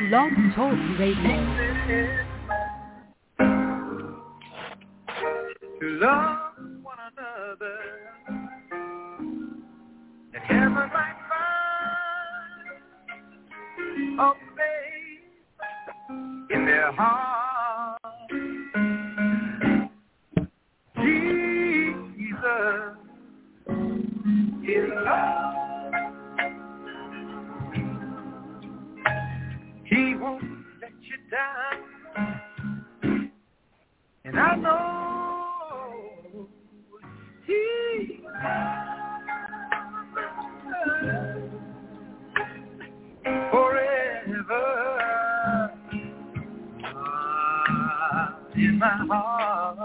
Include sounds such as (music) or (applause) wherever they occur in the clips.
Blog Talk Radio. to love one another. That heaven might place in their heart. Down. And I know he forever in my heart.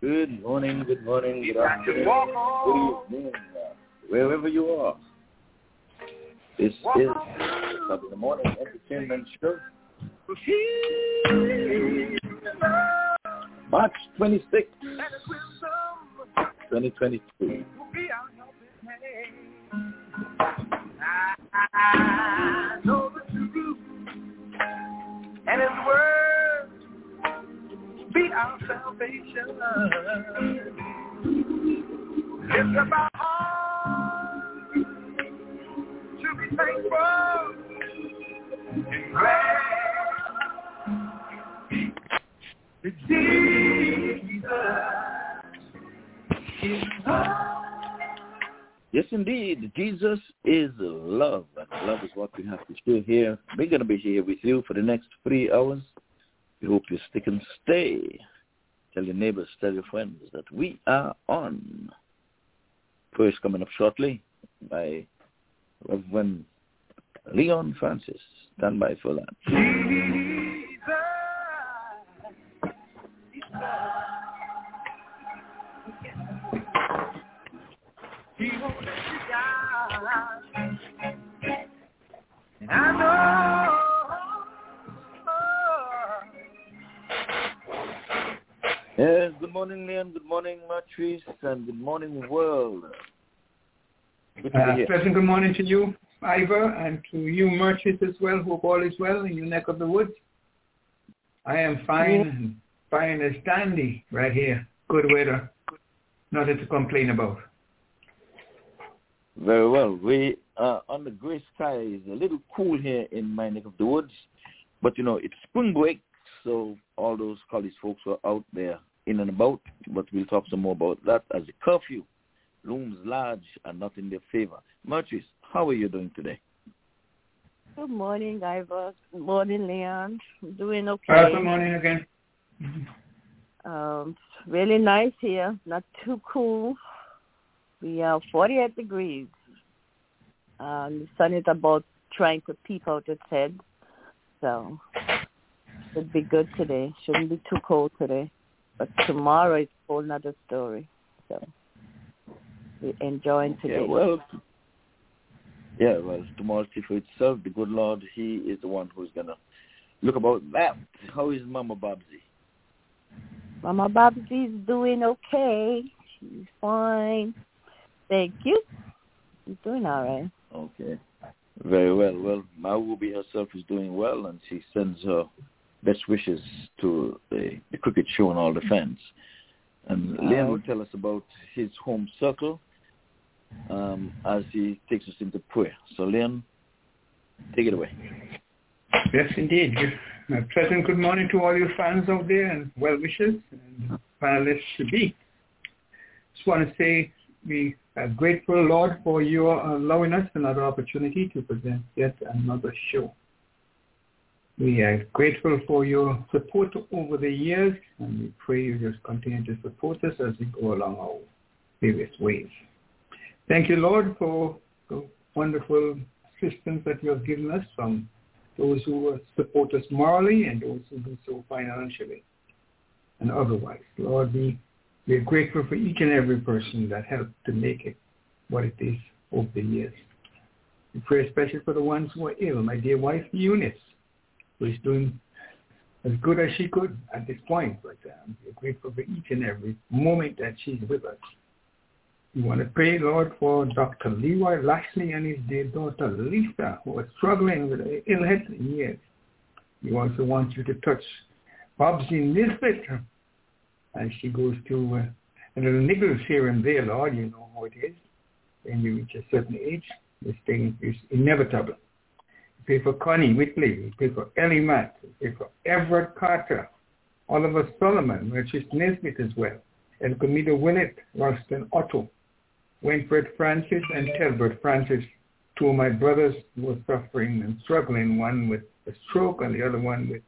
Good morning, good morning, good afternoon, good evening, uh, wherever you are. This is of the Morning Entertainment Show, March 26, and his wisdom 2022. will be our helping hand. I know the truth, and His word be our salvation. Up our to be thankful Yes, indeed. Jesus is love, and love is what we have to share here. We're going to be here with you for the next three hours. We hope you stick and stay. Tell your neighbors, tell your friends that we are on. First coming up shortly by Reverend Leon Francis. Stand by for that. Jesus is love. He won't let you down. And I know Yes, good morning, Liam. Good morning, Matrice, and good morning, world. Good Uh, good morning to you, Ivor, and to you, Merchant, as well. Hope all is well in your neck of the woods. I am fine, and fine as dandy right here. Good weather. Nothing to complain about. Very well. We are on the gray skies. A little cool here in my neck of the woods, but you know it's spring break, so all those college folks are out there in and about. But we'll talk some more about that as the curfew looms large and not in their favor. Matrice, how are you doing today? Good morning, Ivor. Good morning, Leon. I'm doing Uh, okay. good morning again. Um, really nice here. Not too cool. We are 48 degrees. Um, the sun is about trying to peep out its head. So it should be good today. Shouldn't be too cold today. But tomorrow is a whole nother story. So we're enjoying today. Yeah, well, yeah, well, tomorrow see for itself. The good Lord, He is the one who's gonna look about that. How is Mama Babsy? Mama Babsy's doing okay. She's fine. Thank you. She's doing all right. Okay. Very well. Well, Mawubi herself is doing well, and she sends her best wishes to the, the cricket show and all the fans. And Leon will tell us about his home circle um, as he takes us into prayer. So, Leon, take it away. Yes, indeed. A pleasant good morning to all your fans out there and well wishers and panelists to be. Just want to say we are grateful, Lord, for your allowing us another opportunity to present yet another show. We are grateful for your support over the years, and we pray you just continue to support us as we go along our various ways. Thank you, Lord, for the wonderful assistance that you have given us from those who support us morally and those who do so financially and otherwise. Lord, we, we are grateful for each and every person that helped to make it what it is over the years. We pray especially for the ones who are ill. My dear wife, Eunice, who is doing as good as she could at this point, but um, we're grateful for each and every moment that she's with us. We want to pray, Lord, for Dr. Leroy Lashley and his dear daughter Lisa, who are struggling with ill health years. We also want you to touch Bobsy Nisbet as she goes to uh, a little niggles here and there, Lord. You know how it is. When you reach a certain age, this thing is inevitable. We pray for Connie Whitley. We pray for Ellie Matt. We pray for Everett Carter, Oliver Solomon, Richard Nisbet as well, and Comida Willett, Ralston Otto, Winfred Francis, and Telbert Francis, two of my brothers were suffering and struggling, one with a stroke and the other one with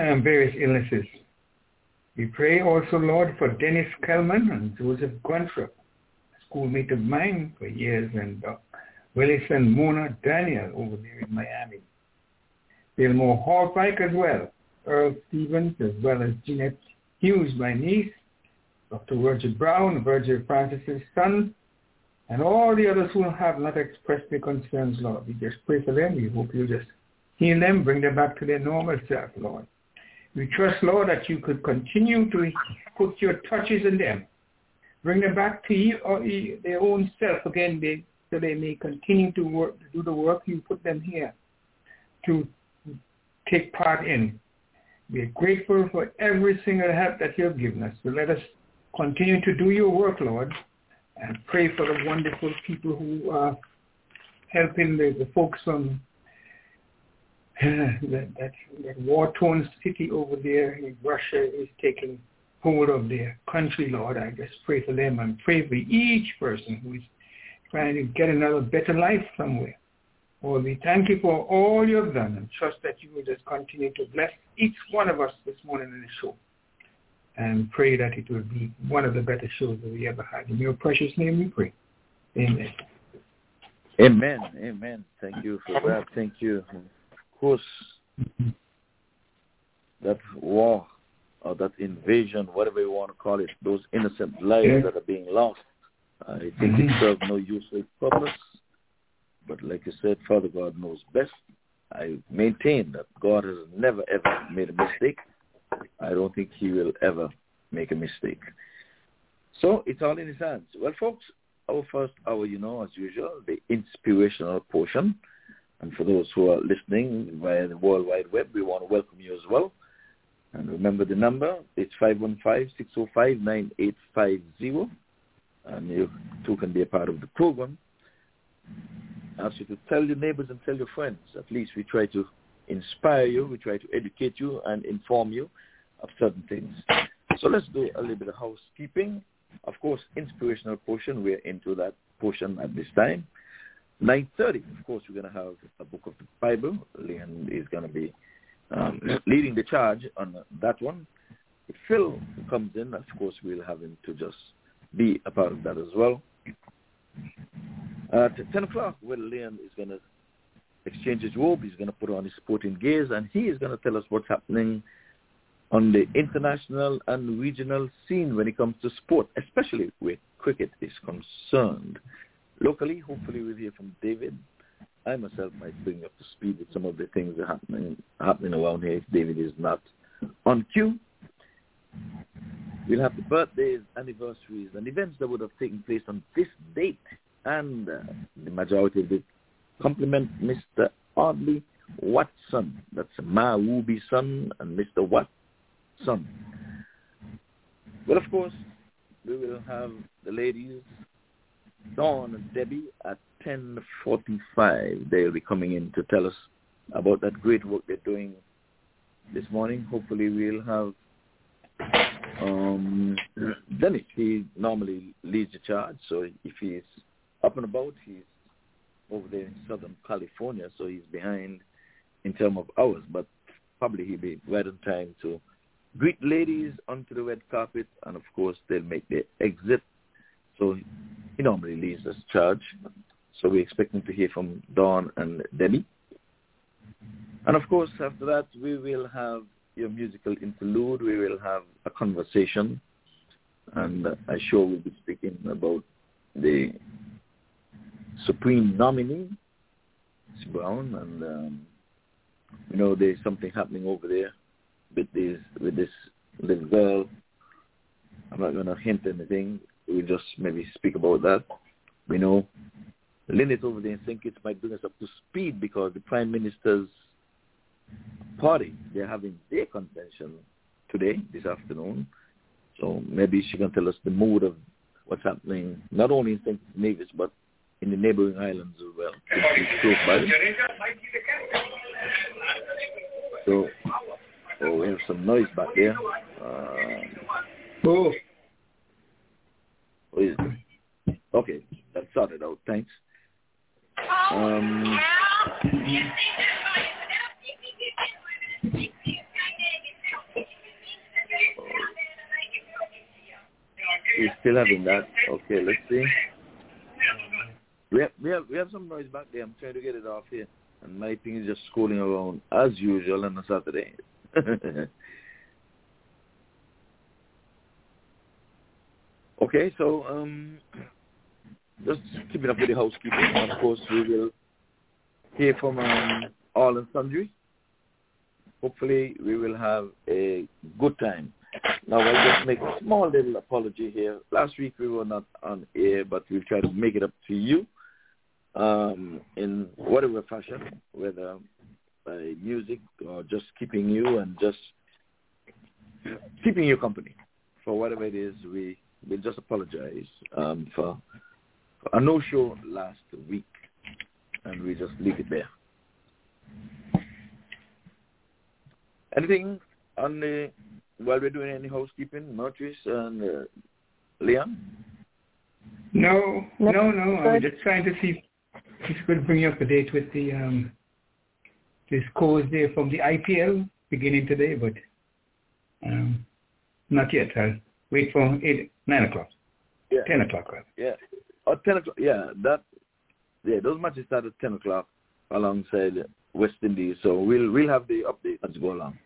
um, various illnesses. We pray also, Lord, for Dennis Kellman and Joseph Gunthrop, schoolmate of mine for years, and uh, Willis and Mona Daniel over there in Miami. Fillmore Hallpike as well, Earl Stevens, as well as Jeanette Hughes, my niece, Dr. Roger Brown, Virgil Francis's son, and all the others who have not expressed their concerns, Lord. We just pray for them. We hope you just heal them, bring them back to their normal self, Lord. We trust, Lord, that you could continue to put your touches in them. Bring them back to you, uh, or their own self again, they, so they may continue to work, do the work you put them here to take part in. We are grateful for every single help that you have given us. So let us continue to do your work, Lord, and pray for the wonderful people who are helping the, the folks from (clears throat) that, that, that war-torn city over there in Russia is taking hold of their country, Lord. I just pray for them and pray for each person who is trying to get another better life somewhere. Lord, we thank you for all you have done and trust that you will just continue to bless each one of us this morning in the show and pray that it will be one of the better shows that we ever had. In your precious name we pray. Amen. Amen. Amen. Thank you for that. Thank you Of course, that war or that invasion, whatever you want to call it, those innocent lives yeah. that are being lost, I think mm-hmm. it serves no useful purpose. But like you said, Father God knows best. I maintain that God has never ever made a mistake. I don't think he will ever make a mistake. So it's all in his hands. Well, folks, our first hour, you know, as usual, the inspirational portion. And for those who are listening via the World Wide Web, we want to welcome you as well. And remember the number, it's 515-605-9850. And you too can be a part of the program. I ask you to tell your neighbors and tell your friends. At least we try to inspire you, we try to educate you and inform you of certain things. So let's do a little bit of housekeeping. Of course, inspirational portion, we're into that portion at this time. 9.30, of course, we're going to have a book of the Bible. Leon is going to be um, leading the charge on that one. If Phil comes in, of course, we'll have him to just be a part of that as well. At 10 o'clock, well, Leon is going to exchange his robe. He's going to put on his sporting gears, and he is going to tell us what's happening on the international and regional scene when it comes to sport, especially where cricket is concerned. Locally, hopefully we'll hear from David. I myself might bring up to speed with some of the things that are happening, happening around here if David is not on cue. We'll have the birthdays, anniversaries, and events that would have taken place on this date. And uh, the majority of it compliment Mr. Audley Watson. That's Ma Wooby son and Mr. Watson. Well, of course, we will have the ladies Dawn and Debbie at 10.45. They'll be coming in to tell us about that great work they're doing this morning. Hopefully we'll have um, (clears throat) Dennis. He normally leads the charge, so if he's up and about, he's over there in Southern California, so he's behind in terms of hours, but probably he'll be right on time to greet ladies onto the red carpet, and of course they'll make their exit so he normally leads us charge. So we're expecting to hear from Dawn and Debbie. And of course, after that, we will have your musical interlude. We will have a conversation. And I'm sure we'll be speaking about the Supreme nominee, Brown. And, um, you know, there's something happening over there with this, with this little girl. I'm not going to hint anything we just maybe speak about that. We know Lynette over there in St. Kitts might bring us up to speed because the Prime Minister's party, they're having their convention today, this afternoon. So maybe she can tell us the mood of what's happening, not only in St. Nevis, but in the neighboring islands as well. So, oh, we have some noise back there. Uh, Oh, what is it? Okay, that sorted out. Thanks. Um, we're still having that. Okay, let's see. We have, we have we have some noise back there. I'm trying to get it off here, and my thing is just scrolling around as usual on a Saturday. (laughs) okay, so um, just keeping up with the housekeeping. Of course, we will hear from um, all and sundry. Hopefully, we will have a good time. Now, I'll just make a small little apology here. Last week, we were not on air, but we've tried to make it up to you um, in whatever fashion, whether music or just keeping you and just keeping you company. For whatever it is, we we just apologize um, for, for a no-show last week, and we just leave it there. Anything on the while we're doing any housekeeping, Martrice and uh, Leon? no, No, no, no. I'm just trying to see if you could bring you up to date with the um, the scores there from the IPL beginning today, but um, not yet. I'll wait for eight, nine o'clock, Yeah. ten o'clock. rather. Yeah. Or ten o'clock. Yeah, that. Yeah, those matches start at ten o'clock alongside West Indies. So we'll we'll have the update as we go along.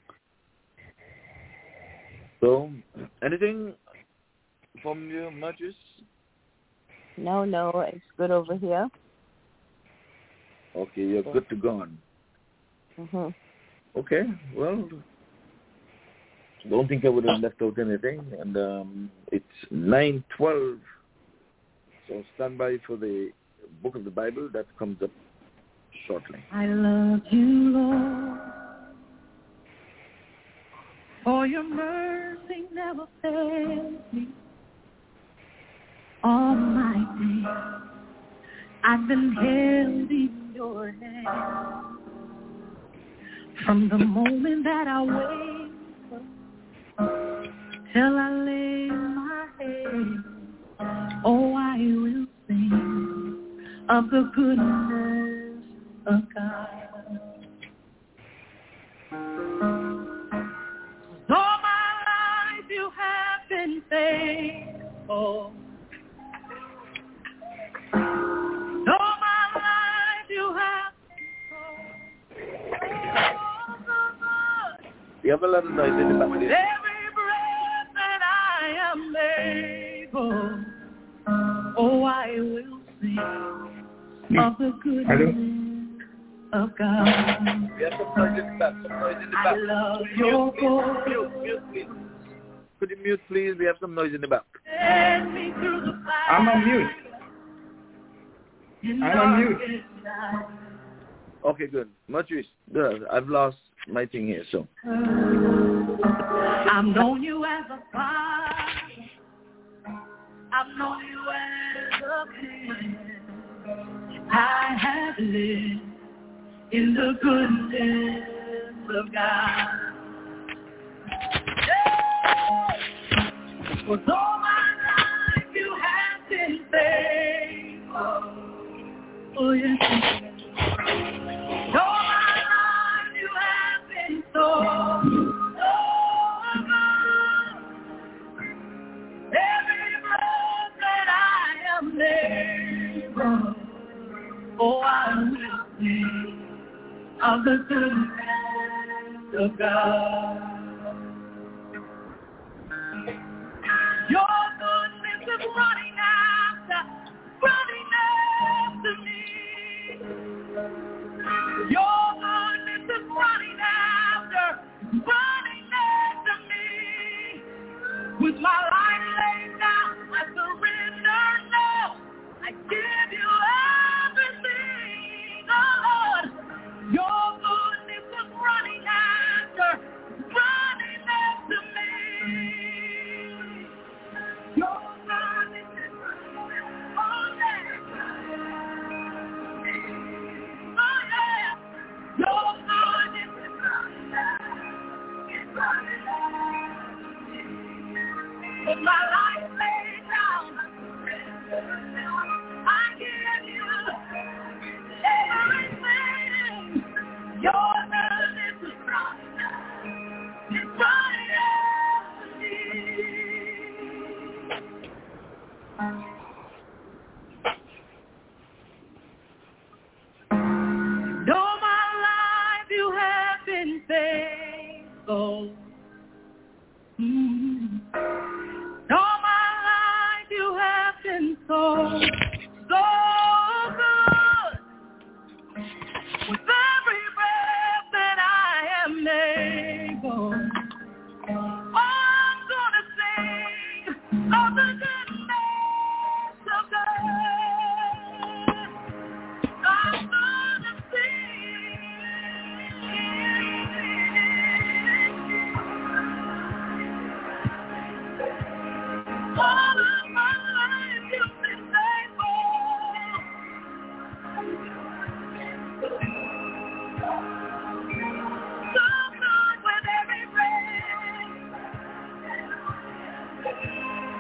So, anything from you, Marcus? No, no, it's good over here. Okay, you're good to go on. Hmm Okay, well, don't think I would have left out anything. And um, it's nine twelve. So stand by for the book of the Bible that comes up shortly. I love you, Lord, for your mercy never fails me. All my days, I've been held in your hand. From the moment that I wake up till I lay my head, oh, I will sing of the goodness of God. All my life you have been faithful. You have a lot of noise in the With back. every breath that I am able, oh, I will sing hmm. of the goodness of God. We have some noise in the back. Some noise in the I back. love your voice. Mute, mute, please. Could you mute, please? We have some noise in the back. Send me through the fire. I'm on mute. I'm on mute. Okay, good. Marcus, good. I've lost my thing here, so. I've known you as a father. I've known you as a friend. I have lived in the goodness of God. For all my life you have been faithful. Oh yes, oh, I will sing of the goodness of God. Your goodness is running after, running after me. Your without うん。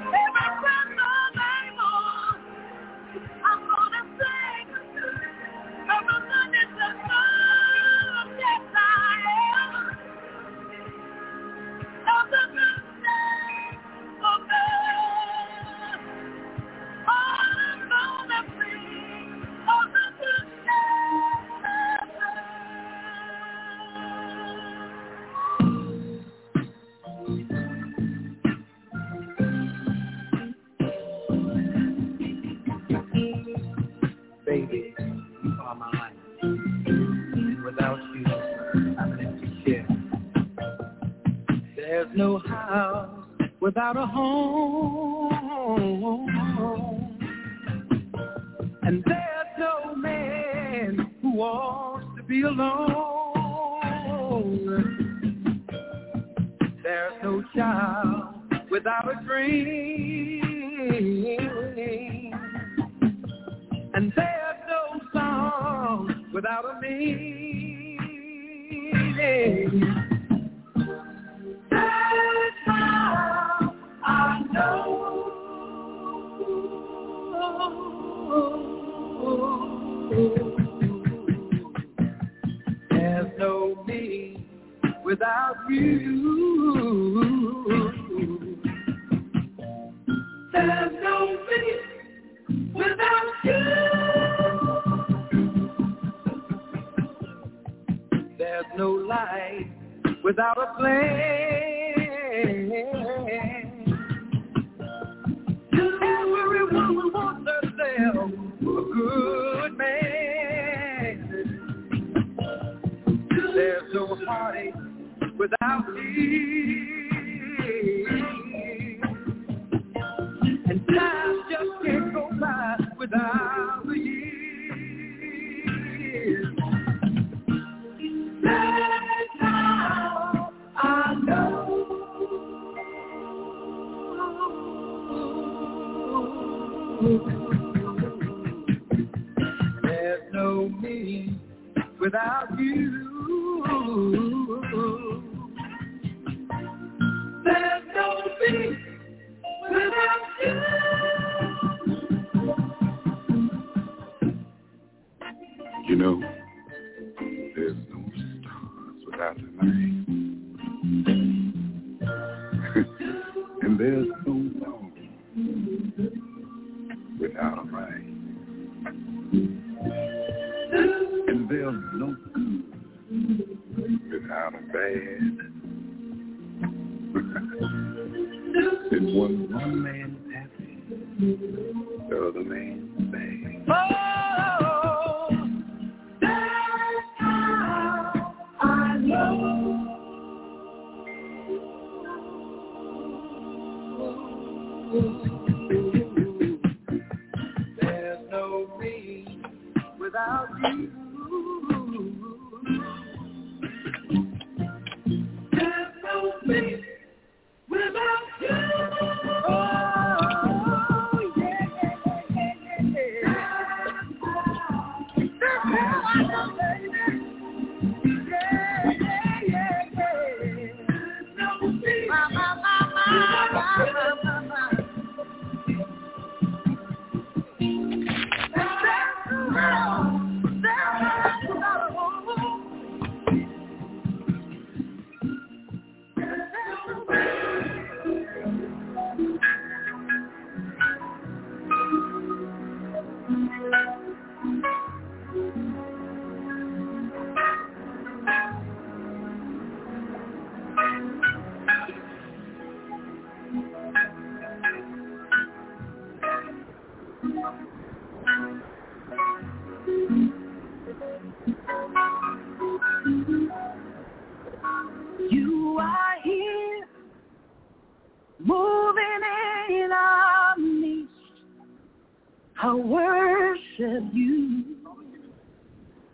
A home.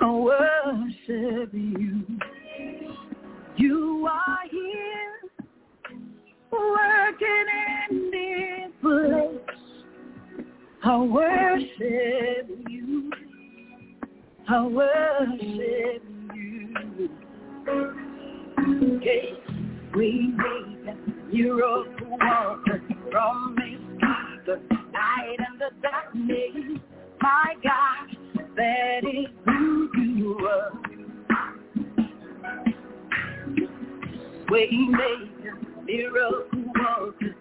I worship you. You are here, working in this place. I worship you. I worship you. Okay, we make a miracle worker, promise keeper, light in the darkness. My God, that is who you are. We make a miracle worker,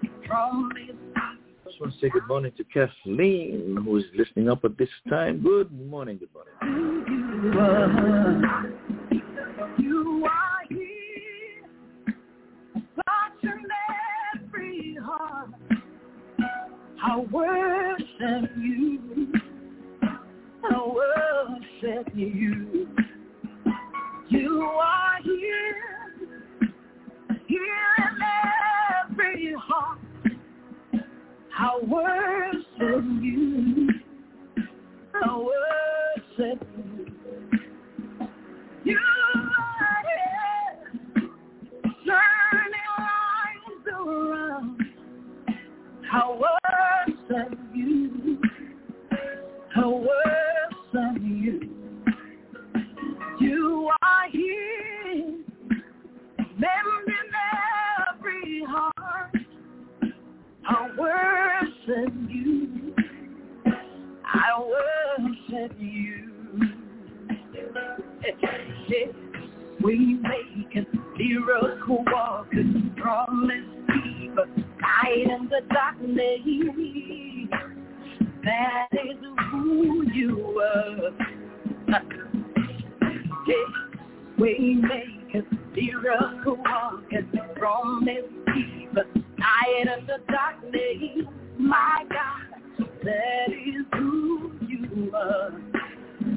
just want to say good morning to Kathleen, who is listening up at this time. Good morning, good morning. you are. You are here, touching every heart. I worship you. I worship you. You are here, here in every heart. Worship you. Worship you. You are here, worship you. Worship you. I worship you. We make a miracle walking, promise keeper, light in the darkness. That is who you are. We make a miracle walking, promise keeper, light in the darkness. My God, that is who you are.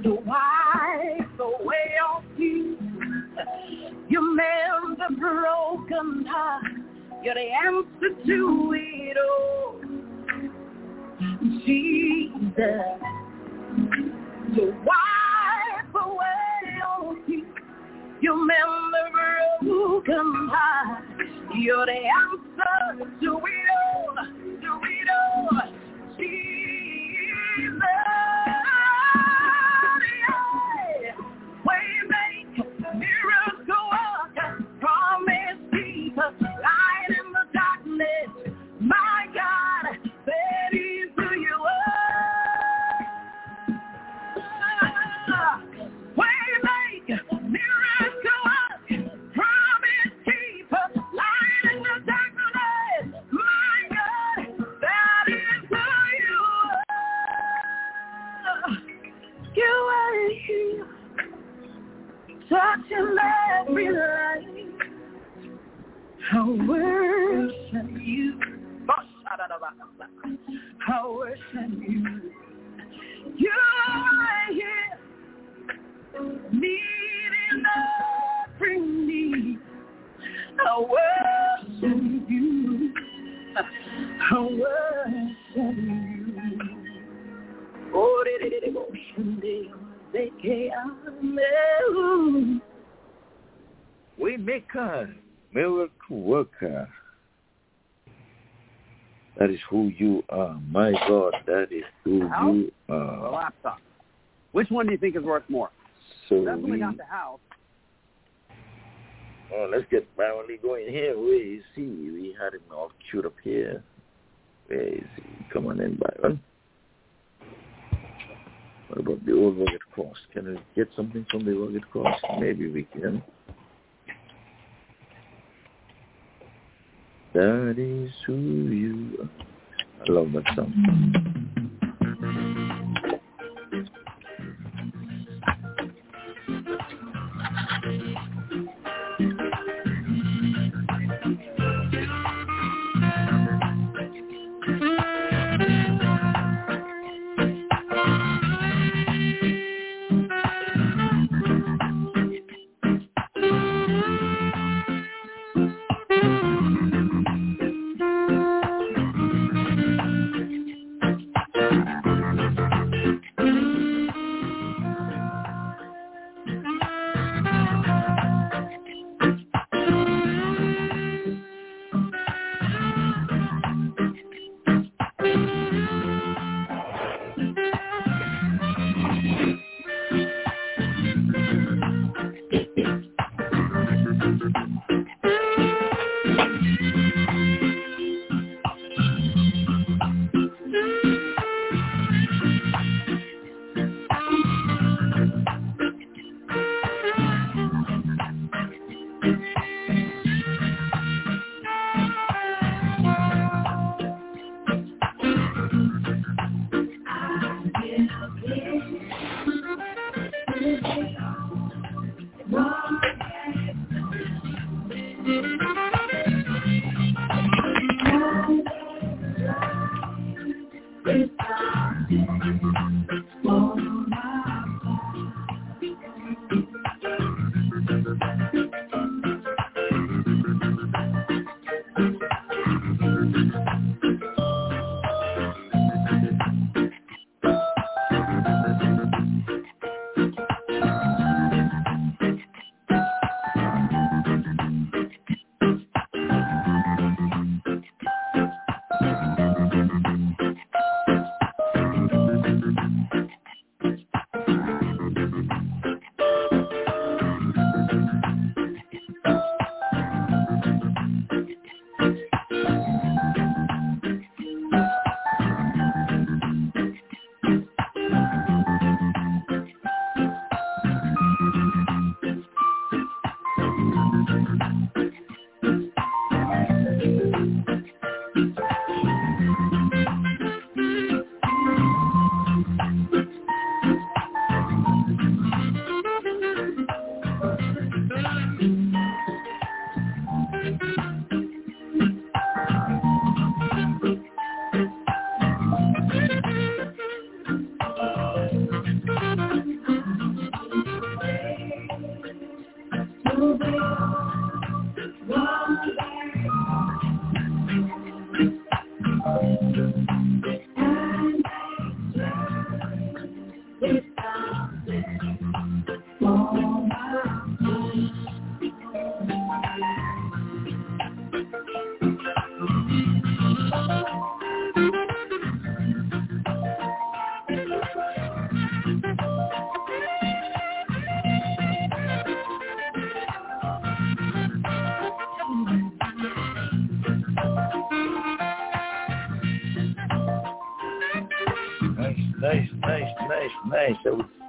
To wipe away all tears, you mend the broken heart. You're the answer to it all, Jesus. To wipe away you mend the broken heart. You're the answer to it all, to it all, Jesus. Yeah. We make miracle worker, promise keeper, light in the darkness. Touching every life. I worship you. I worship you. You are here, meeting every need. I worship you. I worship you. Oh, que ame. We make a miracle worker. That is who you are. My God, that is who House you The are. laptop. Which one do you think is worth more? So Definitely we, not the house. oh, let's get Brownlee going here. Where is he? We had him all queued up here. Where is he? Come on in, Byron. What about the old rugged cross? Can we get something from the rugged cross? Maybe we can. That is who you are. I love that song.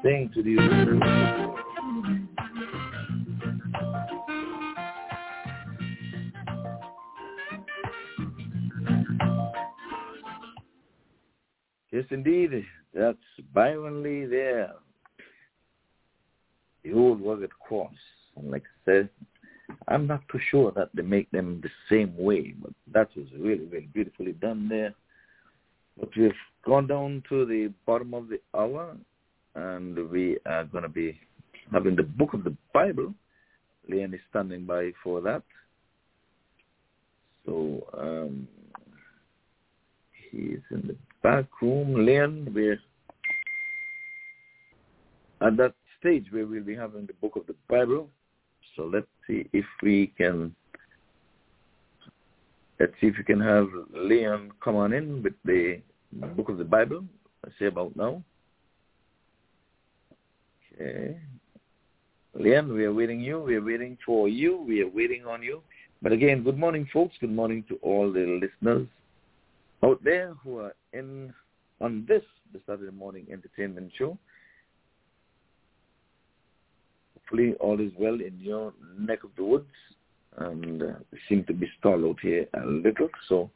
Sing to the Yes, indeed. That's Byron Lee there. The old rugged cross. And like I said, I'm not too sure that they make them the same way, but that was really, really beautifully done there. But we've gone down to the bottom of the hour, and we are going to be having the book of the Bible. Leon is standing by for that. So um, he's in the back room. Leon, we're at that stage where we'll be having the book of the Bible. So let's see if we can let's see if we can have Leon come on in with the book of the Bible. I say about now. Okay. Leon, we are waiting you. We are waiting for you. We are waiting on you. But again, good morning, folks. Good morning to all the listeners out there who are in on this, the Saturday morning entertainment show. Hopefully all is well in your neck of the woods. And uh, we seem to be stalled out here a little. So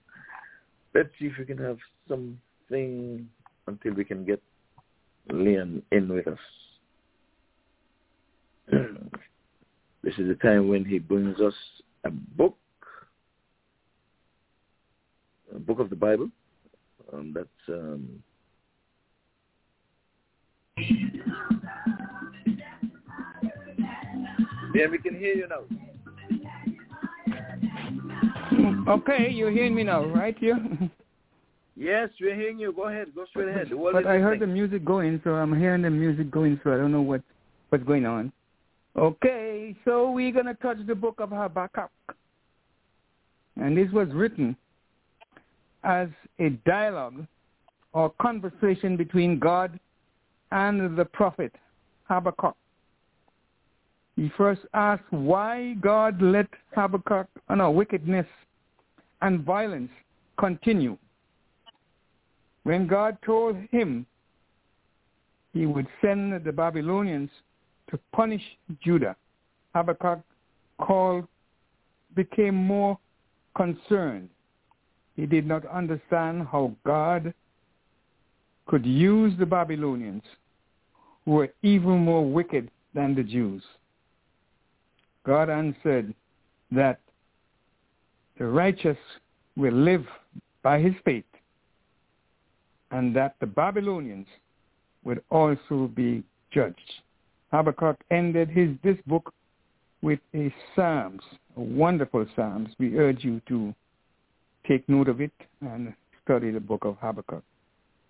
let's see if we can have something until we can get Leon in with us. (clears throat) this is the time when he brings us a book, a book of the Bible. Um, that's um, yeah, we can hear you now. Okay, you're hearing me now, right? Yeah. (laughs) Yes, we're hearing you. Go ahead. Go straight ahead. World But I heard the music going, so I'm hearing the music going, so I don't know what what's going on. Okay, so we're gonna touch the book of Habakkuk, and this was written as a dialogue or conversation between God and the prophet Habakkuk. He first asked why God let Habakkuk, oh no, wickedness and violence continue. When God told him he would send the Babylonians to punish Judah, Habakkuk called, became more concerned. He did not understand how God could use the Babylonians, who were even more wicked than the Jews. God answered that the righteous will live by his faith and that the Babylonians would also be judged. Habakkuk ended his this book with a Psalms, a wonderful Psalms. We urge you to take note of it and study the book of Habakkuk.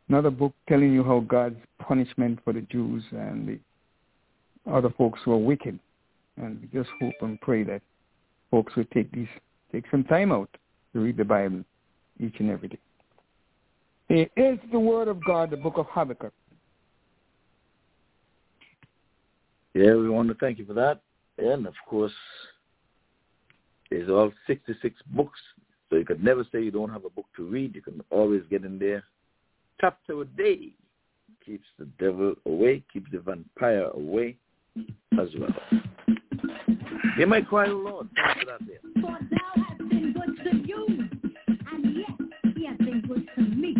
Another book telling you how God's punishment for the Jews and the other folks who are wicked. And we just hope and pray that folks will take these take some time out to read the Bible each and every day. It is the word of God, the book of Habakkuk. Yeah, we want to thank you for that. And of course, there's all 66 books, so you could never say you don't have a book to read. You can always get in there. Chapter a day keeps the devil away, keeps the vampire away as well. Hear my cry, O Lord. For that. For thou hast been good to you, and yet he has been good to me.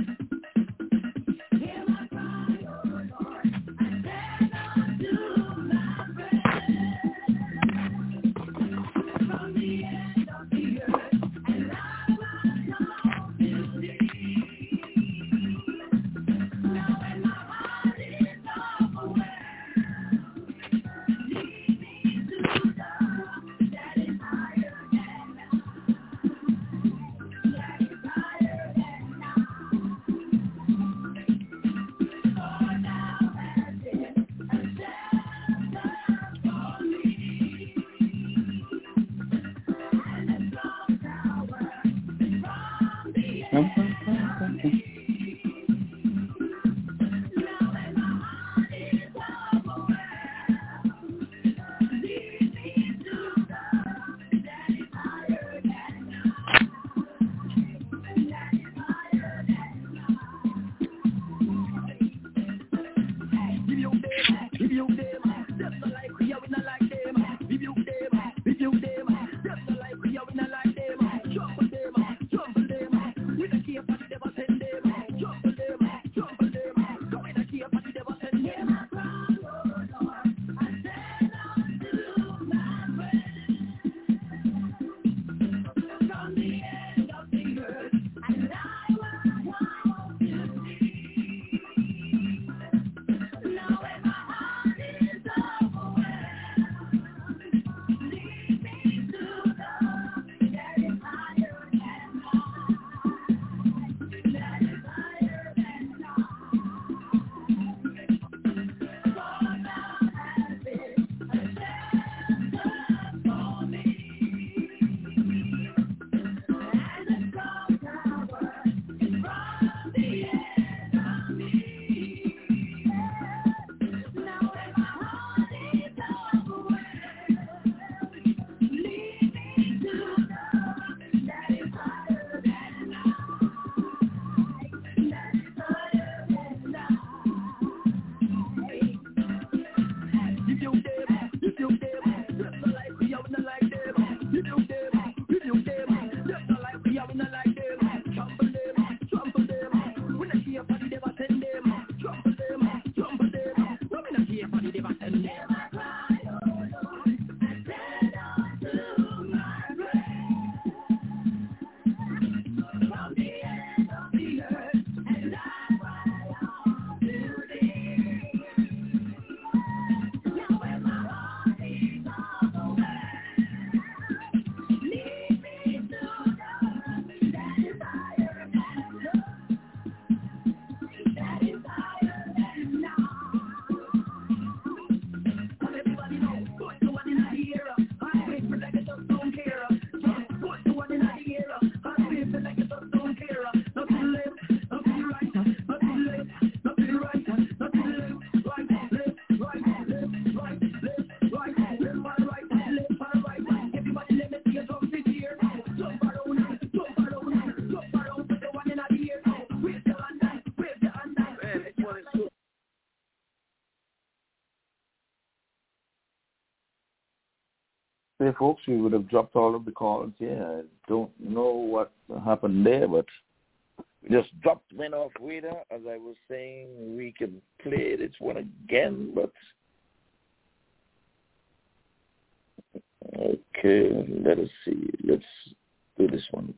Yesterday, folks, we would have dropped all of the calls. Yeah, I don't know what happened there, but we just dropped went off radar. As I was saying, we can play this one again, but okay, let us see. Let's do this one.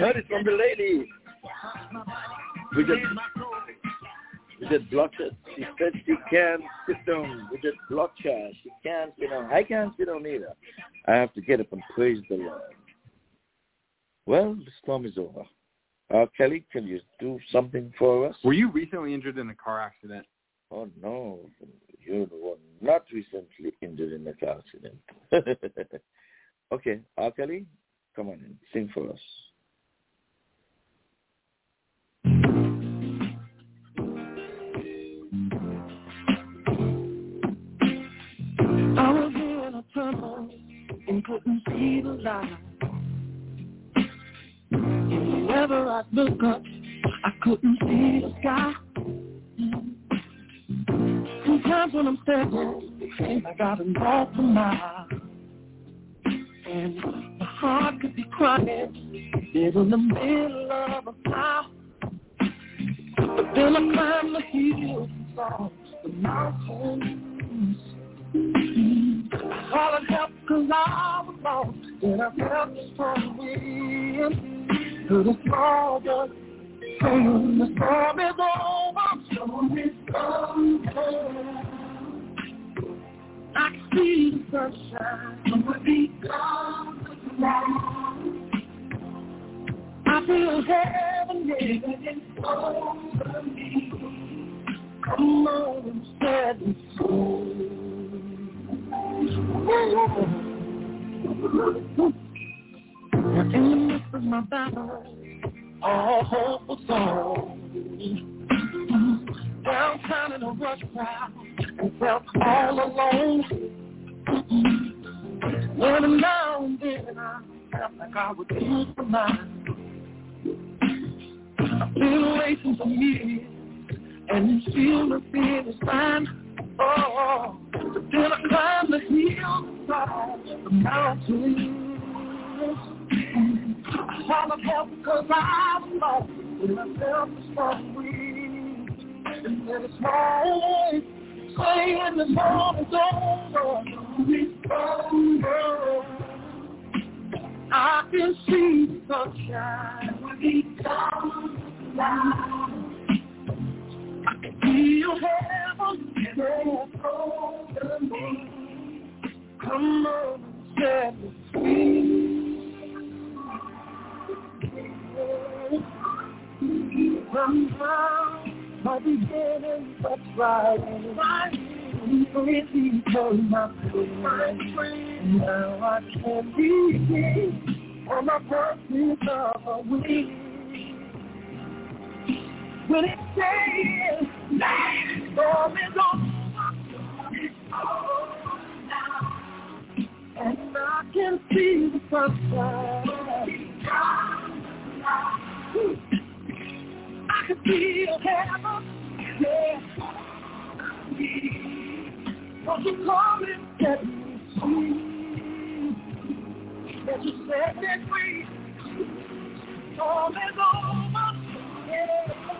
Heard it from the lady. We just, we just blocked it. She said she can't sit down. We just blocked her. She can't sit down. I can't sit down either. I have to get up and praise the Lord. Well, the storm is over. Uh, Kelly, can you do something for us? Were you recently injured in a car accident? Oh, no. You were not recently injured in a car accident. (laughs) okay, uh, Kelly, come on in. Sing for us. Couldn't see the light. And whenever I look up, I couldn't see the sky. Sometimes when I'm like I've been lost a mile. And my heart could be crying, dead in the middle of a pile. But then I climbed the hills and saw the mountains. Hollered help cause I was lost. And I felt the strong wind To the small saying the storm is over. Storm is over I can see the sunshine will be gone tomorrow I feel heaven living over me. Come on, set me free in the midst my battle, all hope was gone. Downtown in a rush crowd, and felt all alone. When now and then I felt like I would lose my mind. Been waiting for years, and still the fear is mine. Oh, then I the the mountain. I I was lost, I felt the. And then saying the moment's over, it's. I can see the sunshine now. I can feel heaven. Come on, set me free. Come down my beginning, but right. Become my friend. Now I can begin on my purpose of a week. When it says storm is over, and I can see the sunshine. I can feel heaven, yeah. Won't you come and set me? That you set me free. Storm is over, yeah.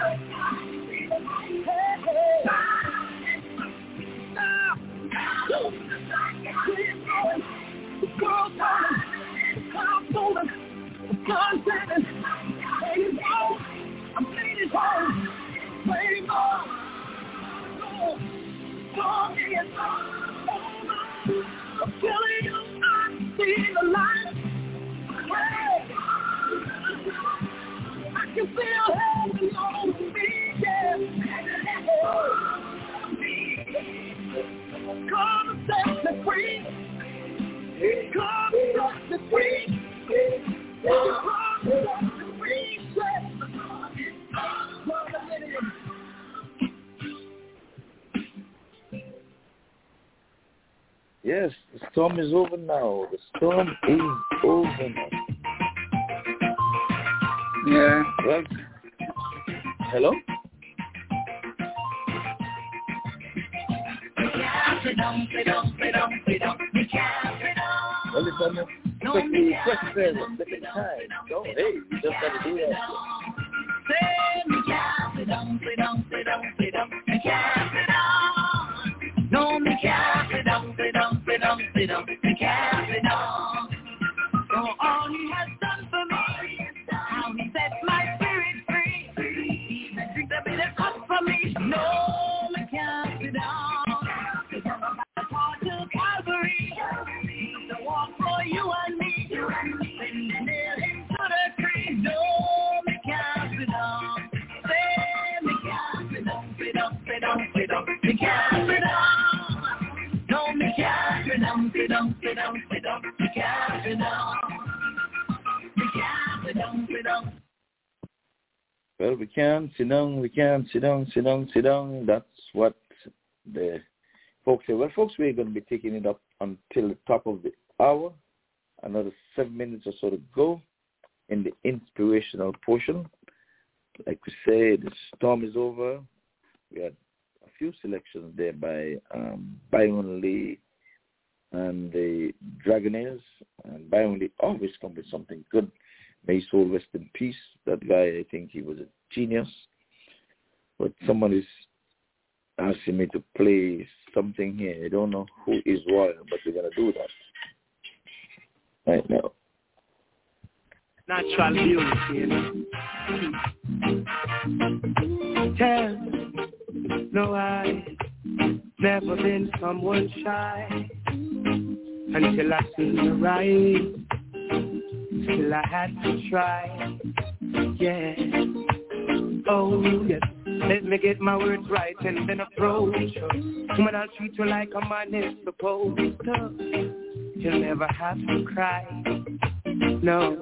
I can feel heaven on. Come set me free. Come set me free. Come set me free. Yes, the storm is over now. The storm is over now. Yeah. Well, hello? Well, it's on the quickly question at the time. So, hey, you just got to do that. No, me can't Well, we can sit down, we can sit down, sit down, sit down. That's what the folks say. Well, folks, we're going to be taking it up until the top of the hour. Another seven minutes or so to go in the inspirational portion. Like we say, the storm is over. We had a few selections there by um, Byron Lee and the Dragonaires. And Byron Lee always comes with something good. May his soul rest in peace. That guy, I think he was a genius. But someone is asking me to play something here. I don't know who is royal, but we're to do that right now. Natural beauty, you know. Tell no, I never been someone shy until I seen the right. Still I had to try. Yeah. Oh, yes. Let me get my words right and then approach. Woman, I'll treat you like a man is supposed to. You'll never have to cry. No.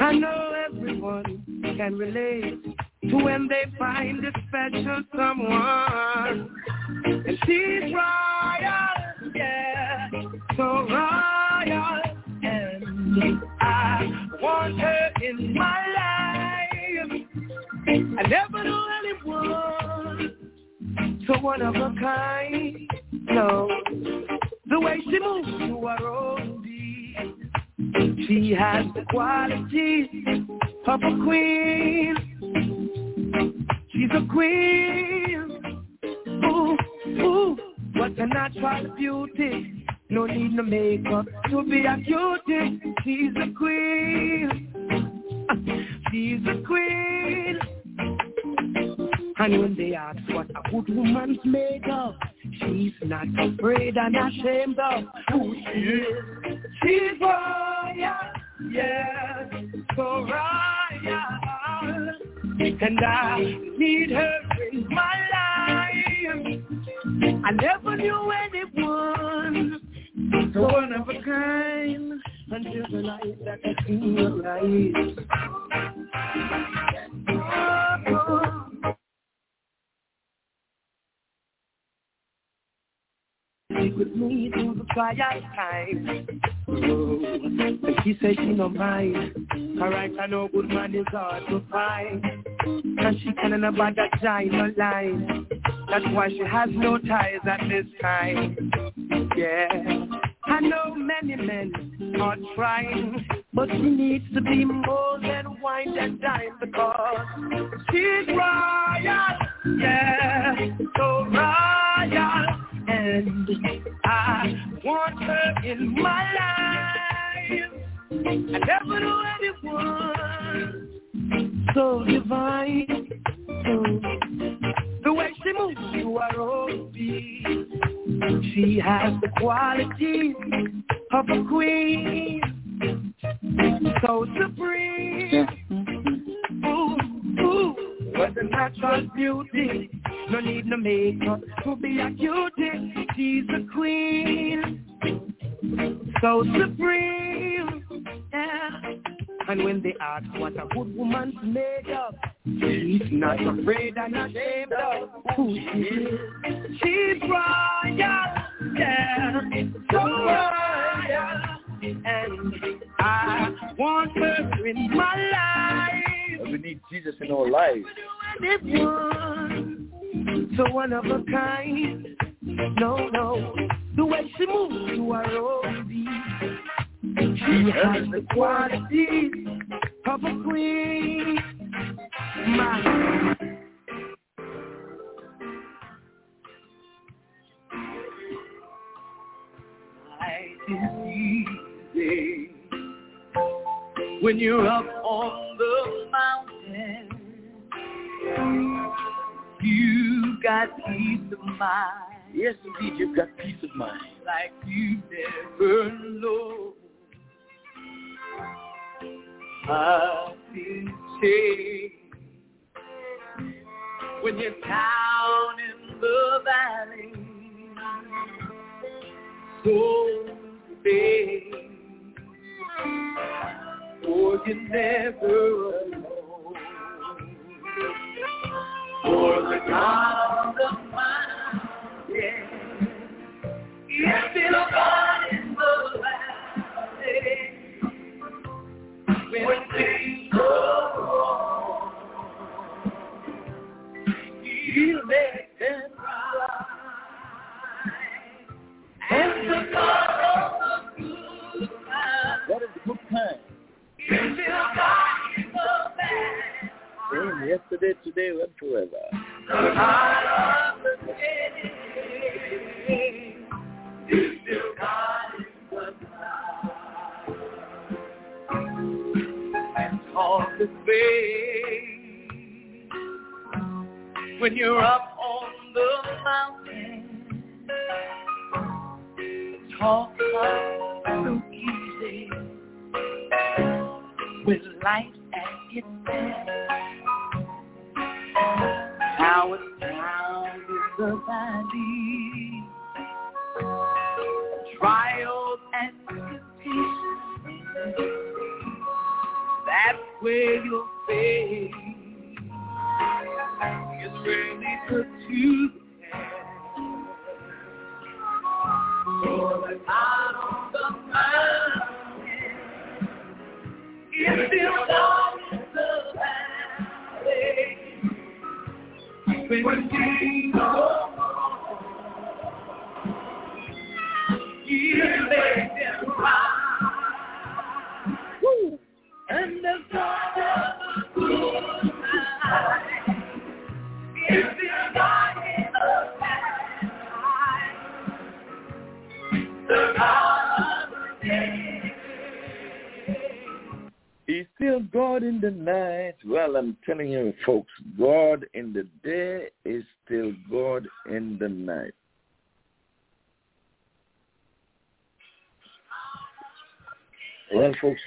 I know everyone can relate to when they find a special someone. And she's royal, yeah, so royal. And I want her in my. I never knew anyone so one of a kind. No, the way she moves to her own beat, she has the qualities of a queen. She's a queen. Ooh, ooh, what a natural beauty. No need no makeup to be a cutie. She's a queen. (laughs) She's a queen. And when they ask what a good woman's made of, she's not afraid and ashamed of who she is. She's royal, yes, so royal. And I need her in my life. I never knew anyone so one of a kind until the night that I see your. Stick with me through the trial time. Oh, and she said she no mind. Alright, I know good man is hard to find. And she can't about that giant line. That's why she has no ties at this time. Yeah. I know many men are trying, but she needs to be more than wine and dine because she's royal, yeah, so royal, and I want her in my life. I never knew anyone so divine, so the way she moves to her own beat. She has the quality of a queen, so supreme. Mm-hmm. Ooh, ooh, what a natural beauty. No need no makeup to be a cutie. She's a queen, so supreme. Yeah. And when they ask what a good woman's made of, she's not afraid and ashamed of who she is. She's royal, yeah, so royal. And I want her in my life. We need Jesus in our lives. So one of a kind. No, no, the way she moves you are beat. She has the quality of a queen. My life is easy when you're up on the mountain. You got peace of mind. Yes, indeed, you've got peace of mind. like you never know. I feel safe when you're down in the valley. So big, you're never alone. For the God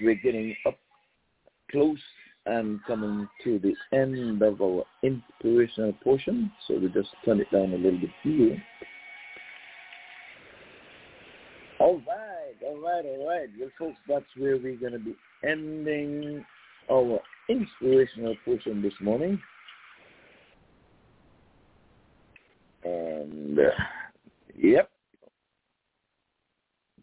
we're getting up close and coming to the end of our inspirational portion, so we just turn it down a little bit here. All right, all right, all right. Well, folks, that's where we're going to be ending our inspirational portion this morning. And, uh, yep,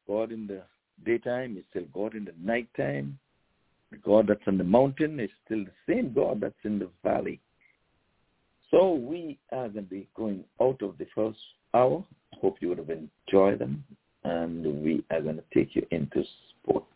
God in the daytime is still God in the nighttime. The God that's on the mountain is still the same God that's in the valley. So we are going to be going out of the first hour. Hope you would have enjoyed them. And we are going to take you into sports.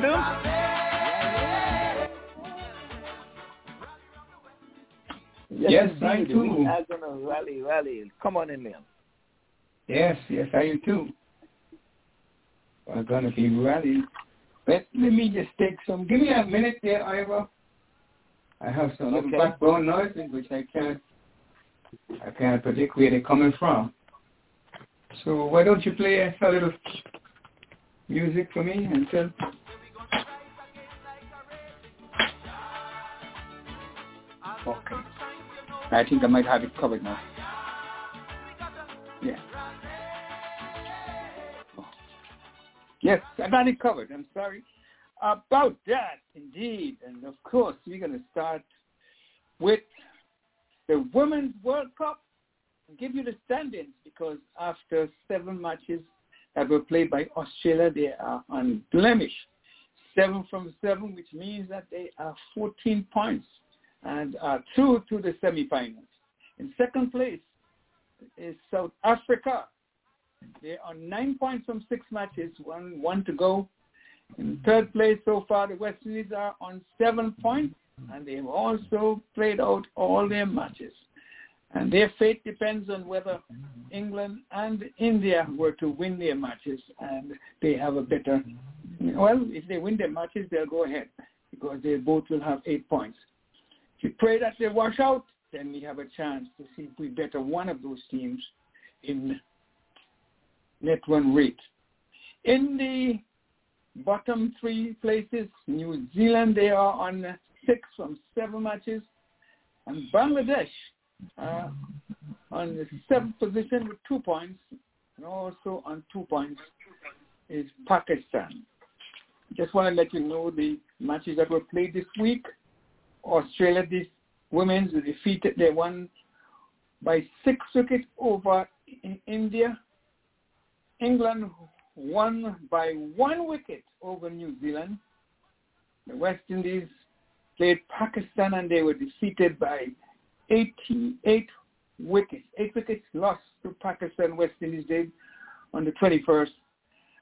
To do? rally. Yes, I do. too. We are going to rally, rally. Come on in there. Yes, yes, I do too. We're going to be ready. Let, let me just take some, give me a minute there, Ira. I have some Okay. background noises which I can't, I can't predict where they're coming from. So why don't you play a, a little music for me until Okay. I think I might have it covered now. Yeah. Oh. Yes, I got it covered. I'm sorry. About that, indeed. And of course, we're going to start with the Women's World Cup and give you the standings because after seven matches that were played by Australia, they are unblemished. Seven from seven, which means that they are 14 points and uh, are through to the semifinals. In second place is South Africa. They are nine points from six matches, one one to go. In third place so far, the West Indies are on seven points, and they've also played out all their matches. And their fate depends on whether England and India were to win their matches, and they have a better. Well, if they win their matches, they'll go ahead because they both will have eight points. You pray that they wash out, then we have a chance to see if we better one of those teams in net run rate. In the bottom three places, New Zealand, they are on six from seven matches, and Bangladesh uh, on the seventh position with two points, and also on two points is Pakistan. Just want to let you know the matches that were played this week. Australia, this women's defeated, they won by six wickets over in India. England won by one wicket over New Zealand. The West Indies played Pakistan and they were defeated by 88 wickets. Eight wickets lost to Pakistan, West Indies did on the 21st.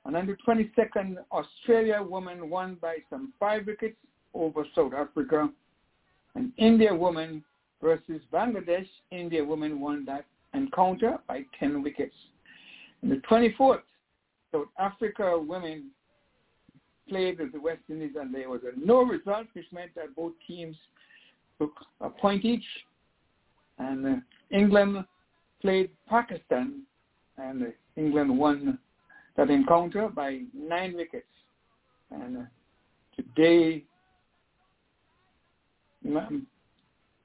And on the 22nd, Australia women won by some five wickets over South Africa. And India woman versus Bangladesh, India women won that encounter by 10 wickets. In the 24th, South Africa women played with the West Indies and there was a no result, which meant that both teams took a point each. And uh, England played Pakistan and uh, England won that encounter by nine wickets. And uh, today,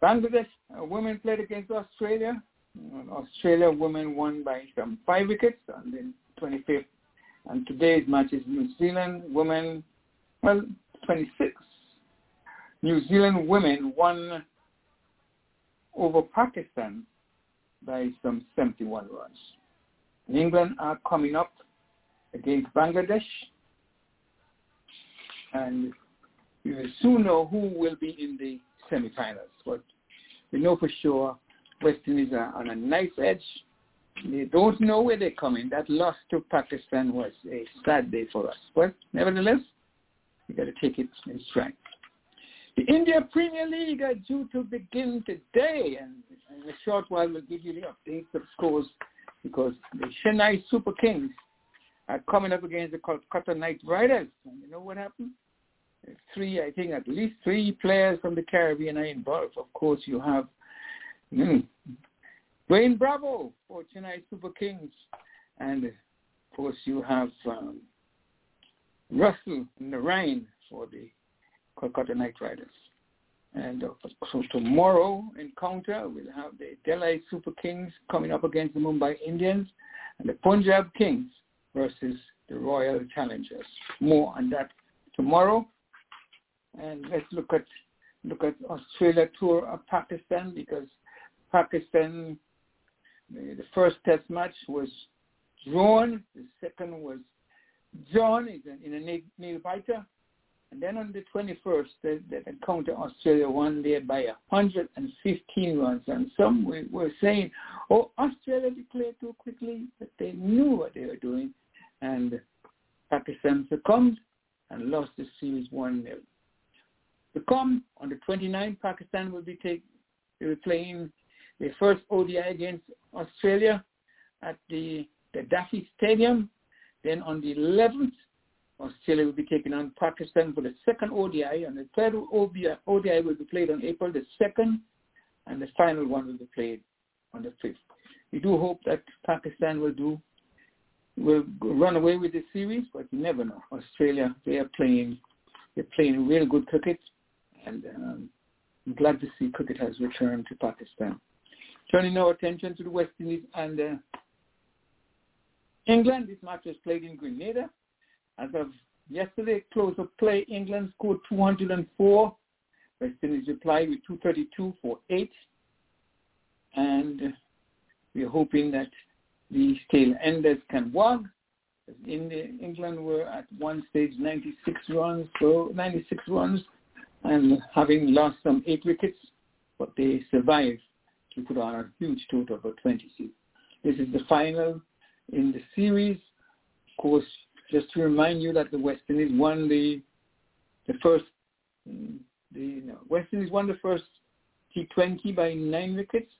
Bangladesh uh, women played against Australia. Australia women won by some five wickets on the 25th. And today's match is New Zealand women, well, 26. New Zealand women won over Pakistan by some 71 runs. England are coming up against Bangladesh, and we will soon know who will be in the semifinals. But we know for sure West Indies are on a nice edge. They don't know where they're coming. That loss to Pakistan was a sad day for us. But nevertheless, we got to take it in stride. The India Premier League are due to begin today, and in a short while we'll give you the updates of scores because the Chennai Super Kings are coming up against the Kolkata Knight Riders. And you know what happened? Three, I think at least three players from the Caribbean are involved. Of course, you have mm, Dwayne Bravo for Chennai Super Kings. And of course, you have um, Russell Narine for the Kolkata Knight Riders. And uh, so tomorrow encounter, we'll have the Delhi Super Kings coming up against the Mumbai Indians and the Punjab Kings versus the Royal Challengers. More on that tomorrow. And let's look at look at Australia tour of Pakistan because Pakistan the first test match was drawn, the second was drawn in a nail biter, and then on the 21st, they, they encounter Australia one led by 115 runs. And some were, were saying, oh, Australia declared too quickly, but they knew what they were doing. And Pakistan succumbed and lost the series 1-0. To come on the 29th, Pakistan will be take, playing their first ODI against Australia at the Gaddafi Stadium. Then on the 11th, Australia will be taking on Pakistan for the second ODI, and the third ODI, ODI will be played on April the 2nd, and the final one will be played on the 5th. We do hope that Pakistan will do will run away with the series, but you never know. Australia, they are playing, they're playing real good cricket, and um, I'm glad to see cricket has returned to Pakistan. Turning our attention to the West Indies and uh, England, this match was played in Grenada. As of yesterday, close of play, England scored 204. West Indies replied with 232 for 8. And we're hoping that the tail enders can wog. In the, England were at one stage 96 runs, so 96 runs, and having lost some eight wickets, but they survived to put on a huge total of 26. This is the final in the series. Of course, just to remind you that the West Indies won the the first the no, West Indies won the first T20 by nine wickets,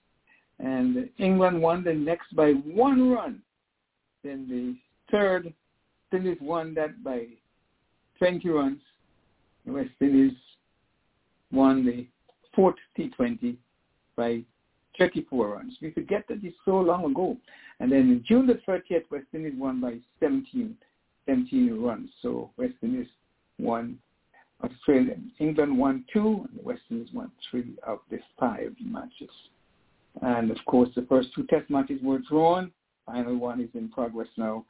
and England won the next by one run. Then the third Indies won that by 20 runs. The West Indies won the fourth T20 by 34 runs. We forget that it's so long ago. And then in June the 30th, West Indies won by 17 17 runs. So West Indies won Australia. England won two, and the West Indies won three of the five matches. And of course, the first two test matches were drawn. Final one is in progress now,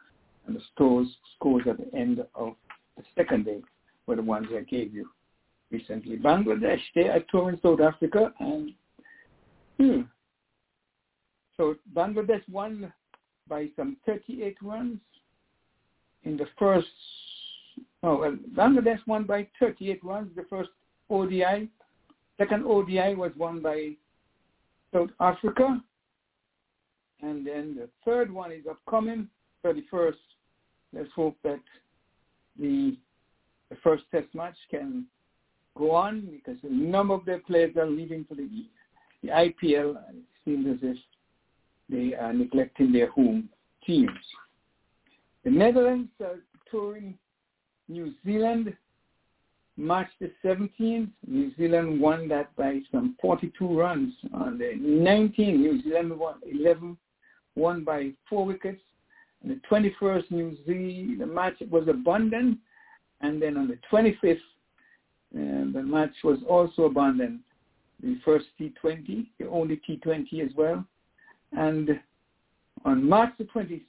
and the scores scores at the end of the second day were the ones I gave you recently. Bangladesh, they are touring South Africa, and hmm, so Bangladesh won by some 38 runs in the first, oh, well, Bangladesh won by 38 runs, the first ODI. Second ODI was won by South Africa. And then the third one is upcoming, 31st. Let's hope that the, the first test match can go on because a number of their players are leaving for the, the IPL seems as if they are neglecting their home teams. The Netherlands are touring New Zealand March the 17th. New Zealand won that by some 42 runs. On the 19th, New Zealand won 11, won by four wickets. On the 21st, New Zealand, the match was abundant. And then on the 25th, uh, the match was also abandoned. The first T20, the only T20 as well. And on March the 29th,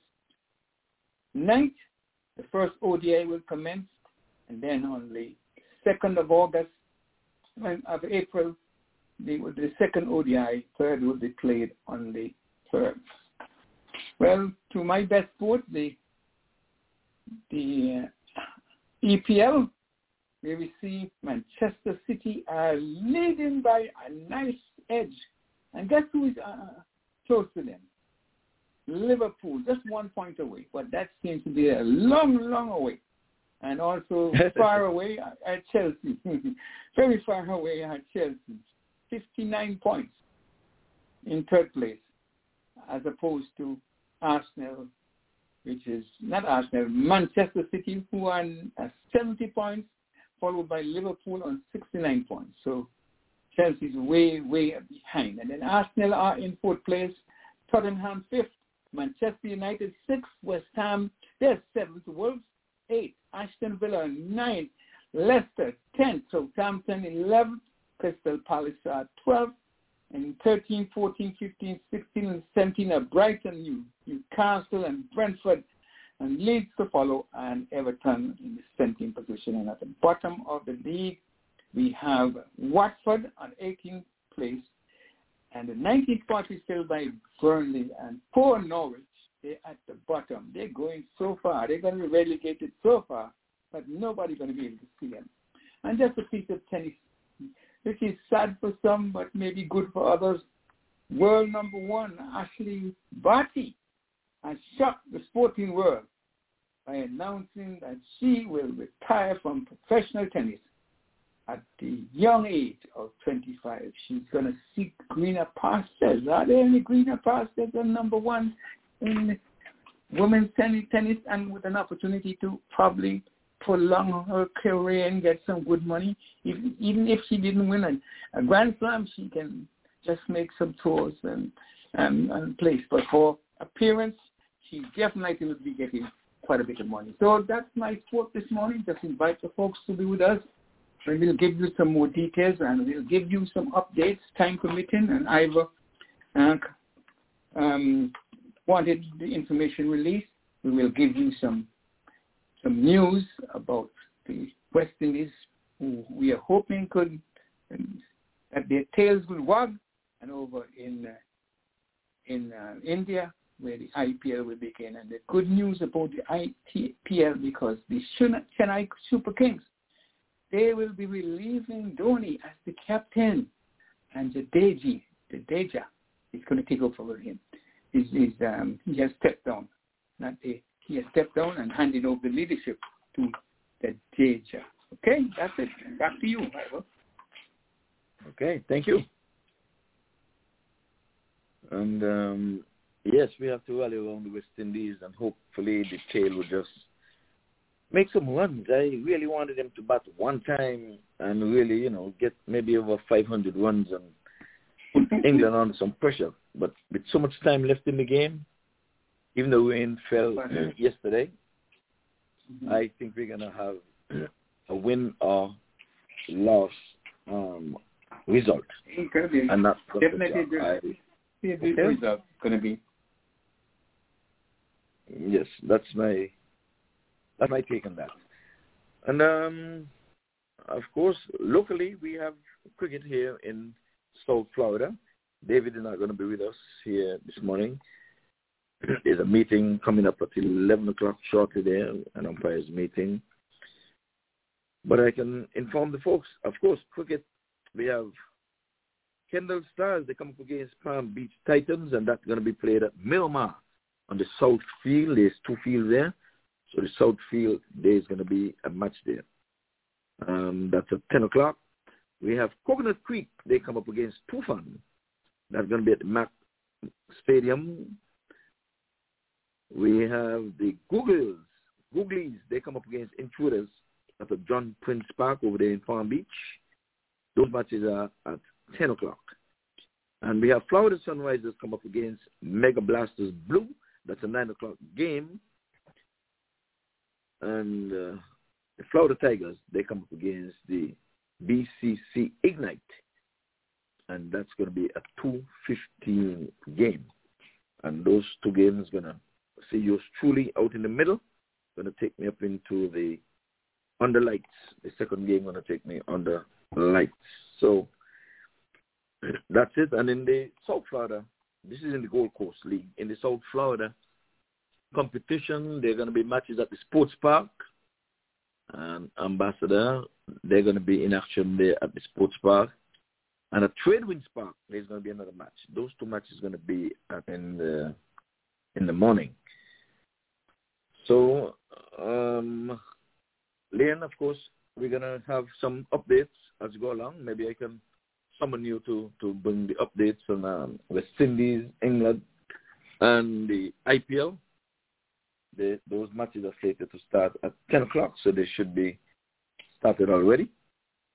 the first ODI will commence. And then on the 2nd of August, of April, the, the second ODI, third will be played on the 3rd. Well, to my best sport, the the uh, EPL, where we see Manchester City are leading by a nice edge. And guess who is uh, close to them? Liverpool, just one point away. But that seems to be a long, long away. And also (laughs) far away at Chelsea. (laughs) Very far away at Chelsea. 59 points in third place as opposed to Arsenal, which is not Arsenal, Manchester City, who are 70 points, followed by Liverpool on 69 points. So Chelsea's way, way behind. And then Arsenal are in fourth place, Tottenham fifth, Manchester United sixth, West Ham, they're seventh, Wolves eighth, Aston Villa ninth, Leicester tenth, Southampton eleventh, Crystal Palace are twelfth, and 13, 14, 15, 16, and 17 are Brighton, New, Newcastle, and Brentford, and Leeds to follow, and Everton in the 17th position. And at the bottom of the league, we have Watford on 18th place, and the 19th spot is filled by Burnley and poor Norwich. They're at the bottom. They're going so far. They're going to be relegated so far, but nobody's going to be able to see them. And just a piece of tennis which is sad for some but maybe good for others. World number one, Ashleigh Barty, has shocked the sporting world by announcing that she will retire from professional tennis at the young age of 25. She's going to seek greener pastures. Are there any greener pastures than number one in women's tennis, tennis and with an opportunity to probably prolong her career and get some good money. If, even if she didn't win a, a Grand Slam, she can just make some tours and, and, and place. But for appearance, she definitely will be getting quite a bit of money. So that's my sport this morning. Just invite the folks to be with us. And we'll give you some more details and we'll give you some updates, time permitting, and Ivor uh, um, wanted the information released. We will give you some some news about the West Indies, who we are hoping could um, that their tails will wag, and over in uh, in uh, India where the IPL will begin. And the good news about the IPL because the Chennai Super Kings, they will be relieving Dhoni as the captain, and the Deji, the Jadeja is going to take over for him. He's, he's, um, he has stepped down. Not the he has stepped down and handed over the leadership to the Jadeja. Okay, that's it. Back to you, Ivor. Okay, thank you. And um, yes, we have to rally around the West Indies and hopefully the tail will just make some runs. I really wanted them to bat one time and really, you know, get maybe over 500 runs and put (laughs) England under some pressure. But with so much time left in the game, even though rain fell yesterday, mm-hmm. I think we're gonna have a win or loss um, result, and that's definitely good. be a good okay. result. Gonna be. Yes, that's my that's my take on that. And um, of course, locally we have cricket here in South Florida. David is not going to be with us here this morning. (clears throat) There's a meeting coming up at 11 o'clock shortly there, an umpires meeting. But I can inform the folks, of course, cricket, we have Kendal Stars, they come up against Palm Beach Titans, and that's going to be played at Miramar on the south field. There's two fields there. So the south field, there's going to be a match there. Um, that's at 10 o'clock. We have Coconut Creek. They come up against Tufan. That's going to be at the Mac Stadium. We have the Googles. Googlies. They come up against Intruders at the John Prince Park over there in Palm Beach. Those matches are at 10 o'clock. And we have Florida Sunrisers come up against Mega Blasters Blue. That's a 9 o'clock game. And uh, the Florida Tigers, they come up against the BCC Ignite. And that's going to be a 2.15 game. And those two games going to see yours truly out in the middle. Going to take me up into the under lights. The second game going to take me under lights. So (clears throat) that's it. And in the South Florida, this is in the Gold Coast League. In the South Florida competition, there are going to be matches at the Sports Park and Ambassador. They're going to be in action there at the Sports Park. And at Tradewinds Park, there's going to be another match. Those two matches are going to be in the in the morning. So, um, Leon, of course, we're going to have some updates as we go along. Maybe I can summon you to, to bring the updates on um, West Indies, England, and the IPL. The, those matches are slated to start at 10 o'clock, so they should be started already.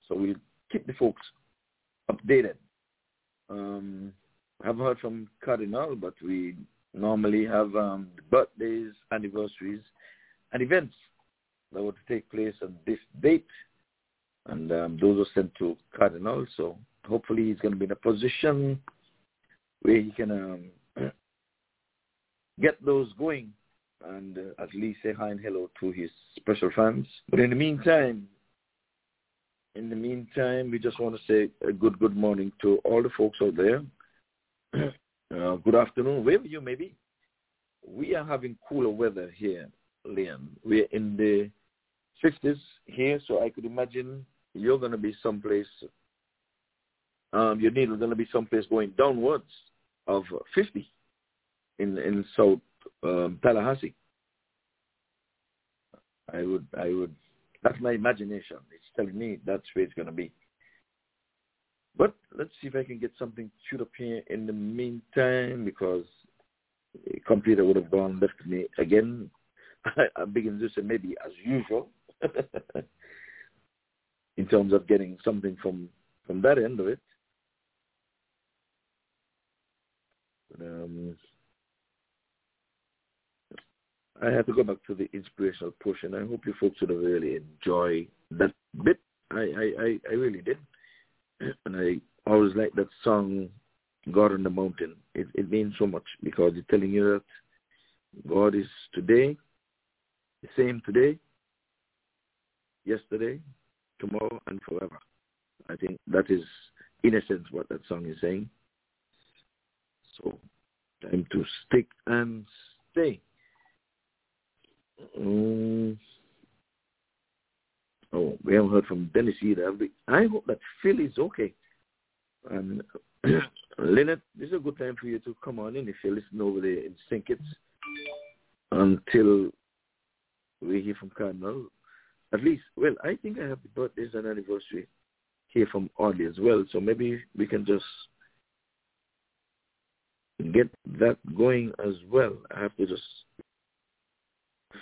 So we'll keep the folks updated. Um, I haven't heard from Cardinal, but we normally have um, birthdays, anniversaries, and events that were to take place on this date. And um, those are sent to Cardinal. So hopefully he's going to be in a position where he can um, (clears throat) get those going and uh, at least say hi and hello to his special fans. But in the meantime, in the meantime, we just want to say a good good morning to all the folks out there. (clears throat) uh, good afternoon, wherever you may be. We are having cooler weather here, Liam. We're in the 50s here, so I could imagine you're going to be someplace, um, your needle going to be someplace going downwards of 50 in in South um, Tallahassee. I would, I would, that's my imagination. It's telling me that's where it's going to be. But let's see if I can get something shoot up here in the meantime because the computer would have gone left me again. (laughs) I, begin to say maybe as usual (laughs) in terms of getting something from from that end of it. But, um, I have to go back to the inspirational portion. I hope you folks would have really enjoy that bit. I, I, I, I really did. (clears throat) And I always like that song, God on the Mountain. It, it means so much because it's telling you that God is today, the same today, yesterday, tomorrow, and forever. I think that is, in a sense, what that song is saying. So, time to stick and stay. Um, oh, we haven't heard from Dennis either. I hope that Phil is okay. And (clears throat) Lynette, this is a good time for you to come on in if you're listening over there in St. Kitts until we hear from Cardinal. At least, well, I think I have the birthdays and anniversary here from Audley as well. So maybe we can just get that going as well. I have to just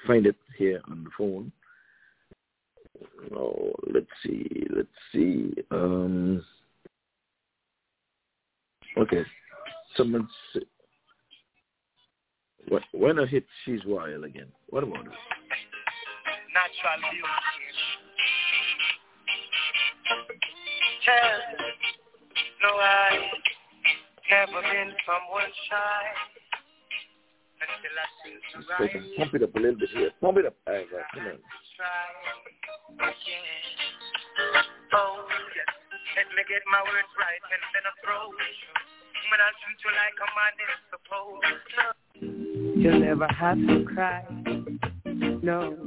find it here on the phone. Oh, let's see, let's see. Um, okay, someone. When I hit She's Wild again? What about it? Natural beauty. no, I never been from one side. Let's pump it up a little bit here. Pump it up. All right, right. Come on. Oh, Let me get my words right and then approach. When I treat you like a man is supposed You'll never have to cry. No.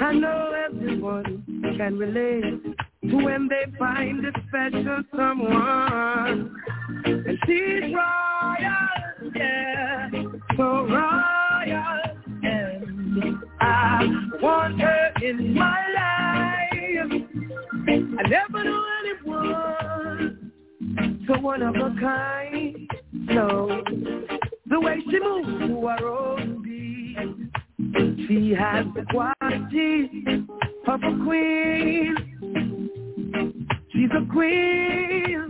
I know everyone can relate to when they find a special someone. And she's royal, yeah so royal and I want her in my life. I never knew anyone so one of a kind. No, the way she moves to her own beat, she has the quality of a queen. She's a queen.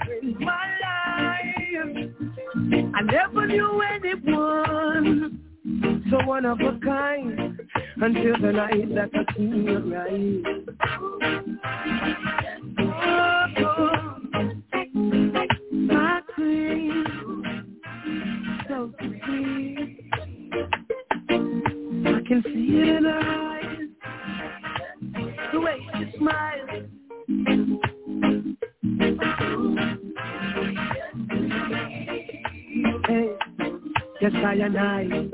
I never knew anyone so one of a kind until the night that I see you rise. Oh, my so sweet. I can see it in her eyes, the way she smiles. Yes, I and I.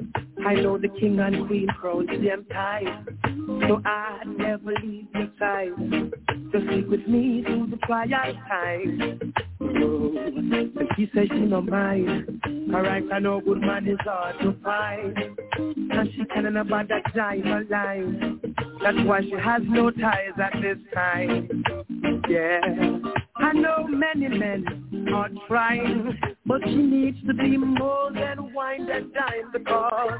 I know the king and queen crowns them tight. So I never leave your side. Just stick with me through the trial time. Oh, and she says she no mind. Alright, I know good man is hard to find. And she can't about that diamond line. That's why she has no ties at this time. Yeah. I know many men are trying, but she needs to be more than wine and dine because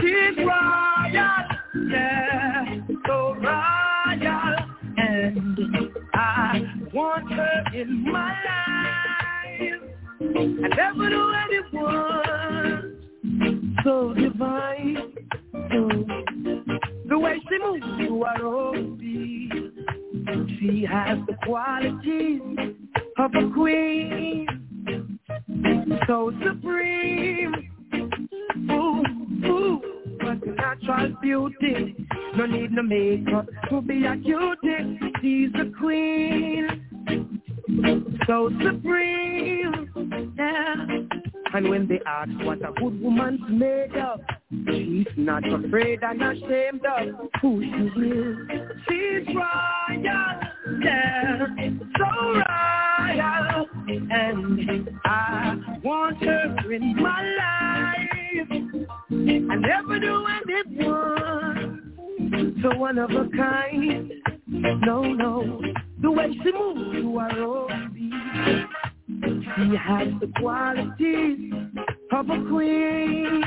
she's royal, yeah, so royal, and I want her in my life. I never knew anyone so divine. So the way she moves to her own beat. She has the qualities of a queen, so supreme. Ooh, ooh, but natural beauty. No need no makeup to be a cutie. She's a queen, so supreme. Yeah. And when they ask what a good woman's made of, she's not afraid and ashamed of who she is. She's royal, yeah, so royal. And I want her in my life. I never knew anyone so one of a kind. No, no, the way she moves to her own beat. She has the qualities of a queen,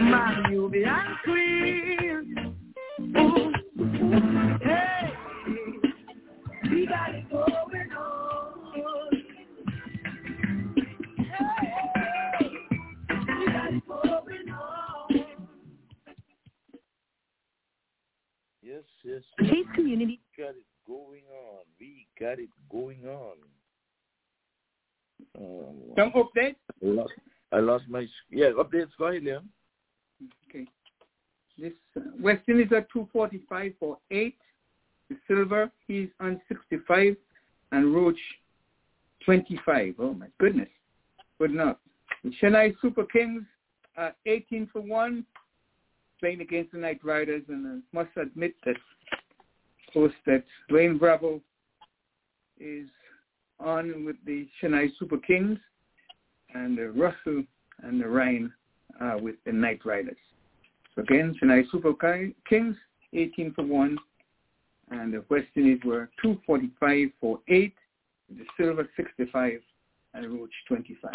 my Nubian queen. Ooh. Hey, we got it going on. Hey, we got it going on. Yes, yes. Peace Community. We got it going on. We got it going on. Um, Some updates? I lost, I lost my yeah updates. Go ahead, Leon. Okay. This uh, Weston is at 245 for 8. Da Silva, he's on 65. And Roach, 25. Oh, my goodness. Good enough. The Chennai Super Kings, uh, 18 for 1, playing against the Knight Riders. And I must admit that, of course, that Dwayne Bravo is on with the Chennai Super Kings. And uh, Russell and Narine uh, with the Knight Riders. So again, Chennai Super Kings, 18 for 1. And the West Indies were 245 for 8. Da Silva, 65. And Roach, 25.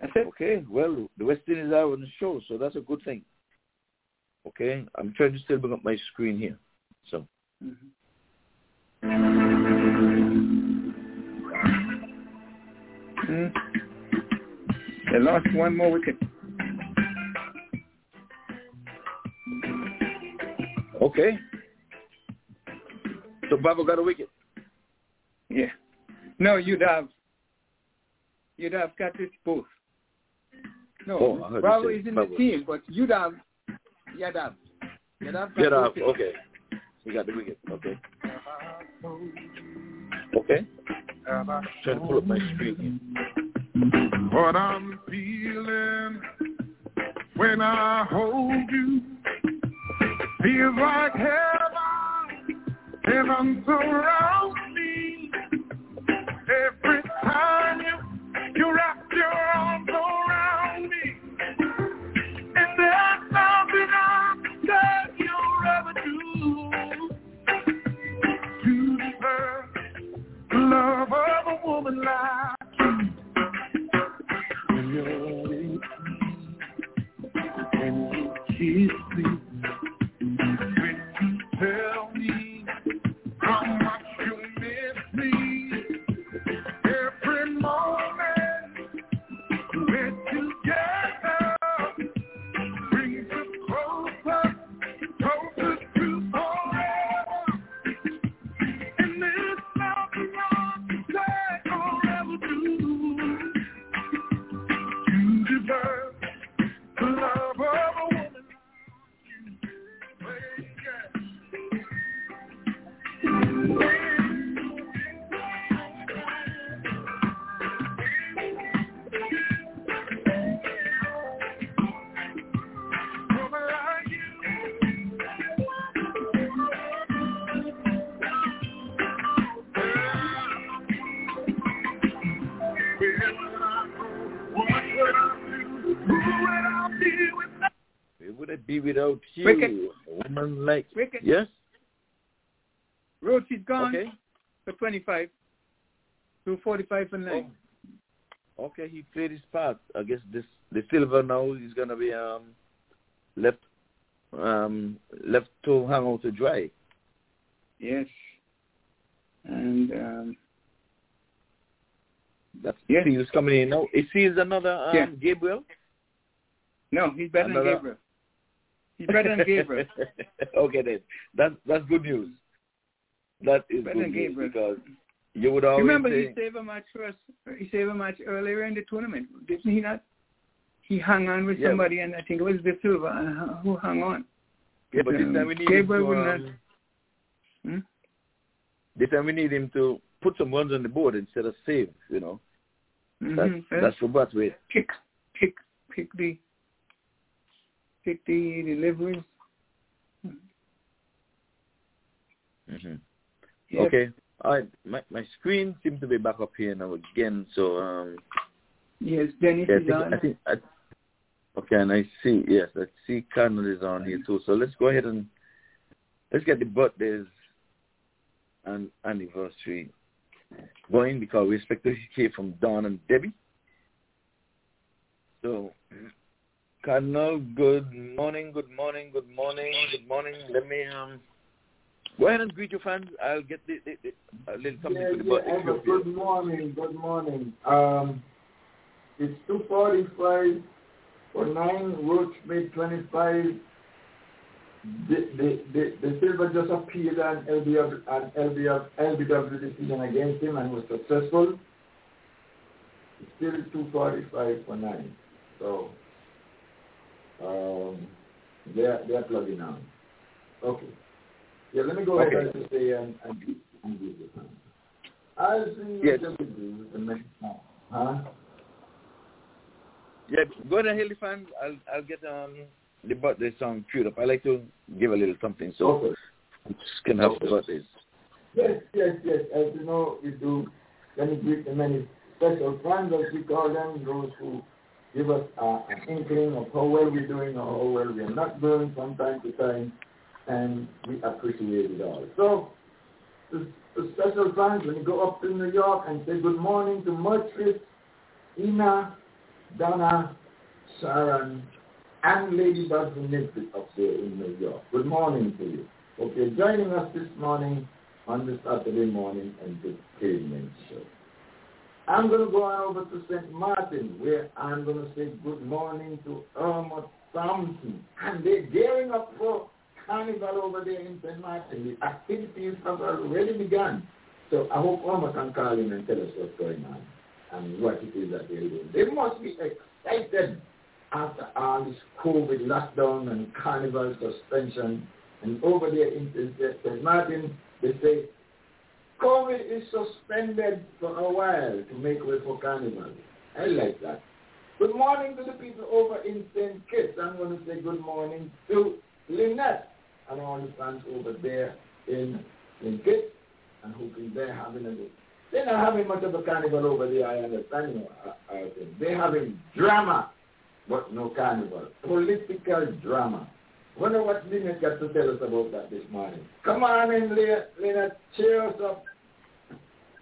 That's it. Okay, well, the West Indies are on the show, so that's a good thing. Okay, I'm trying to still bring up my screen here. So, Mm. They lost one more wicket. okay. So Bravo got a wicket. Yeah. No, you'd have you'd have got it both. No, Oh, you Bravo is in the team, but you'd have you'd have you'd have got Get both off. wickets. Okay. He got the wicket. Okay. Okay. have I Trying to pull up my screen. what I'm feeling when I hold you. Feels like heaven, heaven surrounds me. Would I be without you? Woman like Wicked. Yes? Roach is gone Okay. for 25. 245 for 9. Oh. Okay, he played his part. I guess this Da Silva now is gonna be um left um left to hang out to dry. Yes. And um, That's Yes. Seales coming in now. Is Seals another um, Yeah. Gabriel? no, he's better Another- than Gabriel. He's better than Gabriel. (laughs) okay then. That's that's good news. That is Better good than news because you would always Remember, say, he saved a match for us. He saved a match earlier in the tournament, didn't he not? He hung on with Yeah. somebody, and I think it was Da Silva uh, who hung on. yeah, but this um, time we need Gabriel him to, not- um, Hmm? this time we need him to put some runs on the board instead of save. You know, that's Mhm. that's for what we. pick, pick, pick the, pick the deliveries. hmm Yep. Okay. All right. My my screen seems to be back up here now again. So um, Yes, Dennis yeah, I is think, on. I think I, okay, and I see yes, I see Cardinal is on here too. So let's go ahead and let's get the birthdays and anniversary going because we expect to hear from Don and Debbie. So Cardinal, good morning, good morning, good morning, good morning. Let me um go ahead and greet your fans. I'll get the, the, the a little something Yeah, for the yeah, good morning, good morning. Um, it's 2.45 for 9, Roach made 25. The, the, the, Da Silva just appeared on LBW, on LBW, LBW decision against him and was successful. It's still 2.45 for 9. So, um, they're, they're plugging on. Okay. Yeah, let me go Okay. ahead and say and, and, do- and do this. I'll see Yes. what we do the next time. Huh? Yeah, go ahead, fans. I'll I'll get um the birthday song queued up. I like to give a little something so Okay. we can have Okay. birthdays. Yes, yes, yes. As you know, we do. Let me greet the many special friends, as we call them, those who give us uh, an inkling of how well we're doing or how well we're not doing from time to time, and we appreciate it all. So, the, the special thanks when you go up to New York and say good morning to Murtris, Ina, Donna, Sharon, and Lady Bugs and up there in New York. Good morning to you. Hope you're joining us this morning on this Saturday morning and entertainment show. I'm going to go on over to St. Martin, where I'm going to say good morning to Irma Thompson. And they're gearing up for carnival over there in St. Martin. The activities have already begun. So I hope Irma can call in and tell us what's going on and what it is that they're doing. They must be excited after all this COVID lockdown and carnival suspension. And over there in St. Martin, they say COVID is suspended for a while to make way for carnival. I like that. Good morning to the people over in St. Kitts. I'm going to say good morning to Lynette and all the fans over there in St. Kitts and hoping they're having a good. They're not having much of a carnival over there, I understand. You know, I, I. They're having drama, but no carnival. Political drama. Wonder what Lynette got to tell us about that this morning. Come on in, Lynette. Cheer us up.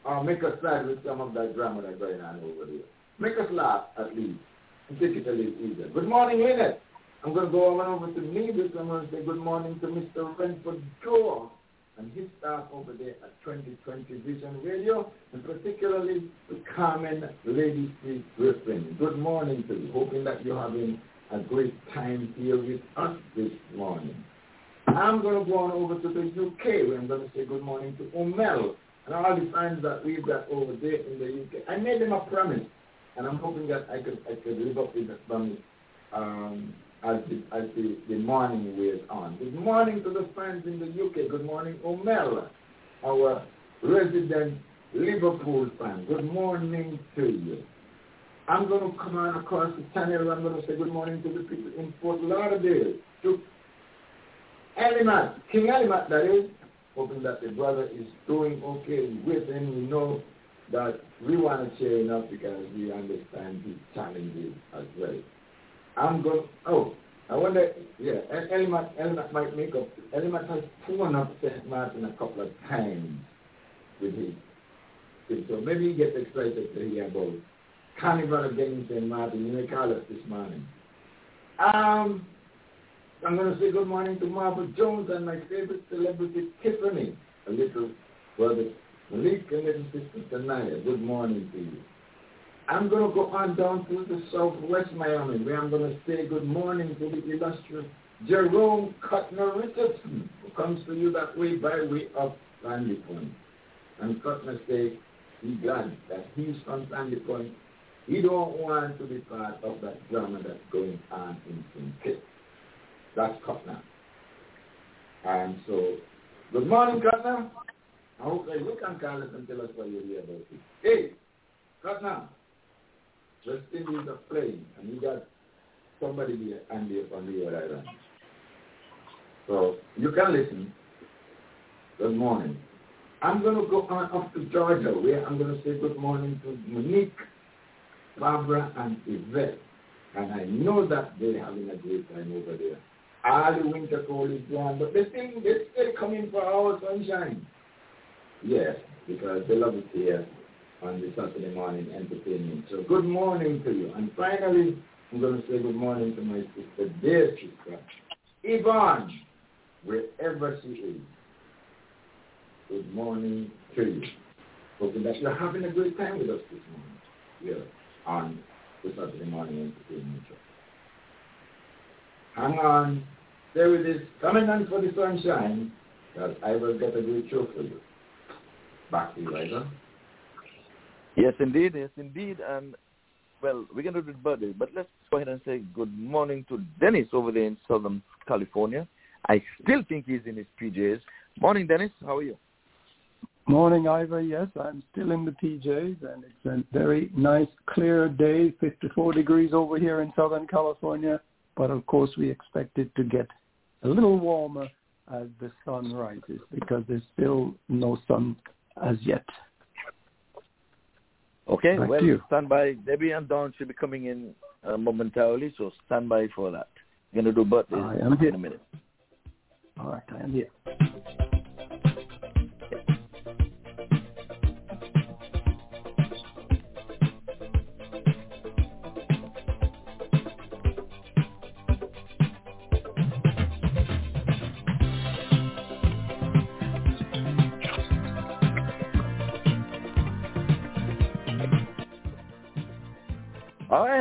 Or make us sad with some of that drama that's going on over there. Make us laugh, at least. And take it a little easier. Good morning, Lynette. I'm going to go on over to Nevis. I'm going to say good morning to Mr. Renford Joe and his staff over there at 2020 Vision Radio, and particularly to Carmen Lady Street Griffin. Good morning to you. Hoping that you're having a great time here with us this morning. I'm going to go on over to the UK where I'm going to say good morning to Omel and all the friends that we've got over there in the UK. I made them a promise, and I'm hoping that I could I could live up to that promise um, as the as the, the morning wears on. Good morning to the friends in the UK. Good morning, Omel, our resident Liverpool fan. Good morning to you. I'm going to come on across the channel. I'm going to say good morning to the people in Fort Lauderdale. To Elimat, King Elimat, that is. Hoping that the brother is doing okay with him. We know that we want to cheer him up because we understand his challenges as well. I'm going, oh, I wonder, yeah, Elimat, Elimat might make up, Elimat has torn up St. Martin a couple of times with his, so maybe he gets excited to hear about Carnival again in. Martin. Call us this morning. Um, I'm going to say good morning to Marvel Jones and my favorite celebrity, Tiffany. A little brother Malik and little sister Tanaya. Good morning to you. I'm going to go on down to the southwest Miami, where I'm going to say good morning to the illustrious Jerome Cutner Richardson, who comes to you that way by way of Sandy Point. And Cutner say he's glad that he's from Sandy Point. He don't want to be part of that drama that's going on in. Kitts. That's Cutner. And so, good morning, Cutner. I hope that you can call us and tell us what you hear about it. Hey, Cutner, West Indies are playing, and you got somebody here and on the other island. So, you can listen. Good morning. I'm going to go on up to Georgia, where I'm going to say good morning to Monique, Barbara, and Yvette. And I know that they're having a great time over there all the winter cold is gone, but they still they still coming for our sunshine. Yes, because they love it here on the Saturday morning entertainment. So good morning to you. And finally, I'm going to say good morning to my sister, dear sister, Yvonne, wherever she is. Good morning to you. Hoping that you're having a great time with us this morning here on the Saturday morning entertainment show. Hang on. Stay with this. Coming on for the sunshine, because I will get a great show for you. Back to you, Ida. Yes, indeed. Yes, indeed. And, well, we're going to do it birthday, but let's go ahead and say good morning to Dennis over there in Southern California. I still think he's in his PJs. Morning, Dennis. How are you? Morning, Ivor. Yes, I'm still in the PJs, and it's a very nice, clear day, 54 degrees over here in Southern California but of course we expect it to get a little warmer as the sun rises because there's still no sun as yet. Okay, Back well, you. stand by. Debbie and Don should be coming in uh, momentarily, so stand by for that. Going to do birthdays I am here. in a minute. All right, I am here.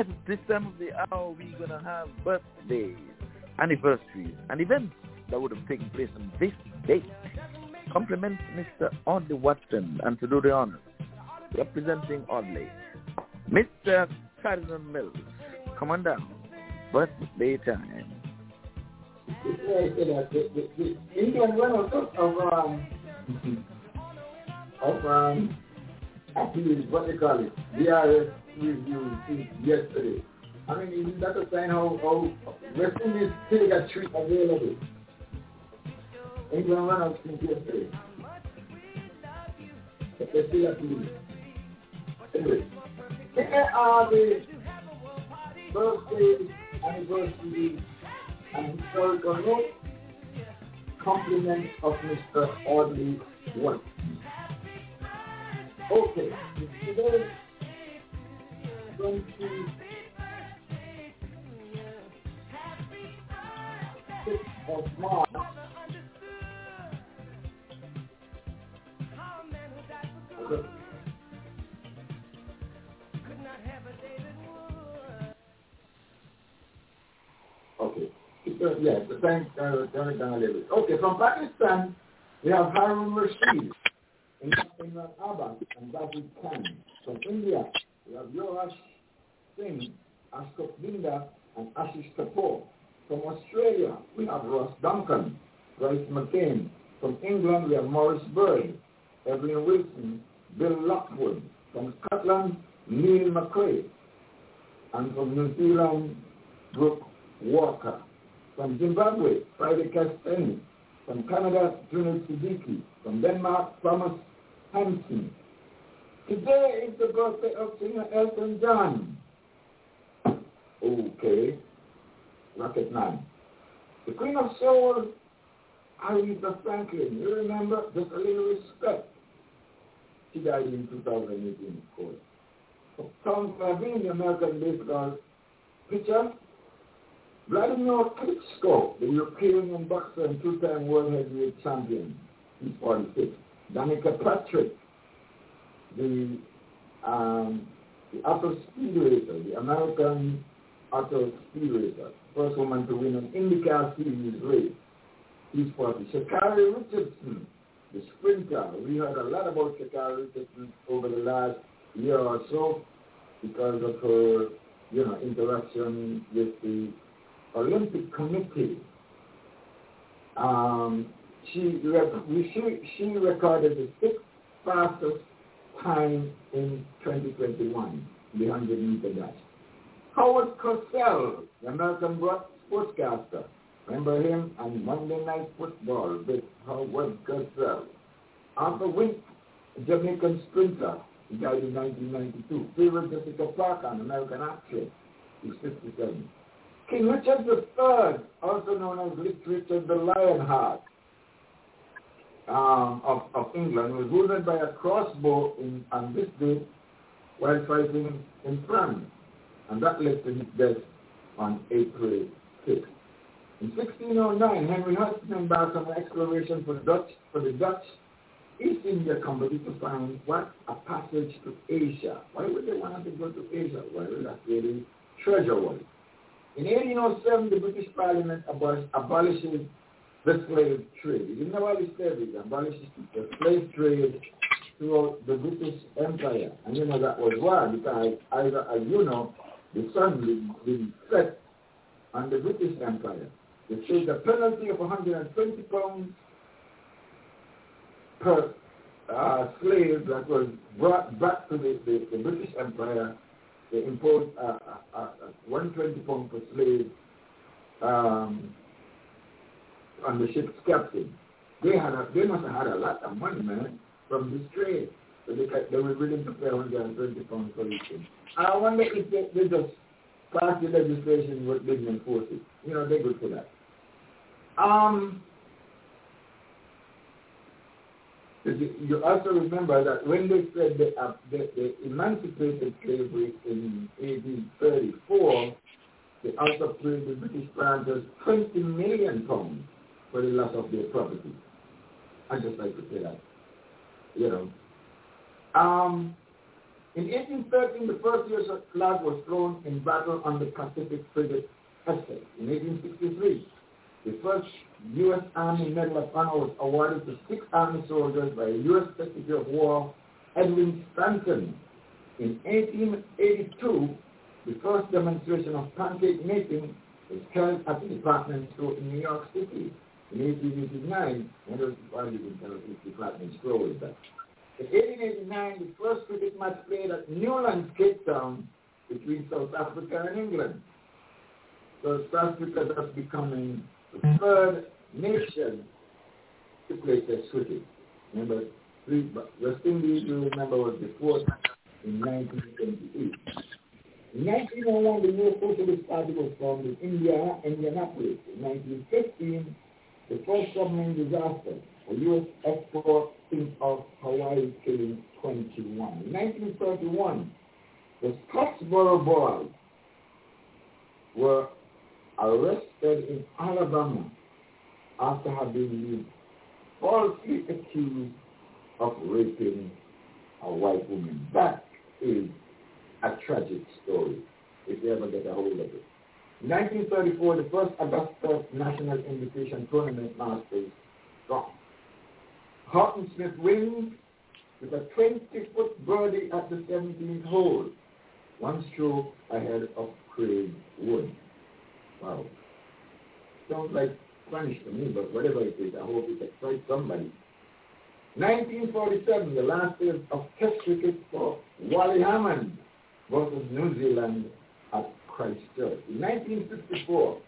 Right, this time of the hour, we're going to have birthdays, anniversaries, and events that would have taken place on this date. Compliment Mr. Audley Watson and to do the honors, representing Audley, Mr. Cardinal Mills. Down. Birthday time. I Indian run of, um, of um, appeals, what they call it, DRS review yesterday. I mean, is that a sign how, how West Indies still got treat available? England run out since yesterday. But they still appeal. Anyway, here are the birthday, anniversary, and historical note compliments of Mr. Audley White. Okay, today, 20 of March, okay. Yeah, the thank uh. Okay, from Pakistan, we have Harun Rashid, and David Khan. From India, we have Yorash Singh, Ashok Binda, and Ashish Kapoor. From Australia, we have Ross Duncan, Bryce McGain. From England, we have Morris Bird, Evelyn Wilson, Bill Lockwood. From Scotland, Neil McCrae. And from New Zealand, Brooke Walker. From Zimbabwe, Friday Kasteni. From Canada, Junior Siddiqui. From Denmark, Thomas Hansen. Today is the birthday of singer Elton John. Okay. Rocket Man. The Queen of Soul, Aretha Franklin. You remember? Just a little respect. She died in 2018, of course. Tom Glavine, the American baseball pitcher, Vladimir Klitschko, the Ukrainian boxer and two-time world heavyweight champion, he's 46. Danica Patrick, the um, the auto speed racer, the American auto speed racer, first woman to win an IndyCar series race. He's 40. Sha'Carri Richardson, the sprinter. We heard a lot about Sha'Carri Richardson over the last year or so because of her, you know, interaction with the Olympic Committee. Um, she, rec- she, she recorded the sixth fastest time in 2021, the 100 meter dash. Howard Cosell, the American sportscaster. Remember him on Monday Night Football with Howard Cosell. Arthur Wint, Jamaican sprinter. He died in 1992. Favorite Jessica Parker, an American actress. He's 57. King Richard III, also known as Richard the Lionheart um, of, of England, was wounded by a crossbow in, on this day while fighting in France. And that led to his death on April 6th. In 1609, Henry Hudson embarked on an exploration for the Dutch, for the Dutch East India Company to find what? A passage to Asia. Why would they want to go to Asia? Well, that's where the treasure was. In 1807, the British Parliament abolished, abolishes the slave trade. It didn't abolish slavery, it abolishes the slave trade throughout the British Empire. And you know that was why, because either, as you know, the sun will set on the British Empire. They paid a penalty of 120 pounds per uh, slave that was brought back to the, the, the British Empire. They imposed uh, uh, uh 120 pounds per slave um, on the ship's captain. They had a, they must have had a lot of money, man, from this trade. They were willing to pay 120 pounds for each thing. I wonder if they, they just passed the legislation with didn't enforce it. You know, they're good for that. Um, you also remember that when they said they, uh, they, they emancipated slavery in 1834, they also paid the British planters 20 million pounds for the loss of their property. I just like to say that. You know. Um, in 1813, the first U.S. flag was flown in battle on the Pacific frigate Essex. In 1863, the first U.S. Army Medal of Honor was awarded to six Army soldiers by U.S. Secretary of War Edwin Stanton. In 1882, the first demonstration of pancake making was held at the department store in New York City. In 1889, one of the parties in the department store was that. In 1889, the first cricket match played at Newlands, Cape Town, between South Africa and England. So South Africa thus becoming the third nation to play Test cricket. Remember, West Indies, you remember, was the fourth in 1928. In 1901, the new Socialist Party was formed in India, Indianapolis. In 1915, the first submarine disaster, a U.S. export of Hawaii killing 21. In 1931, the Scottsboro boys were arrested in Alabama after having been falsely accused of raping a white woman. That is a tragic story, if you ever get a hold of it. In 1934, the first Augusta National Invitation Tournament Masters dropped. Horton Smith wins with a 20-foot birdie at the 17th hole, one stroke ahead of Craig Wood. Wow. Sounds like Spanish to me, but whatever it is, I hope it excites somebody. 1947, the last day of Test cricket for Wally Hammond versus New Zealand at Christchurch. In 1954,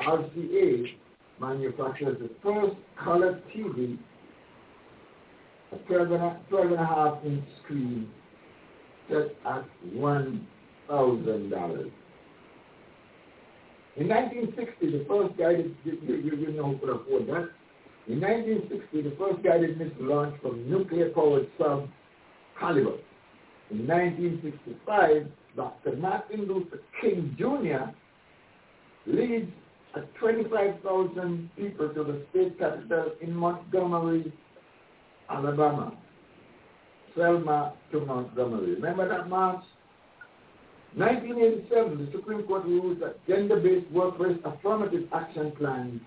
RCA manufactured the first color TV, 12 and a, 12 and a half inch screen set at $1,000. In 1960, the first guided, you, you, know who could afford that. In 1960, the first guided missile launched from nuclear-powered sub Halibut. In 1965, Dr. Martin Luther King Jr. leads a 25,000 people to the state capital in Montgomery, Alabama. Selma to Montgomery. Remember that march? 1987, the Supreme Court ruled that gender-based workplace affirmative action plans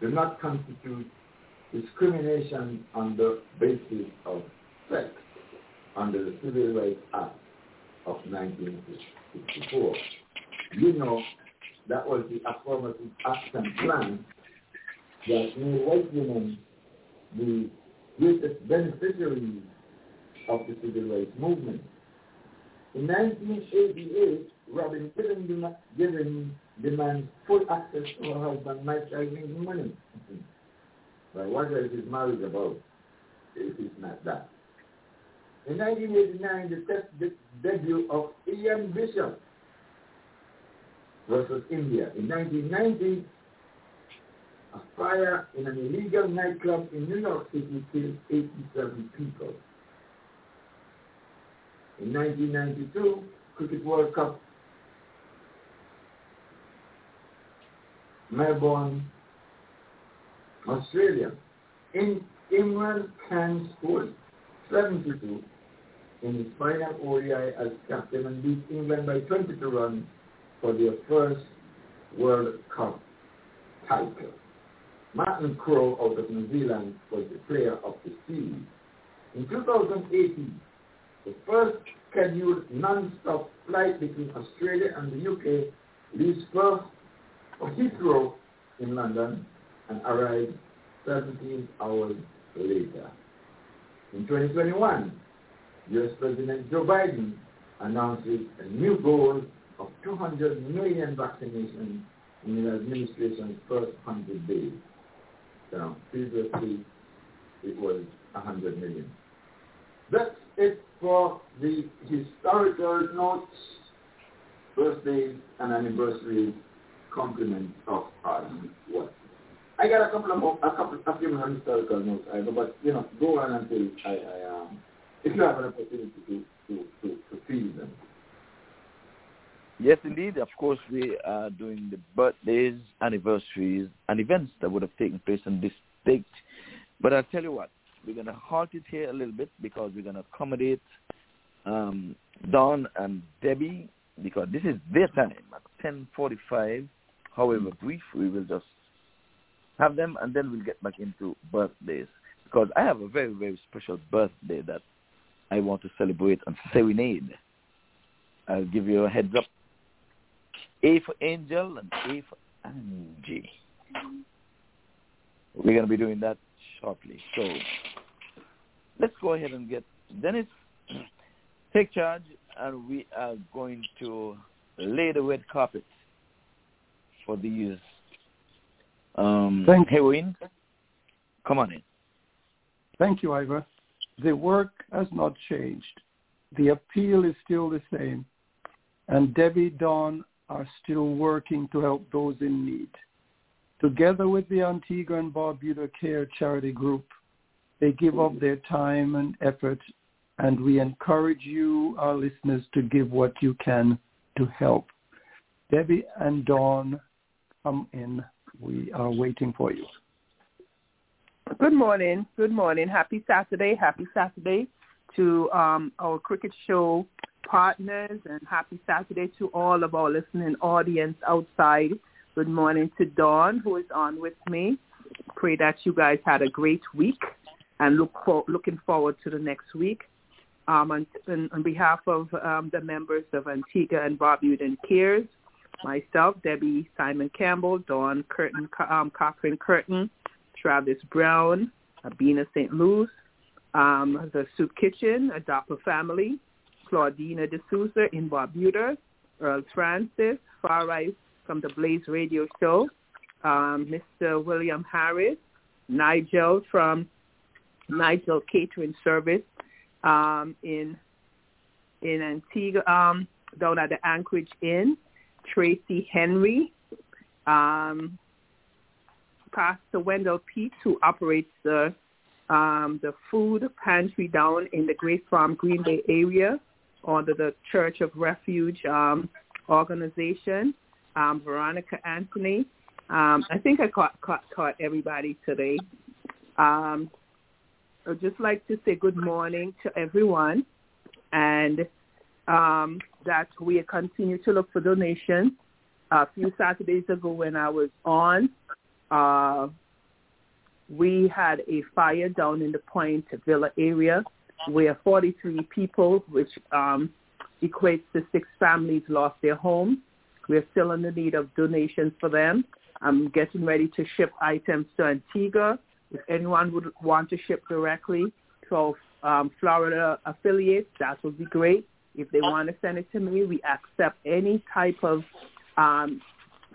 do not constitute discrimination on the basis of sex under the Civil Rights Act of 1964. You know that was the affirmative action plan that made white women the greatest beneficiaries of the civil rights movement. In 1988, Robin Given, Given demands full access to her husband Mike Isling's money. but what else is marriage about it's not that? In 1989, the test de- debut of Ian Bishop versus India. In 1990, a fire in an illegal nightclub in New York City killed 87 people. In 1992, Cricket World Cup, Melbourne, Australia. In Imran Khan scored 72 in his final ODI as captain and beat England by 22 runs for their first World Cup title. Martin Crowe out of New Zealand was the player of the series. In 2018, the first scheduled non-stop flight between Australia and the UK leaves Perth for Heathrow in London and arrives 17 hours later. In 2021, U.S. President Joe Biden announces a new goal of 200 million vaccinations in the administration's first 100 days. Previously, it was 100 million. That's it for the historical notes, birthdays, and anniversaries complement of us. What? I got a couple of more, a couple, a few more historical notes, know, but you know, go on until I, I um, if you have an opportunity to to to, to feel them. Yes, indeed. Of course, we are doing the birthdays, anniversaries, and events that would have taken place on this date. But I'll tell you what, we're going to halt it here a little bit because we're going to accommodate um, Don and Debbie because this is their time at 10.45. However brief, we will just have them and then we'll get back into birthdays because I have a very, very special birthday that I want to celebrate and serenade. I'll give you a heads up. A for Angel and A for Angie. We're going to be doing that shortly. So let's go ahead and get Dennis, (clears throat) take charge, and we are going to lay the red carpet for these um, Thank- heroines. Come on in. Thank you, Ivor. The work has not changed. The appeal is still the same. And Debbie Dawn are still working to help those in need. Together with the Antigua and Barbuda Care Charity Group, they give up their time and effort, and we encourage you, our listeners, to give what you can to help. Debbie and Dawn, come in. We are waiting for you. Good morning. Good morning. Happy Saturday. Happy Saturday to um, our cricket show partners and happy Saturday to all of our listening audience outside. Good morning to Dawn who is on with me. Pray that you guys had a great week and look for, looking forward to the next week. Um, and on behalf of um, the members of Antigua and Barbuda and Cares, myself, Debbie Simon Campbell, Dawn Kirton, um, Cochran Kirton, Travis Brown, Abina St. Louis, um, the Soup Kitchen, Adopt a Family, Claudina D'Souza in Barbuda, Earl Francis, Far Right from the Blaze Radio Show, um, Mr. William Harris, Nigel from Nigel Catering Service um, in in Antigua, um, down at the Anchorage Inn, Tracy Henry, um, Pastor Wendell Pete, who operates the um, the food pantry down in the Grays Farm Green Bay area under the Church of Refuge um, organization. Um, Veronica Anthony. Um, I think I caught, caught, caught everybody today. Um, I'd just like to say good morning to everyone and um, that we continue to look for donations. A few Saturdays ago when I was on, uh, we had a fire down in the Point Villa area where 43 people, which um, equates to six families, lost their homes. We're still in the need of donations for them. I'm getting ready to ship items to Antigua. If anyone would want to ship directly to our um, Florida affiliates, that would be great. If they want to send it to me, we accept any type of um,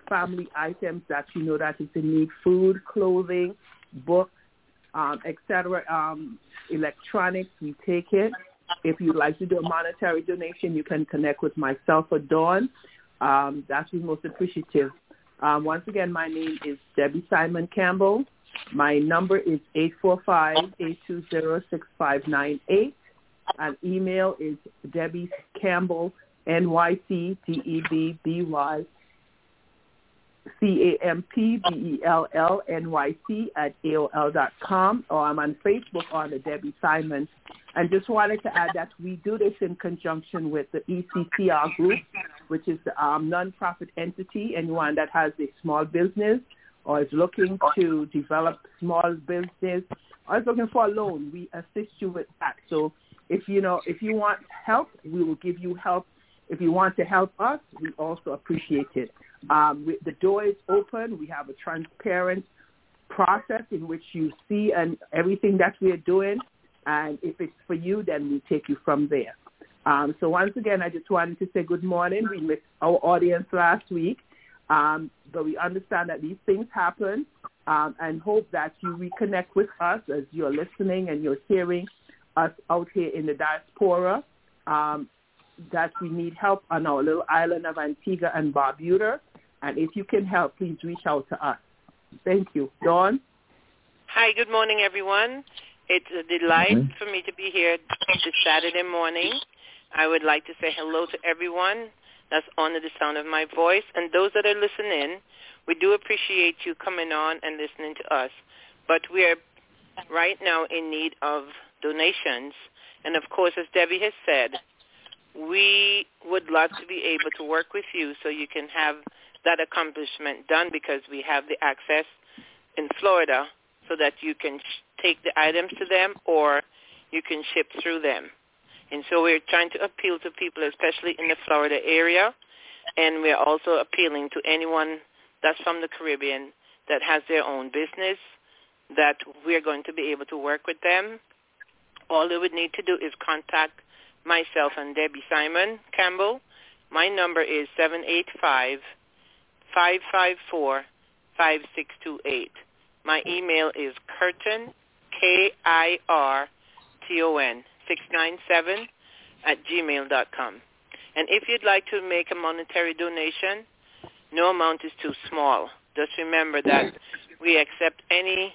family items that you know that is in need, food, clothing, books, um, etc., um, electronics, we take it. If you'd like to do a monetary donation, you can connect with myself or Dawn. Um, that's be most appreciative. Um, once again, my name is Debbie Simon Campbell. My number is 845-820-6598. And email is Debbie Campbell, N-Y-C, D-E-B-B-Y, C-A-M-P-B-E-L-L-N-Y-C at AOL dot com, or I'm on Facebook the Debbie Simon. And just wanted to add that we do this in conjunction with the ECTR group, which is the um, nonprofit entity. Anyone that has a small business or is looking to develop small business or is looking for a loan, we assist you with that. So if you know if you want help, we will give you help. If you want to help us, we also appreciate it. Um, we, the door is open. We have a transparent process in which you see and everything that we are doing. And if it's for you, then we take you from there. Um, so once again, I just wanted to say good morning. We missed our audience last week, um, but we understand that these things happen um, and hope that you reconnect with us as you're listening and you're hearing us out here in the diaspora. That we need help on our little island of Antigua and Barbuda. And if you can help, please reach out to us. Thank you. Dawn? Hi, good morning, everyone. It's a delight Mhm. for me to be here this Saturday morning. I would like to say hello to everyone that's under the sound of my voice. And those that are listening, we do appreciate you coming on and listening to us. But we are right now in need of donations. And of course, as Debbie has said, we would love to be able to work with you so you can have that accomplishment done because we have the access in Florida so that you can sh- take the items to them or you can ship through them. And so we're trying to appeal to people, especially in the Florida area, and we're also appealing to anyone that's from the Caribbean that has their own business, that we're going to be able to work with them All they would need to do is contact myself and Debbie Simon Campbell. My number is seven eight five five five four five six two eight. My email is kirton k i r t o n six nine seven at gmail dot com. And if you'd like to make a monetary donation, no amount is too small. Just remember that we accept any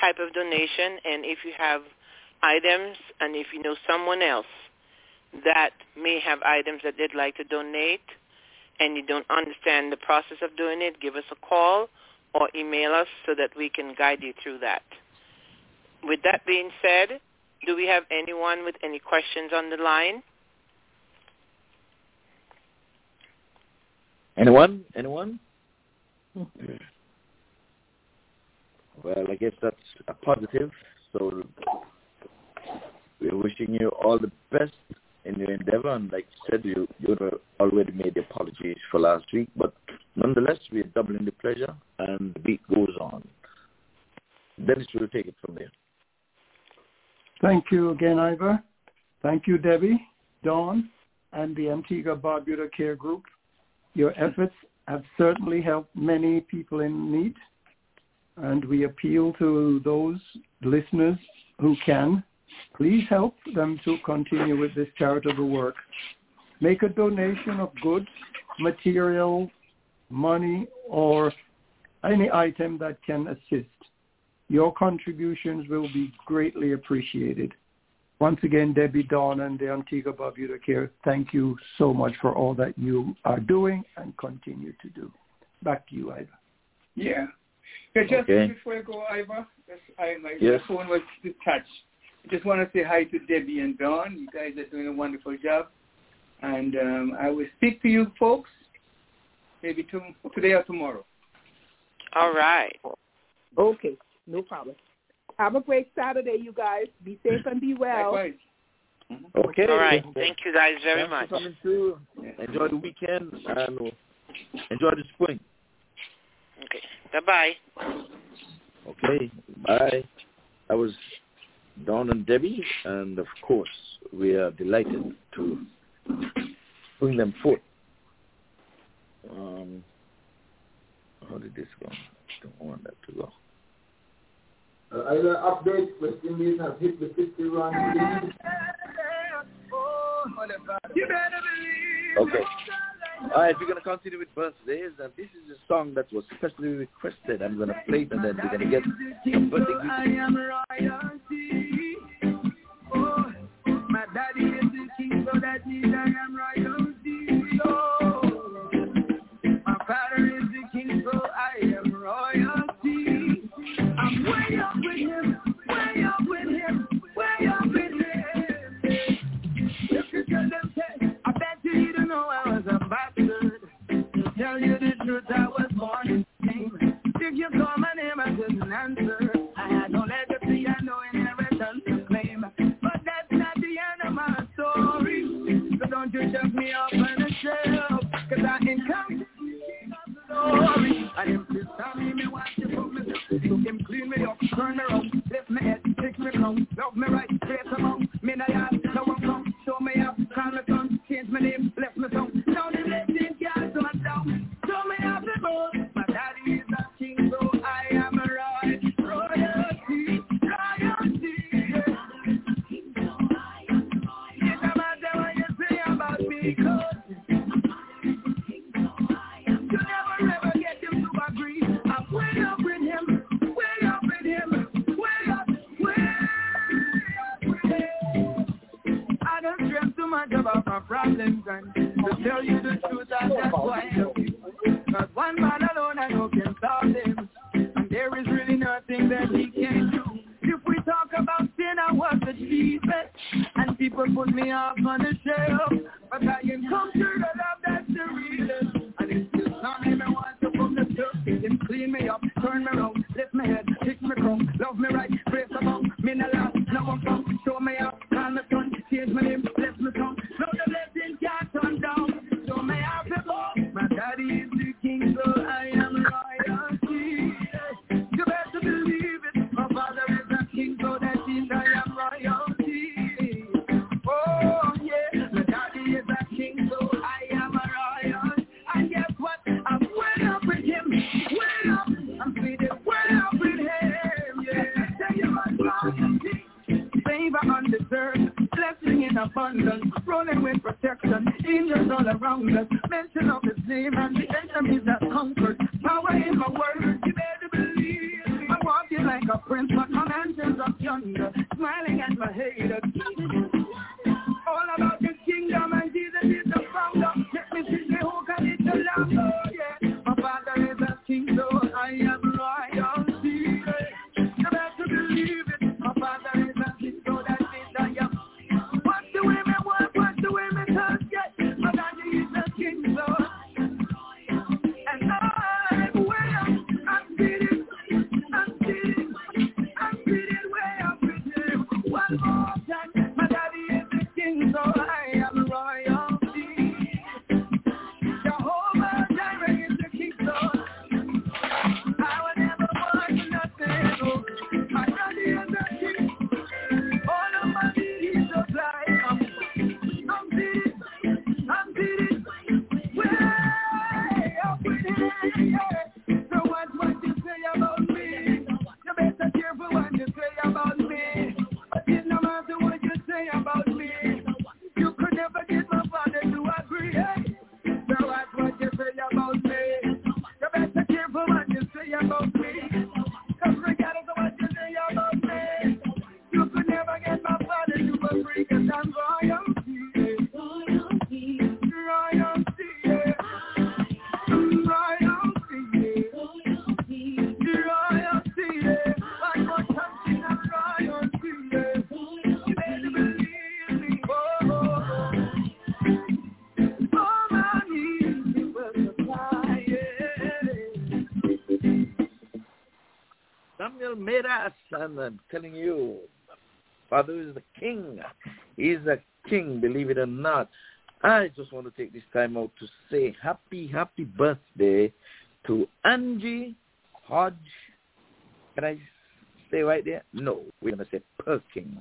type of donation, and if you have items and if you know someone else that may have items that they'd like to donate and you don't understand the process of doing it, give us a call or email us so that we can guide you through that. With that being said, do we have anyone with any questions on the line? Anyone? Anyone? Hmm. Well, I guess that's a positive. So we're wishing you all the best in your endeavor. And like you said, you you already made the apologies for last week, but nonetheless, we're doubling the pleasure, and the beat goes on. Dennis will take it from there. Thank you again, Ivor. Thank you, Debbie, Dawn, and the Antigua Barbuda Care Group. Your efforts have certainly helped many people in need, and we appeal to those listeners who can. Please help them to continue with this charitable work. Make a donation of goods, material, money, or any item that can assist. Your contributions will be greatly appreciated. Once again, Debbie Dawn and the Antigua Barbuda Care, thank you so much for all that you are doing and continue to do. Back to you, Ivor. Yeah. Yeah, just Okay. before I go, Ivor, just, I, my Yes. phone was detached. I just want to say hi to Debbie and Dawn. You guys are doing a wonderful job. And um, I will speak to you folks maybe to, today or tomorrow. All right. Okay, no problem. Have a great Saturday, you guys. Be safe and be well. Likewise. Okay. All right. Thank you guys very Thanks much. for coming through. Enjoy the weekend and enjoy the spring. Okay. Bye-bye. Okay. Bye. That was Dawn and Debbie, and of course, we are delighted to bring them forth. Um, how did this go? Don't want that to go. Uh, update, West Indies have hit the 50 run. Okay. Uh, All right, we're going to continue with birthdays, and this is a song that was specially requested. I'm going to play it, and then we're going to get some birthday. Oh, my daddy is the king, so that means I am royalty. Oh, my father is the king, so I am royalty. I'm way up with him, way up tell you the truth, I was born in shame. If you call my name, I couldn't answer. I had no legacy, I no inheritance to claim. But that's not the end of my story. So don't you shove me up on the shelf. Cause I ain't coming story. And him still tell me, want to put me So him clean me up, turn me around, lift me head, fix me crown, love me right, and I'm telling you, Father is the king. He's a king, believe it or not. I just want to take this time out to say happy, happy birthday to Angie Hodge. Can I stay right there? No, we're going to say Perkins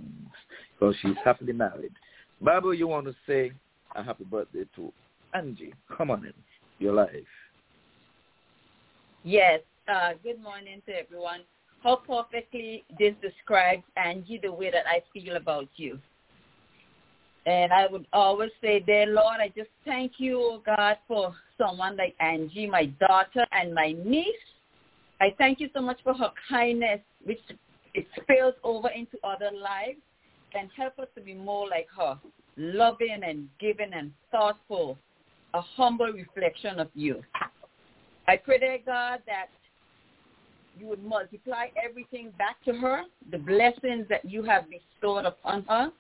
because she's happily married. Bible, you want to say a happy birthday to Angie. Come on in. Your life. Yes. Uh, good morning to everyone. How perfectly this describes Angie the way that I feel about you. And I would always say, dear Lord, I just thank you, oh God, for someone like Angie, my daughter and my niece. I thank you so much for her kindness, which it spills over into other lives and help us to be more like her, loving and giving and thoughtful, a humble reflection of you. I pray, dear God, that you would multiply everything back to her, the blessings that you have bestowed upon her,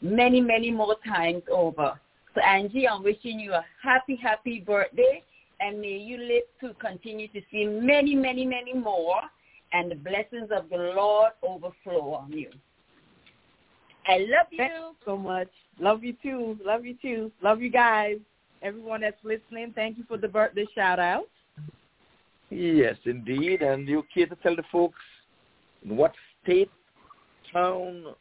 many, many more times over. So Angie, I'm wishing you a happy, happy birthday, and may you live to continue to see many, many, many more, and the blessings of the Lord overflow on you. I love you. Thank you so much. Love you too. Love you too. Love you guys. Everyone that's listening, thank you for the birthday shout out. Yes, indeed. And you care to tell the folks in what state, town,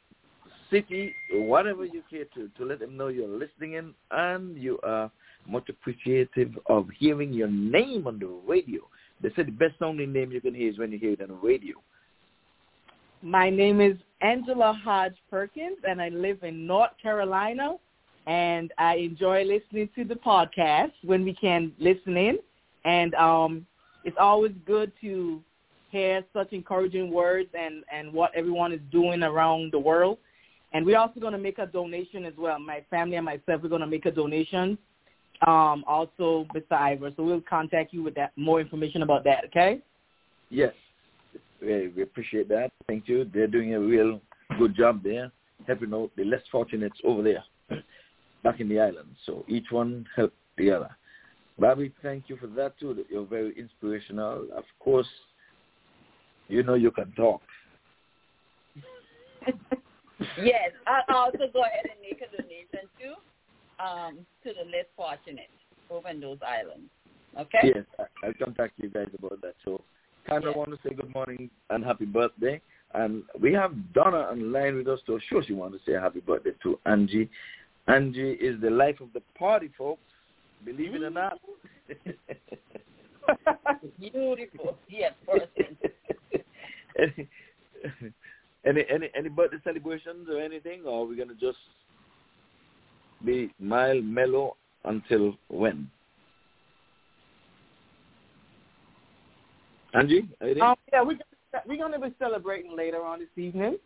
city, whatever you care to, to let them know you're listening in and you are much appreciative of hearing your name on the radio. They said the best sounding name you can hear is when you hear it on the radio. My name is Angela Hodge Perkins, and I live in North Carolina. And I enjoy listening to the podcast when we can listen in. And um, it's always good to hear such encouraging words and, and what everyone is doing around the world. And we're also going to make a donation as well. My family and myself, we're going to make a donation um, also, Mr. Ivor. So we'll contact you with that more information about that, okay? Yes, we, appreciate that. Thank you. They're doing a real good job there, helping out the less fortunate over there, (clears throat) back in the island. So each one help the other. Bobby, thank you for that too. You're very inspirational. Of course, you know you can talk. (laughs) yes, I'll also go ahead and make a donation too um, to the less fortunate over in those islands. Okay? Yes, I, I'll contact you guys about that. So kind of want to say good morning and happy birthday. And we have Donna online with us to sure she wants to say happy birthday to Angie. Angie is the life of the party, folks. Believe it or not. (laughs) Beautiful. Yes, (laughs) person. any, any any any birthday celebrations or anything, or are we gonna just be mild, mellow until when? Angie, are you? Um, yeah, we're gonna, we're going to be celebrating later on this evening.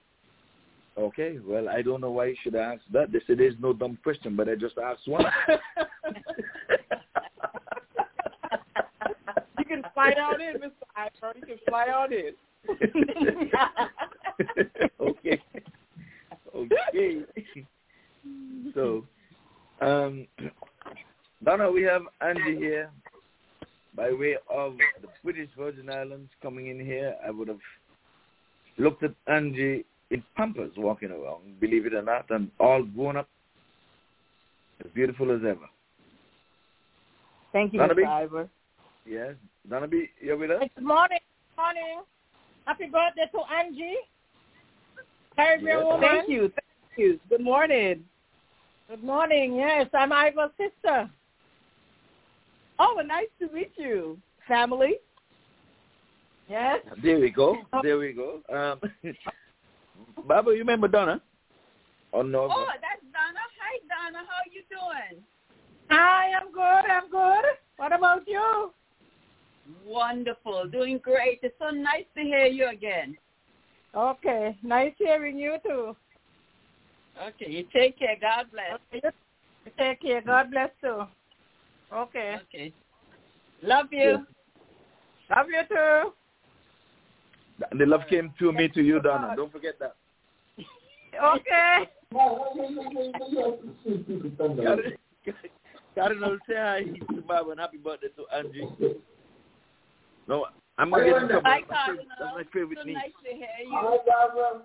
Okay, well, I don't know why you should ask that. They said there's no dumb question, but I just asked one. (laughs) you can fly on in, Mr. Ivor. You can fly on in. (laughs) okay. Okay. So, um, Donna, we have Angie here by way of the British Virgin Islands coming in here. I would have looked at Angie in Pampers walking around, believe it or not, and all grown up, as beautiful as ever. Thank you, Donna? Mr. Ivor. Yes, Donna B, you're with us? Good morning. Morning. Happy birthday to Angie. Caribbean Yes. woman. Thank you. Thank you. Good morning. Good morning. Yes, I'm Ivor's sister. Oh, well, nice to meet you, family. Yes. There we go. There we go. Um, (laughs) Baba, you remember Donna? Oh no. Oh, that's Donna. Hi, Donna. How are you doing? Hi, I'm good. I'm good. What about you? Wonderful. Doing great. It's so nice to hear you again. Okay. Nice hearing you too. Okay. You take care. God bless. Okay. You Take care. God bless you. Okay. Okay. Love you. Love you too. And The love came through me to you, Donna. Don't forget that. (laughs) Okay. (laughs) Cardinal, Cardinal, say hi to Baba and happy birthday to Angie. No, I'm gonna get in. Hi, That's my favorite- That's my favorite So niece. nice to hear you. Hi, Barbara.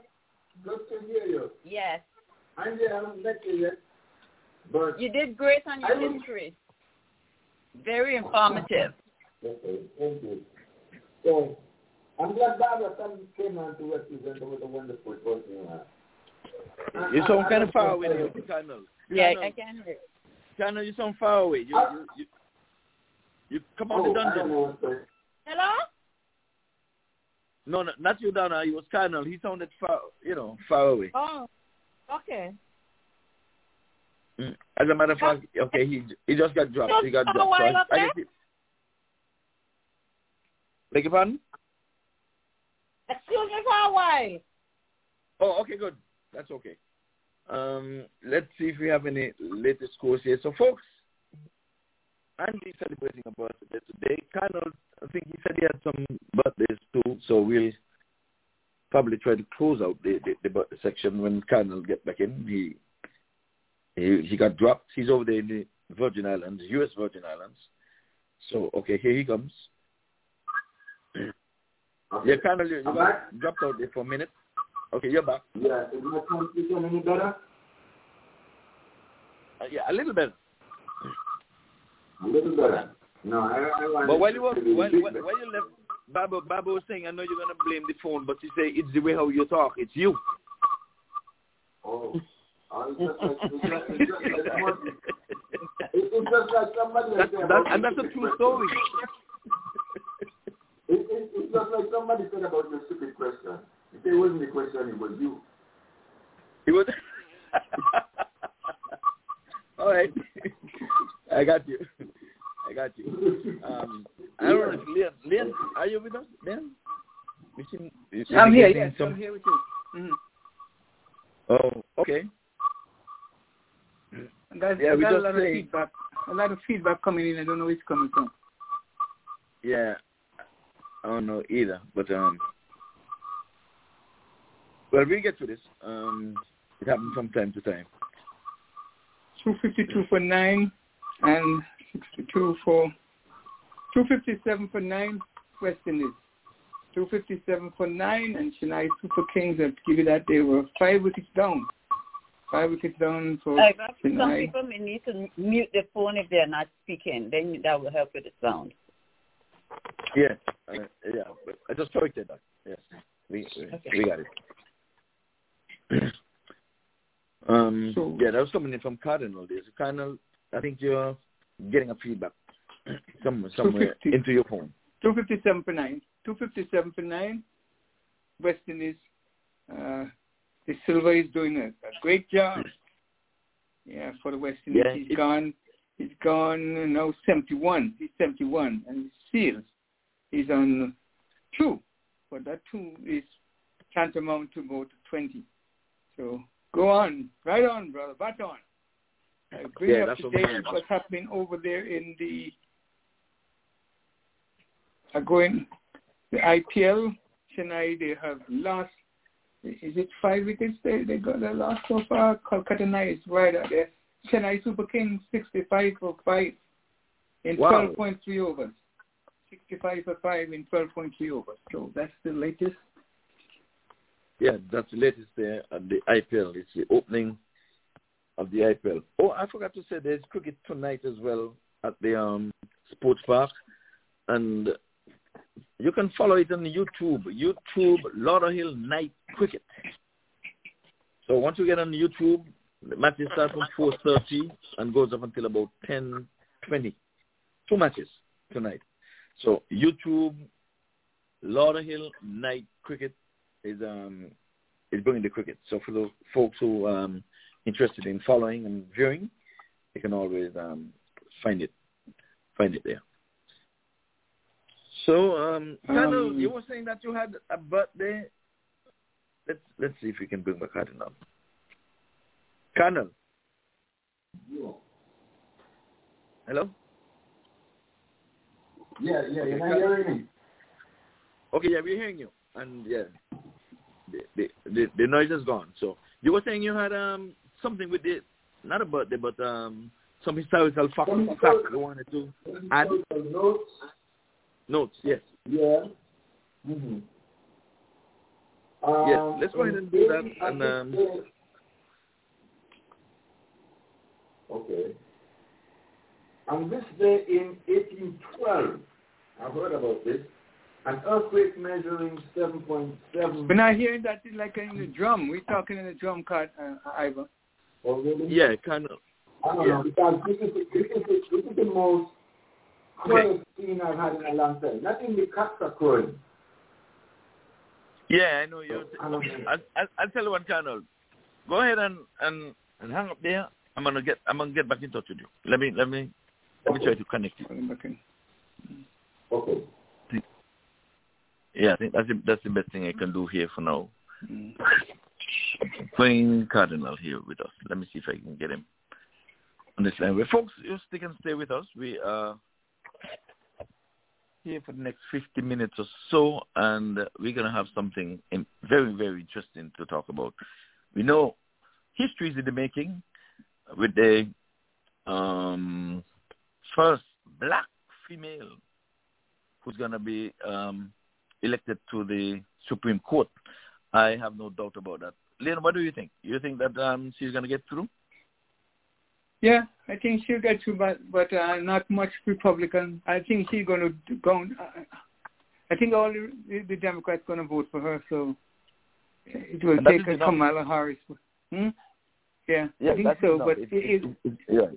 Good to hear you. Yes. Angie, I haven't met you yet, but You did great on your I history. Very informative. Okay, thank you. So, I'm glad Barbara came on to represent with a wonderful person you have. You sound kind of far away, there, Cardinal. Yeah, Cardinal, I can hear. Cardinal, you sound far away. You, you, you, you come out Oh, the I don't dungeon. Know what's going Hello? No, no, not you, Donna. He was Cardinal. He sounded far, you know, far away. Oh. Okay. Mm. As a matter of fact, okay, he he just got dropped. He got dropped. So I, I it, beg your pardon? Excuse me for a while. Oh, okay, good. That's okay. Um, let's see if we have any latest scores here. So, folks, Andy's celebrating a birthday today. Colonel, I think he said he had some birthdays too, so we'll probably try to close out the, the, the birthday section when Colonel get back in. He, he he got dropped. He's over there in the Virgin Islands, U.S. Virgin Islands. So, okay, here he comes. (coughs) Yeah, Colonel, you, you got back. dropped out there for a minute. Okay, you're back. Yeah, is my transmission any better? Uh, yeah, a little bit. A little better. No, I, I want But while you was while, while, while you left, Baba Baba was saying, I know you're gonna blame the phone, but you say it's the way how you talk. It's you. Oh. Oh, it's just like, it's just, it's just like somebody, it's just like somebody That, said that, and that's a true story. It, it, it's just like somebody said about your stupid question. If it wasn't the question, it was you. It was. (laughs) All right, (laughs) I got you. I got you. Um, I don't know if Leon, Leon, are you with us, Leon? Seem, I'm here. Yes, some- I'm here with you. Mm-hmm. Oh, okay. Got, Yeah, we got a lot of feedback. A lot of feedback coming in. I don't know where it's coming from. Yeah, I don't know either, but um, well, we get to this. Um, it happens from time to time. 252 for 9 and 62 for 257 for 9 West Indies. 257 for 9 and Chennai Super Kings have give you that they were 5 wickets down. 5 wickets down for Uh, some people may need to mute the phone if they're not speaking. Then that will help with the sound. Yeah, uh, yeah. I just corrected that. Yes, we we, we got it. (clears throat) um, So- yeah, that was coming in from Cardinal. There's a Cardinal. I think you're getting a feedback (clears throat) somewhere somewhere into your phone. 257 for 9. 257 for 9. West Indies. Uh, Da Silva is doing a, a great job. Yeah, for the West Yeah, Indies. He's it- gone. He's gone now 71. He's 71, and the Seales is on two, but that two is tantamount to go to 20. So go on, right on, brother, back on. Uh, bring Yeah, up to date what's happening over there in the are going the IPL tonight. They have lost. Is it five wickets? They they got the lost so far. Kolkata Knights right out there. Chennai Super Kings 65 for five in Wow. 12.3 overs. 65 for five in 12.3 overs. So that's the latest. Yeah, that's the latest there at the IPL. It's the opening of the IPL. Oh, I forgot to say there's cricket tonight as well at the um, sports park, and you can follow it on YouTube. YouTube Lauderhill Night Cricket. So once you get on YouTube, the matches start from 4:30 and goes up until about 10:20. Two matches tonight. So YouTube Lauderhill Night Cricket is um is bringing the cricket. So for the folks who um interested in following and viewing, you can always um find it find it there. So um Colonel, Um, you were saying that you had a birthday. Let's let's see if we can bring back Cardinal. Colonel. Hello? Yeah, yeah, Okay, you're hearing me. Okay, yeah, we're hearing you. And yeah, the, the the the noise is gone. So you were saying you had um something with the not a birthday, but um some historical fact, Some fact historical- you wanted to add Notes. notes. Yes. Yeah. Mm-hmm. Yeah, let's go ahead and do that, and, um, okay. On this day in 1812, I've heard about this, an earthquake measuring 7.7. We're not hearing that like in the drum. We're talking in the drum card, uh, Ivan. Oh, really? Yeah, kind of. I don't yeah. know, because this is, this is, this is the most quiet scene I've had in a long time. Not in the cats are crowing. Yeah, I know you. I don't know. I'll, I'll, I'll tell you one, Colonel. Go ahead and, and and hang up there. I'm gonna get I'm gonna get back in touch with you. Let me let me let me try to connect you. Okay. Yeah, I think that's the, that's the best thing I can do here for now. Mm. Plain Cardinal here with us. Let me see if I can get him on this line. Well, folks, you stick and stay with us. We are here for the next 50 minutes or so, and we're going to have something very, very interesting to talk about. We know history is in the making with the um, first black female who's going to be um, elected to the Supreme Court. I have no doubt about that. Lynn, what do you think? You think that um, she's going to get through? Yeah, I think she'll get through, but but uh, not much Republican. I think she's going to go. Uh, I think all the, the Democrats going to vote for her, so it will And take a enough. Kamala Harris. Hmm? Yeah, Yeah, I think so. enough. But It- it, it- it- yeah.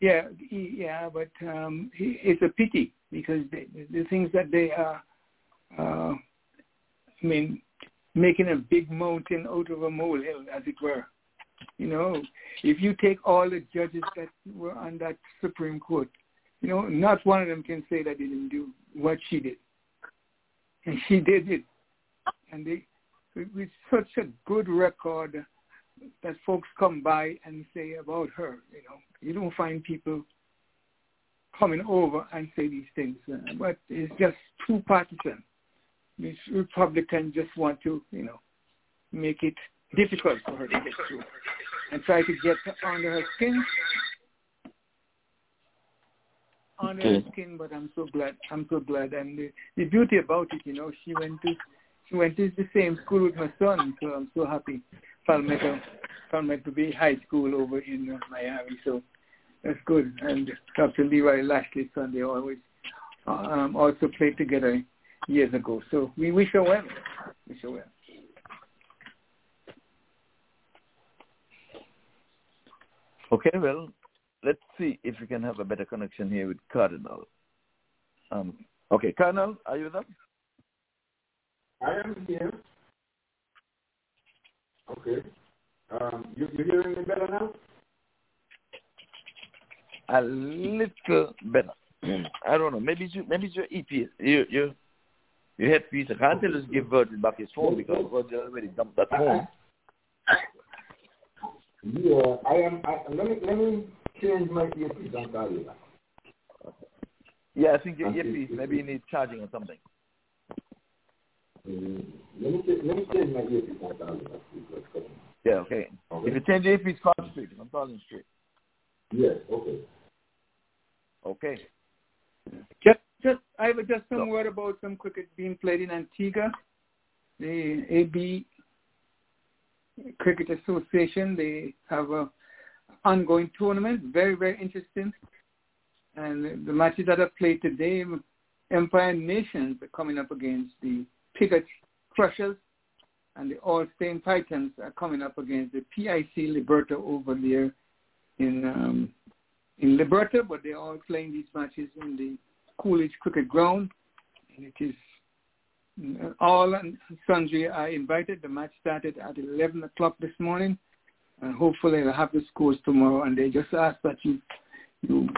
yeah, yeah, but um, it's a pity because the, the things that they are, uh, I mean, making a big mountain out of a molehill, as it were. You know, if you take all the judges that were on that Supreme Court, you know, not one of them can say that they didn't do what she did, and she did it, and they with such a good record that folks come by and say about her. You know, you don't find people coming over and say these things, but it's just too partisan. These Republicans just want to, you know, make it difficult for her to get through and try to get under her skin. Under her skin, but I'm so glad. I'm so glad. And the, the beauty about it, you know, she went to she went to the same school with my son, so I'm so happy. Palmetto, Palmetto Bay High School over in uh, Miami, so that's good. And Dr. Leroy Lashley's son, they always uh, um, also played together years ago. So we wish her well. Wish her well. Okay, well, let's see if we can have a better connection here with Cardinal. Um, okay, Cardinal, are you there? I am here. Okay. Um, you, you hearing me better now? a little better. (clears throat) I don't know. Maybe it's your, maybe it's your EP. Your your your headpiece. I can't tell us give Virgil back his phone because Virgil already dumped that phone. Yeah, I am. I, let me let me change my earpiece and call you back. Yeah, I think your earpiece. Maybe you need charging or something. Mm, let me let me change my earpiece and call you back. see what's going on. Yeah, okay. If you change your earpiece, call straight. I'm calling straight. Yes. Okay. Okay. Just, just, I have just some word about some cricket being played in Antigua. The AB Cricket Association, they have a ongoing tournament, very, very interesting. And the matches that are played today, Empire Nations are coming up against the Pigot Crushers, and the All Saints Titans are coming up against the PIC Liberta over there in um, in Liberta, but they're all playing these matches in the Coolidge Cricket Ground. And it is uh, all and sundry are invited. The match started at 11 o'clock this morning, and hopefully they'll have the scores tomorrow. And they just ask that you you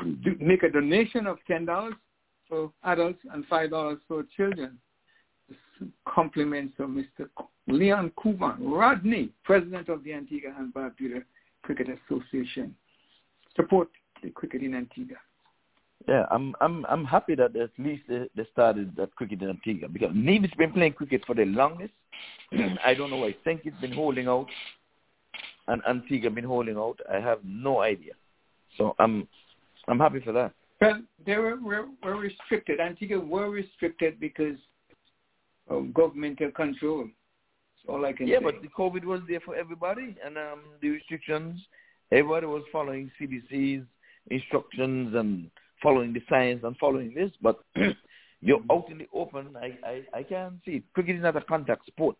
make a donation of ten dollars for adults and five dollars for children. Compliments of Mr. Leon Kuban Rodney, President of the Antigua and Barbuda Cricket Association. Support the cricket in Antigua. Yeah, I'm I'm I'm happy that at least they, they started that cricket in Antigua because Nevis been playing cricket for the longest. (clears throat) I don't know. I think it's been holding out, and Antigua been holding out. I have no idea. So I'm I'm happy for that. Well, they were, were, were restricted. Antigua were restricted because of governmental control. That's all I can yeah, say. but the COVID was there for everybody, and um, the restrictions. Everybody was following CDC's instructions and following the science and following this. But (clears throat) you're out in the open. I, I, I can't see it. Cricket is not a contact sport,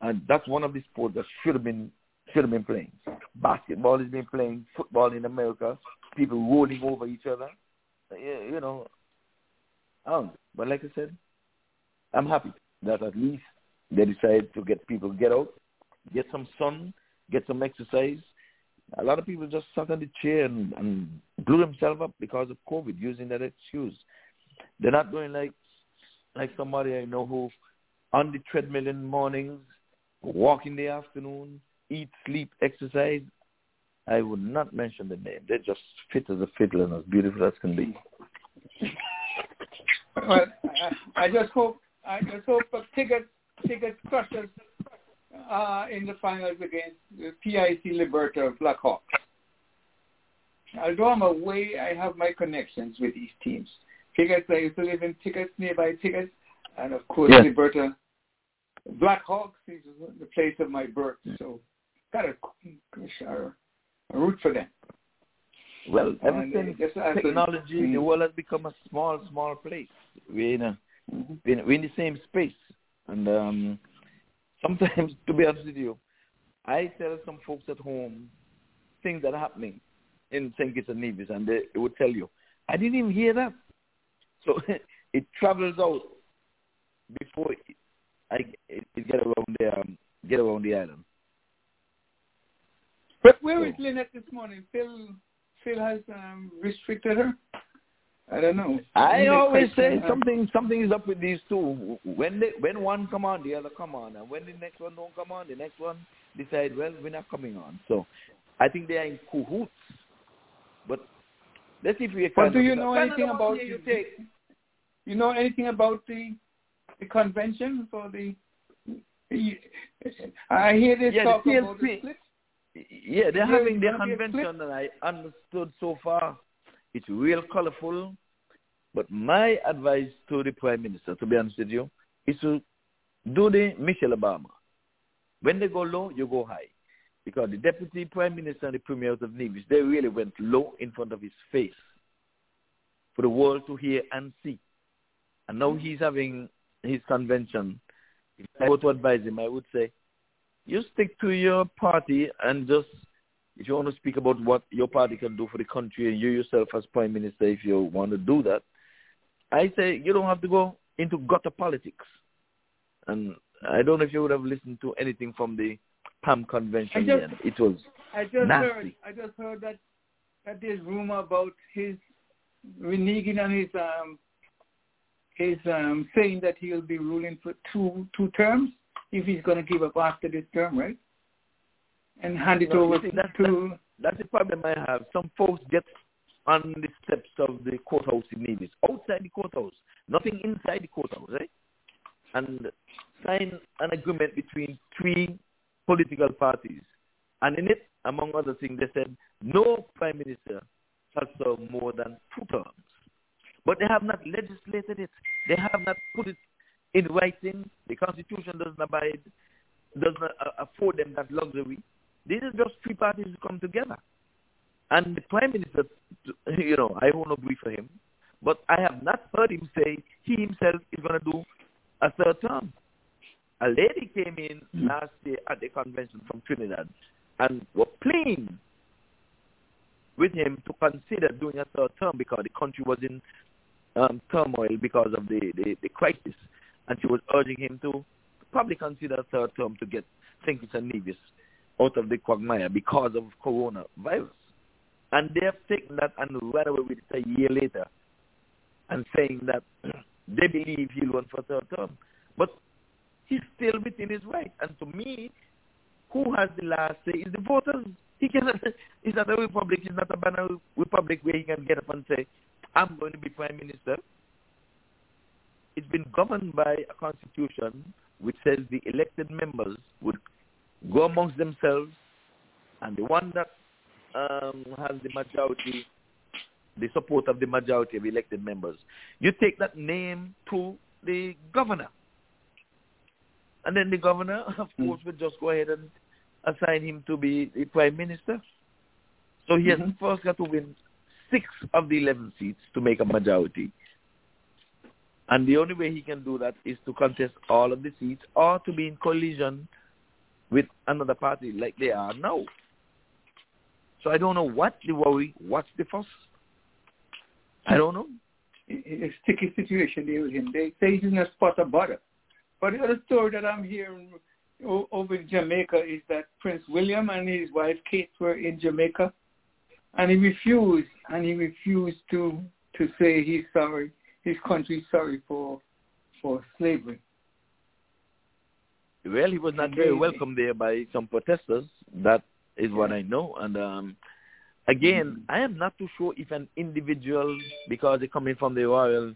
and that's one of the sports that should have been should have been playing. Basketball has been playing. Football in America, people rolling over each other. Uh, you, you know, I know. But like I said, I'm happy that at least they decided to get people get out, get some sun, get some exercise. A lot of people just sat on the chair and, and blew themselves up because of COVID, using that excuse. They're not doing like like somebody I know who on the treadmill in the mornings, walk in the afternoon, eat, sleep, exercise. I would not mention the name. They're just fit as a fiddle and as beautiful as can be. Well, I, I just hope I just hope the Pigot Pigot Crushers uh, in the finals against the PIC Liberta Blackhawks. Although I'm away, I have my connections with these teams. Tickets, I used to live in tickets, nearby tickets, and of course Yeah. Liberta Blackhawks is the place of my birth. So got to uh, root for them. Well, everything, just a- technology, the world has become a small, small place. We're in, a, we're in, we're in the same space. And um, sometimes, (laughs) to be honest with you, I tell some folks at home things that are happening in St. Kitts and Nevis, and they, they would tell you, I didn't even hear that. So (laughs) it travels out before it, I, it, it get around the um, get around the island. But where is Lynette this morning? Phil Phil has um, restricted her. I don't know. I Lynette always say Tyson, uh, something something is up with these two. When they when one come on, the other come on, and when the next one don't come on, the next one decide well we're not coming on. So I think they are in cahoots. But let's see if we. Can... But do you know Canada anything about year you the- take? You know anything about the the convention for the? I hear they Yeah, talk the about the TLC. split. Yeah, they're Yeah, having their a convention, and I understood so far it's real colorful. But my advice to the prime minister, to be honest with you, is to do the Michelle Obama. When they go low, you go high. Because the deputy prime minister and the premier of Nevis, they really went low in front of his face for the world to hear and see. And now he's having his convention. If I were to advise him, I would say, you stick to your party and just, if you want to speak about what your party can do for the country and you yourself as prime minister, if you want to do that, I say you don't have to go into gutter politics. And I don't know if you would have listened to anything from the PAM convention just- yet. It was I just nasty. heard. I just heard that that there's rumor about his reneging on his um, his um, saying that he'll be ruling for two two terms if he's going to give up after this term, right? And hand it No, over that's, to. that's the problem I have. Some folks get on the steps of the courthouse in Nevis, outside the courthouse, nothing inside the courthouse, right? And sign an agreement between three political parties. And in it, among other things, they said no prime minister shall serve more than two terms. But they have not legislated it. They have not put it in writing. The Constitution doesn't abide, does not uh, afford them that luxury. These are just three parties who come together. And the prime minister, you know, I won't agree for him, but I have not heard him say he himself is going to do a third term. A lady came in last year at the convention from Trinidad and were pleading with him to consider doing a third term because the country was in um, turmoil because of the, the, the crisis. And she was urging him to probably consider a third term to get. Kitts and Nevis out of the quagmire because of coronavirus. And they have taken that and ran away with it a year later and saying that (clears throat) they believe he'll run for third term. But he's still within his right. And to me, who has the last say is the voters. He cannot, (laughs) it's not a republic, it's not a banner republic where he can get up and say, I'm going to be prime minister. It's been governed by a constitution which says the elected members would go amongst themselves and the one that um, has the majority, the support of the majority of elected members, you take that name to the governor. And then the governor, (laughs) of course, will just go ahead and assign him to be the prime minister. So he has first got to win six of the 11 seats to make a majority. And the only way he can do that is to contest all of the seats or to be in collision with another party like they are now. So I don't know what the worry, what's the fuss. I don't know. It's a sticky situation there with him. They say he's in a spot of butter. But the other story that I'm hearing over in Jamaica is that Prince William and his wife Kate were in Jamaica, and he refused, and he refused to to say he's sorry, his country's sorry for for slavery. Well, he was not very welcome there by some protesters. That is what I know. And um, again, I am not too sure if an individual, because they're coming from the royal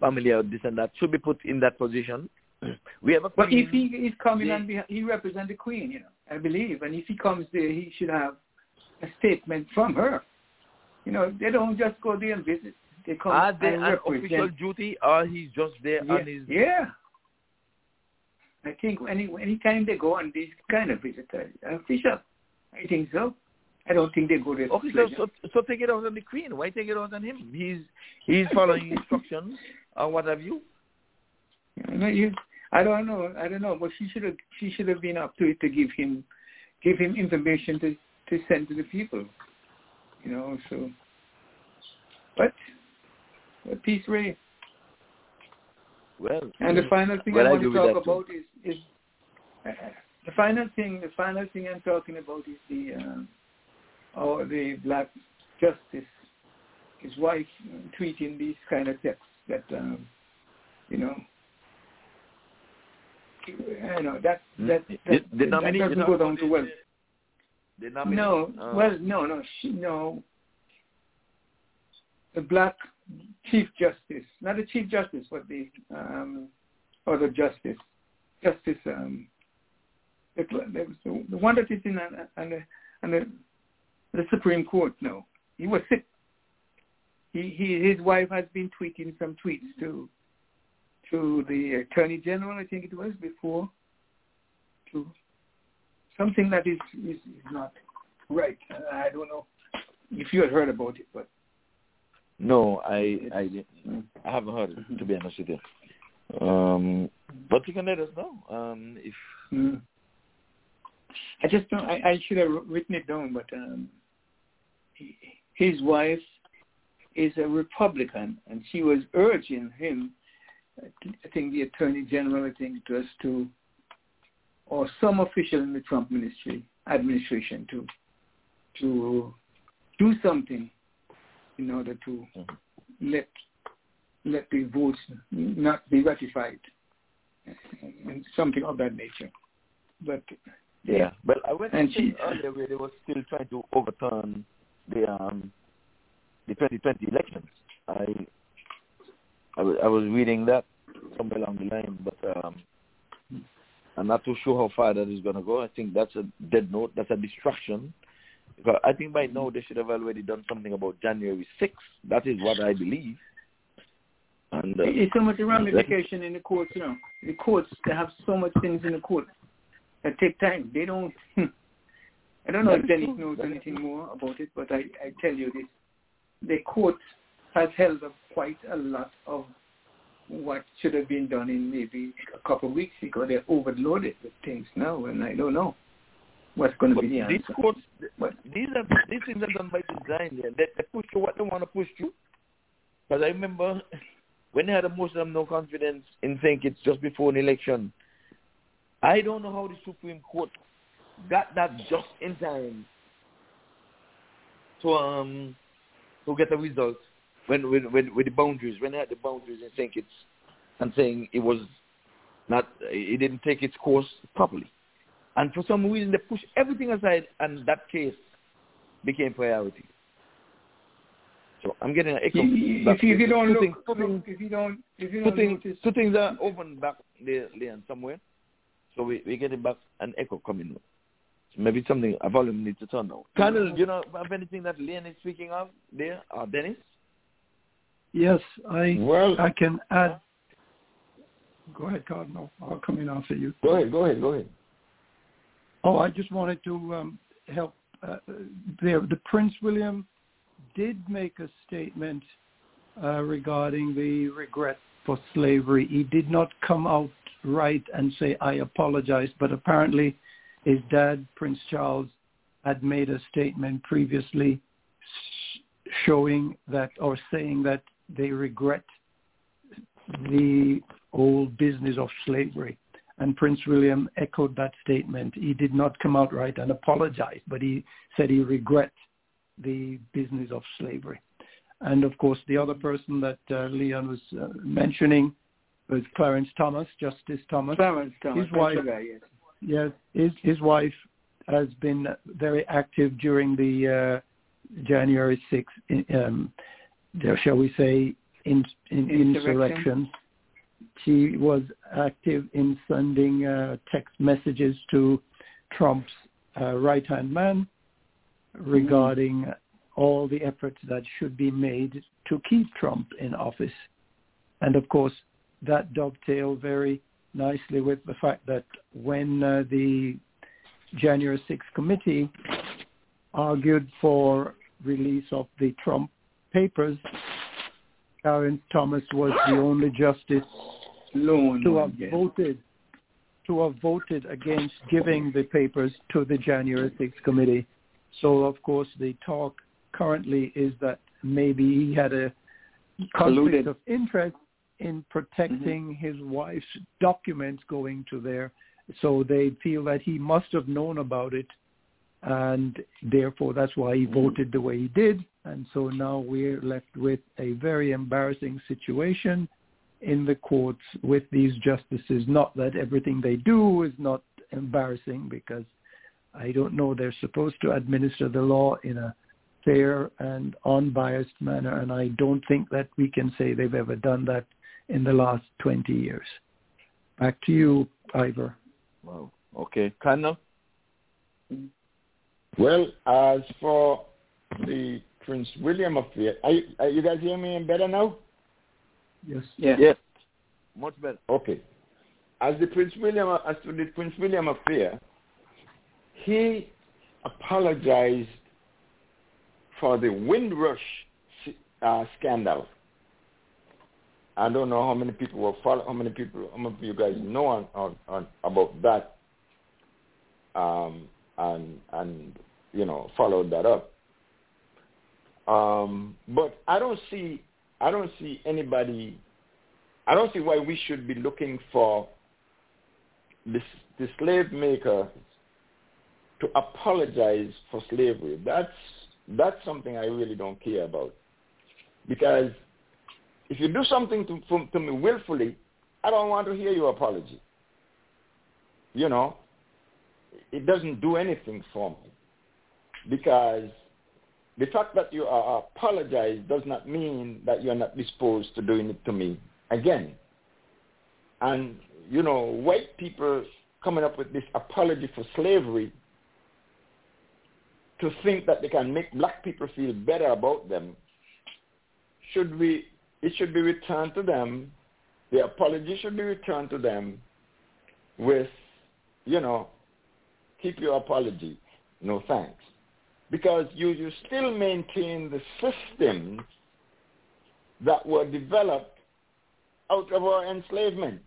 family or this and that, should be put in that position. (clears throat) We have a queen. But if he is coming Yeah. on behalf, he represents the Queen, you know, I believe, and if he comes there, he should have a statement from her. You know, they don't just go there and visit. They come Are they and on represent. official duty or he's just there yeah. on his... yeah. I think any anytime they go on these kind of visits, uh, official, I think so. I don't think they go there. for Okay, so, pleasure. so, so take it out on the queen. Why take it out on him? He's he's following instructions or what have you. You I don't know. I don't know. But she should have. She should have been up to it to give him, give him information to to send to the people. You know. So, but, but peace reign. Well, And the final thing well, I want agree to talk that too. about is is uh, the final thing. The final thing I'm talking about is the uh, or the black justice. His wife uh, tweeting these kind of texts that um, you know. You know that that, The- that, the that nominee- doesn't go down too well. Nominee, No, uh, well, no, no, she, no. The black chief justice, not the chief justice, but the um, other justice, justice, um, the, the, the one that is in and an, an, the, the Supreme Court. No, he was sick. He, he, his wife has been tweeting some tweets to, to the Attorney General, I think it was before, to something that is, is, is not right. Uh, I don't know if you had heard about it, but No, I I. I haven't heard it to be honest with you. Um, but you can let us know um, if mm. I just don't. I, I should have written it down, but um, he, his wife is a Republican, and she was urging him. I think the Attorney General, I think it was to, or some official in the Trump ministry administration to, to do something in order to let let the votes not be ratified and something of that nature. But yeah, but I went and she earlier where they were still trying to overturn the um the 2020 elections. I I was, I was reading that somewhere along the line, but um I'm not too sure how far that is going to go. I think that's a dead note. That's a distraction. Because I think by now they should have already done something about January 6th. That is what I believe. And uh, it's so much ramification in the courts, you know. The courts they have so much things in the court that take time. They don't. (laughs) I don't know if Dennis knows anything more about it, but I, I tell you this: the court has held up quite a lot of what should have been done in maybe a couple of weeks ago. They're overloaded with things now, and I don't know what's going to be the answer. These courts, these are these things are done by design. Yeah. They, they push you what they want to push you. Because I remember when they had most of them no confidence in think it's just before an election. I don't know how the Supreme Court got that just in time to um to get a result when with with, with the boundaries when they had the boundaries and think it's and saying it was not it didn't take its course properly. And for some reason they pushed everything aside and that case became priority. So I'm getting an echo. If, you, if you don't two look, things, two look, if you don't, if you don't things, notice, two things are open back there, Leon, somewhere. So we we getting back an echo coming. So maybe something a volume needs to turn down. Colonel, do you know have anything that Leon is speaking of there, or Dennis? yes, I Well- I can add. Go ahead, Cardinal. I'll come in after you. Go ahead, go ahead, go ahead. Oh, I just wanted to um, help uh, there. The Prince William did make a statement uh, regarding the regret for slavery. He did not come out right and say, I apologize, but apparently his dad, Prince Charles, had made a statement previously showing that or saying that they regret the old business of slavery. And Prince William echoed that statement. He did not come out right and apologize, but he said he regrets the business of slavery. And of course, the other person that uh, Leon was uh, mentioning was Clarence Thomas, Justice Thomas. Clarence Thomas, His wife, yes. yes, his his wife has been very active during the uh, January 6th, um, shall we say, in, in Insurrection. insurrection. She was active in sending uh, text messages to Trump's uh, right-hand man regarding all the efforts that should be made to keep Trump in office. And of course, that dovetailed very nicely with the fact that when uh, the January 6th committee argued for release of the Trump papers, Clarence Thomas was the only justice Lone to have yes. voted to have voted against giving the papers to the January 6th committee. So of course the talk currently is that maybe he had a conflict of interest in protecting mm-hmm. his wife's documents going to there. So they feel that he must have known about it and therefore that's why he mm-hmm. voted the way he did. And so now we're left with a very embarrassing situation in the courts with these justices. Not that everything they do is not embarrassing because I don't know they're supposed to administer the law in a fair and unbiased manner, and I don't think that we can say they've ever done that in the last 20 years. Back to you, Ivor. Wow. Okay, Colonel. Well, as for the Prince William affair, are you, are you guys hearing me better now? Yes. Yeah. Yes. Much better. Okay. As the Prince William, as to the Prince William affair, he apologized for the Windrush uh, scandal. I don't know how many people will follow, how many people, how many of you guys know on, on, on about that, um, and and you know followed that up. Um, but I don't see, I don't see anybody, I don't see why we should be looking for the, the slave maker to apologize for slavery. That's that's something I really don't care about. Because if you do something to, to, to me willfully, I don't want to hear your apology. You know, it doesn't do anything for me. Because the fact that you are apologized does not mean that you're not disposed to doing it to me again. And, you know, white people coming up with this apology for slavery to think that they can make black people feel better about them should be it should be returned to them the apology should be returned to them with you know keep your apology no thanks. Because you you still maintain the systems that were developed out of our enslavement.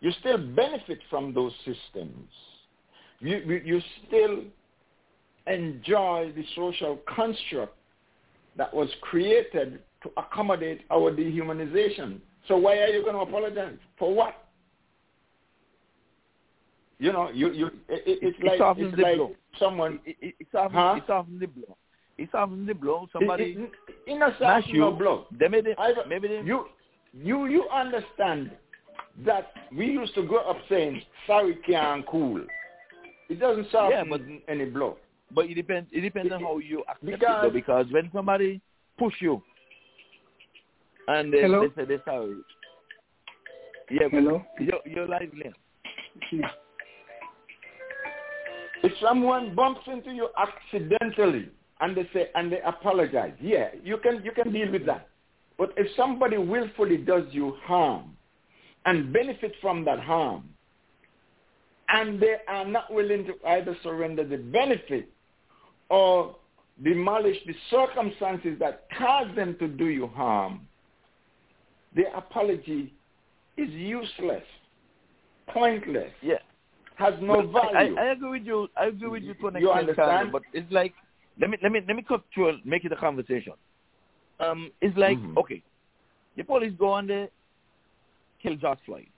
You still benefit from those systems. You you, you still enjoy the social construct that was created to accommodate our dehumanization. So why are you going to apologize? For what? You know, you you it, it's, it's like often it's the like blow. someone. It, it, it's often Huh? it's often the blow. It's often the blow. Somebody It- it- in a sense, you. no blow. They made it. Maybe they, you you you understand that we used to grow up saying sorry can cool. It doesn't soften Yeah, but- any blow. But it depends. It depends on how you accept it, Because- though. Because when somebody push you, and they, Hello? they say they're sorry. Yeah. Hello? You're, you're live. If someone bumps into you accidentally and they say and they apologize, yeah, you can you can deal with that. But if somebody willfully does you harm and benefit from that harm, and they are not willing to either surrender the benefit or demolish the circumstances that caused them to do you harm, the apology is useless, pointless, Yeah. has no value. I, I agree with you. I agree with you to an You extent, understand? Carlo, but it's like let me let me let me cut through and make it a conversation. Um, it's like Mhm. okay, the police go on there, kill George Floyd.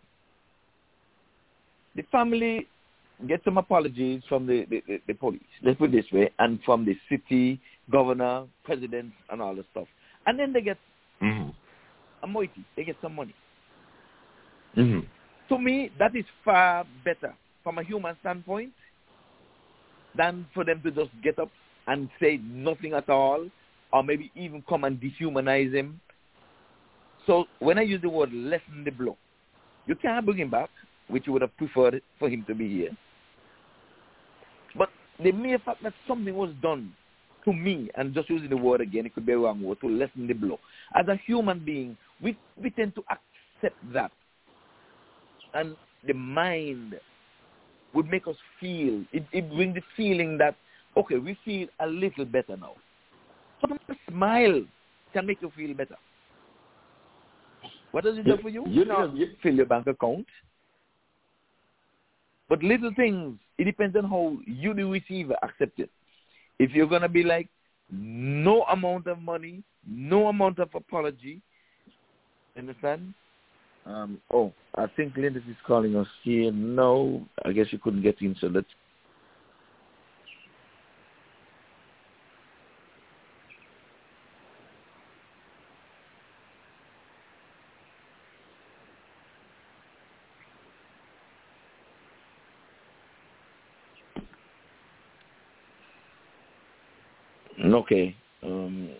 The family get some apologies from the, the, the, the police. Let's put it this way, and from the city governor, president, and all the stuff. And then they get Mm-hmm. a moiety. They get some money. Mm-hmm. To me, that is far better from a human standpoint than for them to just get up and say nothing at all, or maybe even come and dehumanize him. So when I use the word lessen the blow, you can't bring him back, which you would have preferred for him to be here. The mere fact that something was done to me, and just using the word again, it could be a wrong word, to lessen the blow. As a human being, we, we tend to accept that. And the mind would make us feel, it, it brings the feeling that, okay, we feel a little better now. a smile can make you feel better. What does it do for you? you know, doesn't fill your bank account. But little things, it depends on how you, the receiver, accept it. If you're going to be like, no amount of money, no amount of apology, understand? Um, oh, I think Linda is calling us here. No, I guess you couldn't get in, so let's Okay. Um,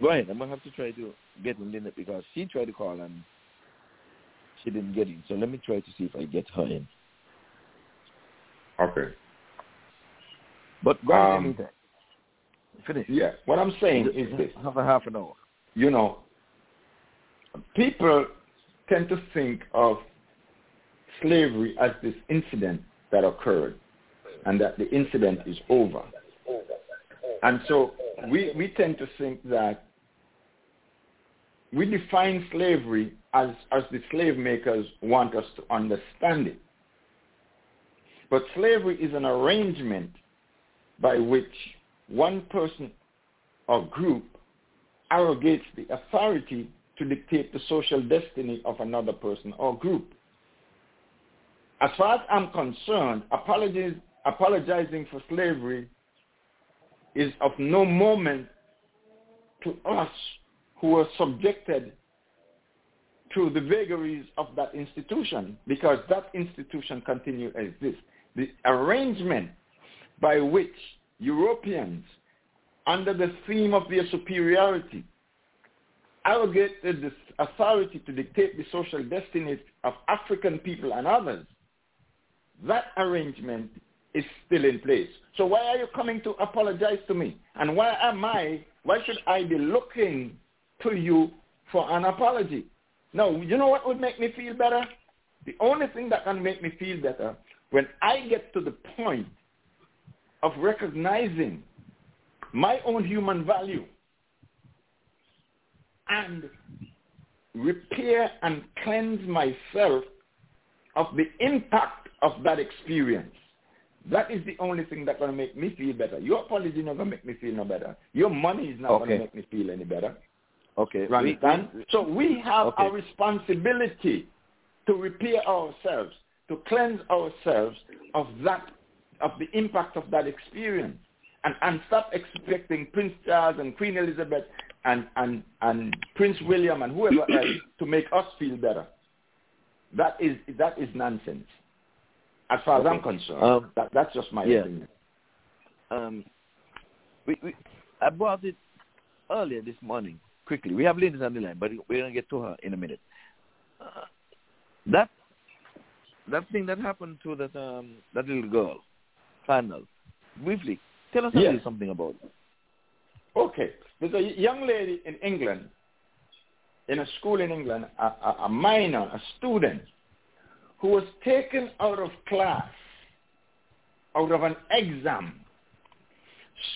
go ahead. I'm gonna have to try to get in Linda because she tried to call and she didn't get in. So let me try to see if I get her in. Okay. But go ahead Um. Finish. Yeah. What I'm saying is this. (laughs) Have a half an hour. You know, people tend to think of slavery as this incident that occurred and that the incident is over. And so we, we tend to think that we define slavery as, as the slave makers want us to understand it. But slavery is an arrangement by which one person or group arrogates the authority to dictate the social destiny of another person or group. As far as I'm concerned, apologies, apologizing for slavery is of no moment to us who are subjected to the vagaries of that institution because that institution continues to exist. The arrangement by which Europeans, under the theme of their superiority, arrogated the authority to dictate the social destinies of African people and others, that arrangement is still in place. So why are you coming to apologize to me? And why am I, why should I be looking to you for an apology? No, you know what would make me feel better? The only thing that can make me feel better when I get to the point of recognizing my own human value and repair and cleanse myself of the impact of that experience. That is the only thing that's going to make me feel better. Your apology is not going to make me feel no better. Your money is not Okay. going to make me feel any better. Okay. We- we- so we have Okay. a responsibility to repair ourselves, to cleanse ourselves of that, of the impact of that experience, and and stop expecting Prince Charles and Queen Elizabeth and and and Prince William and whoever else to make us feel better. That is that is nonsense. As far as I'm concerned, Um, that, that's just my yeah. opinion. um, we, we, I brought it earlier this morning, quickly. We have ladies on the line, but we're going to get to her in a minute. Uh, that that thing that happened to that um, that little girl, final, briefly, tell us a Yes. little something about it. Okay. There's a young lady in England, in a school in England, a, a, a minor, a student, who was taken out of class, out of an exam,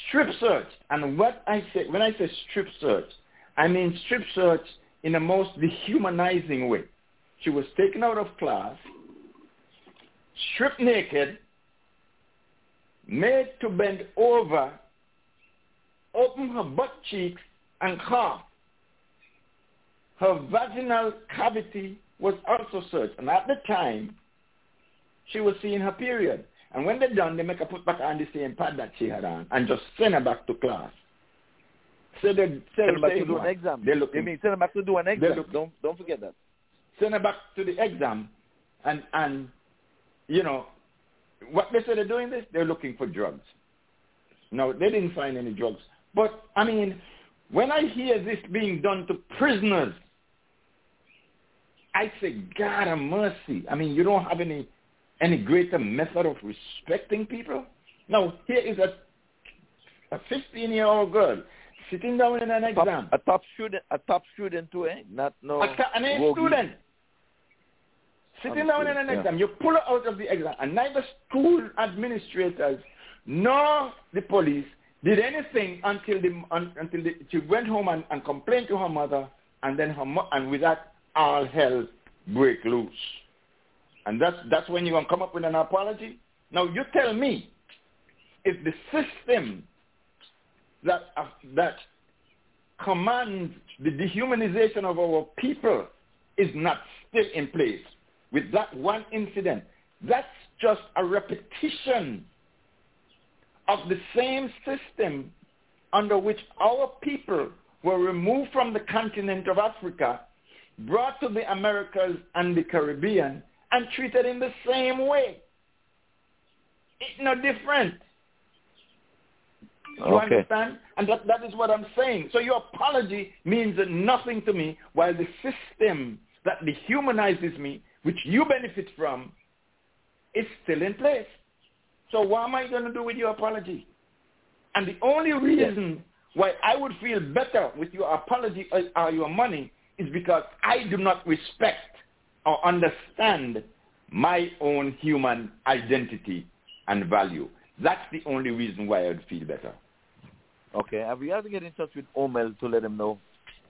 strip search. And what I say, when I say strip search, I mean strip search in the most dehumanizing way. She was taken out of class, stripped naked, made to bend over open her butt cheeks and cough. Her vaginal cavity was also searched. And at the time, she was seeing her period. And when they're done, they make her put back on the same pad that she had on and just send her back to class. So they Send them back to do an exam. They're You looking, mean send them back to do an exam? look- Don't don't forget that. send her back to the exam and and you know what they say they're doing this they're looking for drugs no they didn't find any drugs but i mean when i hear this being done to prisoners i say god have mercy i mean you don't have any any greater method of respecting people now here is a a 15 year old girl sitting down in an exam A top student, a top student too, eh? Not no. a, ca- an A student sitting down in an yeah. exam. You pull her out of the exam, and neither school administrators nor the police did anything until the un, until the, she went home and, and complained to her mother, and then her mo- and with that all hell break loose. And that's that's when you're gonna come up with an apology. Now you tell me if the system that uh, that commands the dehumanization of our people is not still in place with that one incident. That's just a repetition of the same system under which our people were removed from the continent of Africa, brought to the Americas and the Caribbean, and treated in the same way. It's no different. You Okay. understand? And that, that is what I'm saying. So your apology means nothing to me while the system that dehumanizes me, which you benefit from, is still in place. So what am I going to do with your apology? And the only reason why I would feel better with your apology uh, or, or your money is because I do not respect or understand my own human identity and value. That's the only reason why I would feel better. Okay, and we have to get in touch with Omel to let them know,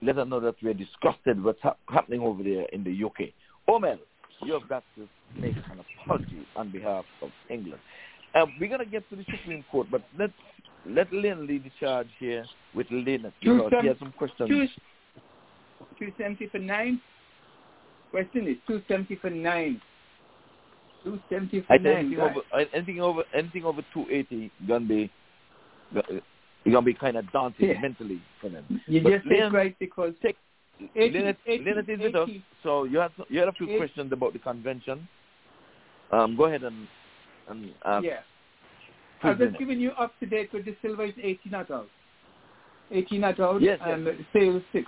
let them know that we're disgusted what's hap- happening over there in the UK. Omel, you have got to make an apology on behalf of England. Um, we're gonna get to the Supreme Court, but let's let Lynn lead the charge here with Lynn because he has some questions. Two, 270 for 9. Question is 270 for 9. 270 for I 9. anything right. over uh, anything over anything over two eighty gonna be it's gonna be kind of daunting Yeah. mentally for them. You But just said right because take, 80, Leonard, 80, Leonard is with us, so you had you had a few Eight- questions about the convention. Um, go ahead and and uh, yeah. I've just given you up to date with Da Silva is 80 not out. 80 not out Yes, yes. and Seales 6.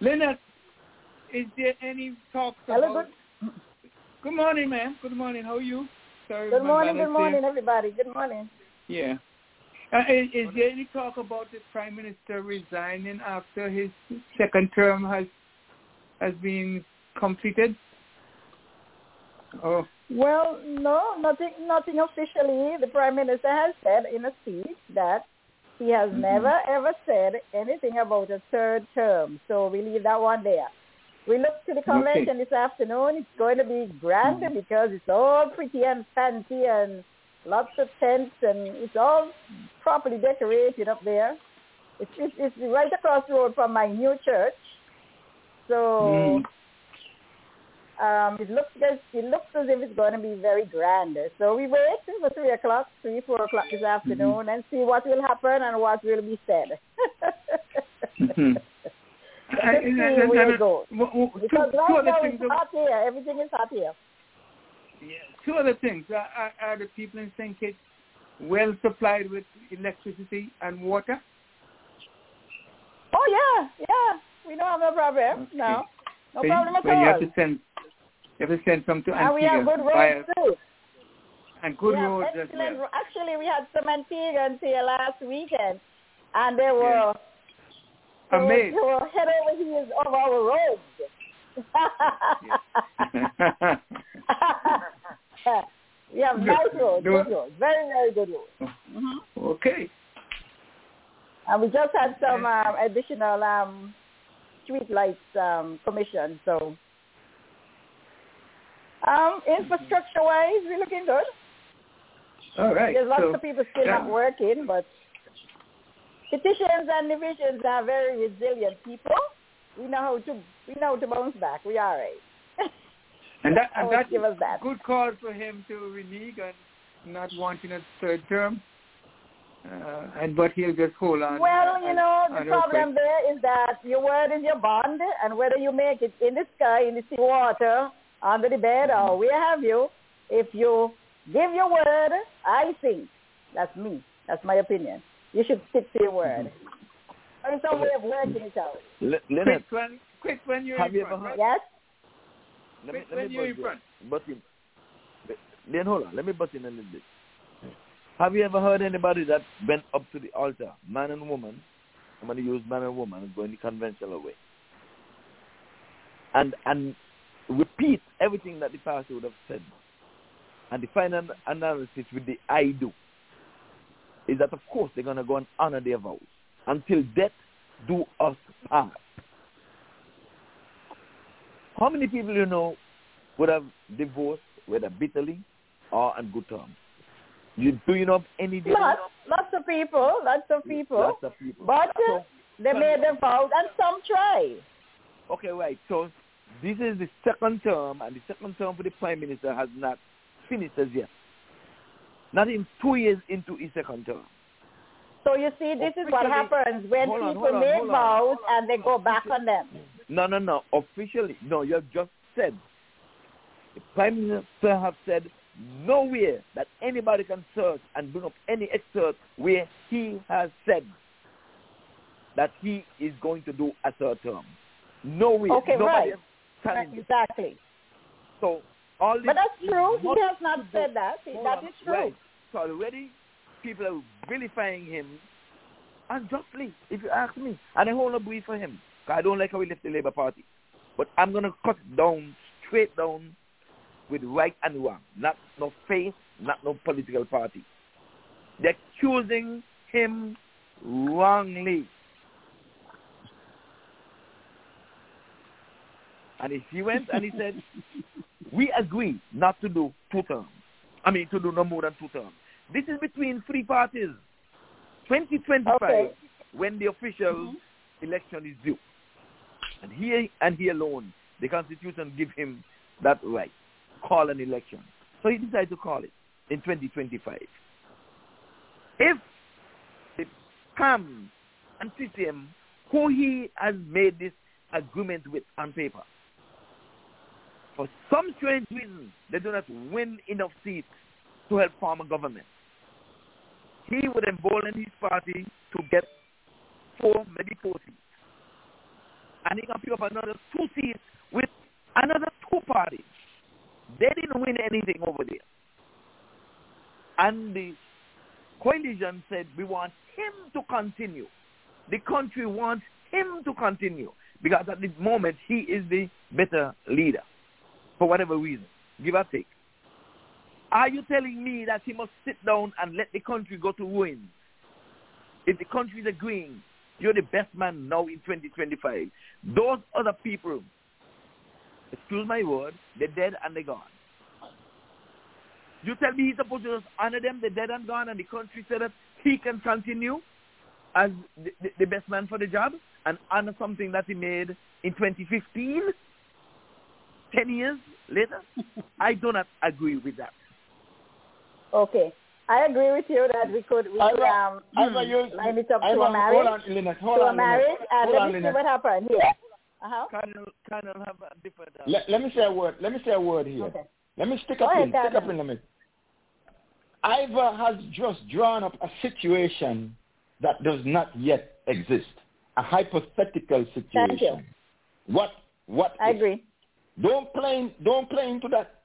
Leonard, is there any Hello, about... Good morning, ma'am. Good morning. How are you? Sorry, Good morning, good morning, there. everybody. Good morning. Yeah. Uh, is, is there any talk about the prime minister resigning after his second term has has been completed? Oh, Well, no, nothing, nothing officially. The prime minister has said in a speech that he has Mm-hmm. never ever said anything about a third term. So we leave that one there. We look to the convention this afternoon. It's going to be grand Mm-hmm. because it's all pretty and fancy and lots of tents and it's all properly decorated up there. It's, it's, it's right across the road from my new church. So Mm. Um, it looks as it looks as if it's going to be very grand. So we wait for three o'clock, three four o'clock this afternoon, and see what will happen and what will be said. (laughs) Mhm. Let's see where it goes. w- w- Because two right now it's hot here. Everything is hot here. Two other things. Are, are, are the people in St. Kitts well supplied with electricity and water? Oh yeah, yeah. We don't have no problem. No, no problem at so you have to send you have to send some to And we have good roads too. and good we roads as well. Actually, we had some Antiguans here last weekend, and they were they were, Amazed. they were head over heels of our roads. (laughs) we have nice roads, good roads, very very good roads. okay. And we just had some um, additional um, street lights um, commission, so um, infrastructure wise, we're looking good. All right. There's lots so, of people still yeah. not working, but Kittitians and Nevisians are very resilient people. We know how to we know how to bounce back. We are right. (laughs) And that (laughs) and give us that. good cause for him to renege and not wanting a third term. Uh, and but he'll just hold on. Well, you know, the problem there is that your word is your bond, and whether you make it in the sky, in the sea water, under the bed, or where have you, if you give your word, I think, that's me, that's my opinion, you should stick to your word. Mm-hmm. There's some way of working it out. Le- Leonard, Quick when, quick when you're have in you ever front, heard? Yes? Let me, Quick let when me you're butt in front. in. Butt in. Then hold on. Let me butt in a little bit. Have you ever heard anybody that went up to the altar, man and woman? I'm going to use man and woman going the conventional way. And and repeat everything that the pastor would have said. And the final analysis with the I do is that of course they're going to go and honor their vows until death do us part. How many people you know would have divorced, whether bitterly or on good terms? You, do you know of any? Lots, lots of people, lots of people. Lots of people. But uh, So- they made their vows, and some try. Okay, right. So this is the second term, and the second term for the prime minister has not finished as yet. Not in two years into his second term. So you see, this is what happens when on, people on, make vows and they go back on them. No, no, no. Officially, no. You have just said the prime minister have said nowhere that anybody can search and bring up any excerpt where he has said that he is going to do a third term. Nowhere. Okay, Nobody right. This. Exactly. So all this But that's true. He has not said that. That true. Right. So already people are vilifying him unjustly, if you ask me. And I hold a brief for him. I don't like how he left the Labour Party. But I'm going to cut down, straight down, with right and wrong. Not no faith, not no political party. They're accusing him wrongly. And if he went and he said, we agree not to do two terms. I mean, to do no more than two terms. This is between three parties. 2025, Okay. when the official mm-hmm. election is due. And he and he alone, the Constitution give him that right, call an election. So he decided to call it in 2025. If the PAM and CCM who he has made this agreement with on paper. For some strange reason, they do not win enough seats to help form a government. He would embolden his party to get four, maybe four seats. And he can pick up another two seats with another two parties. They didn't win anything over there. And the coalition said, we want him to continue. The country wants him to continue because at this moment he is the better leader for whatever reason, give or take. Are you telling me that he must sit down and let the country go to ruin? If the country is agreeing, you're the best man now in 2025. Those other people, excuse my word, they're dead and they're gone. You tell me he's supposed to just honor them, they're dead and gone, and the country said that he can continue as the, the, the best man for the job and honor something that he made in 2015, 10 years later? I do not agree with that. Okay. I agree with you that we could we could um Ivor, you, line it up Ivor, to a marriage. Hold on, Lynette. Hold to on, a marriage Lynette. and Hold let on, me see what happened here. Uh-huh. Colonel, Colonel have a different... Uh, Let, let me say a word. Let me say a word here. Okay. Let me stick Go up ahead, in. Stick up in a minute. Ivor has just drawn up a situation that does not yet exist. A hypothetical situation. Thank you. What? What? I if? agree. Don't play. Don't play into that.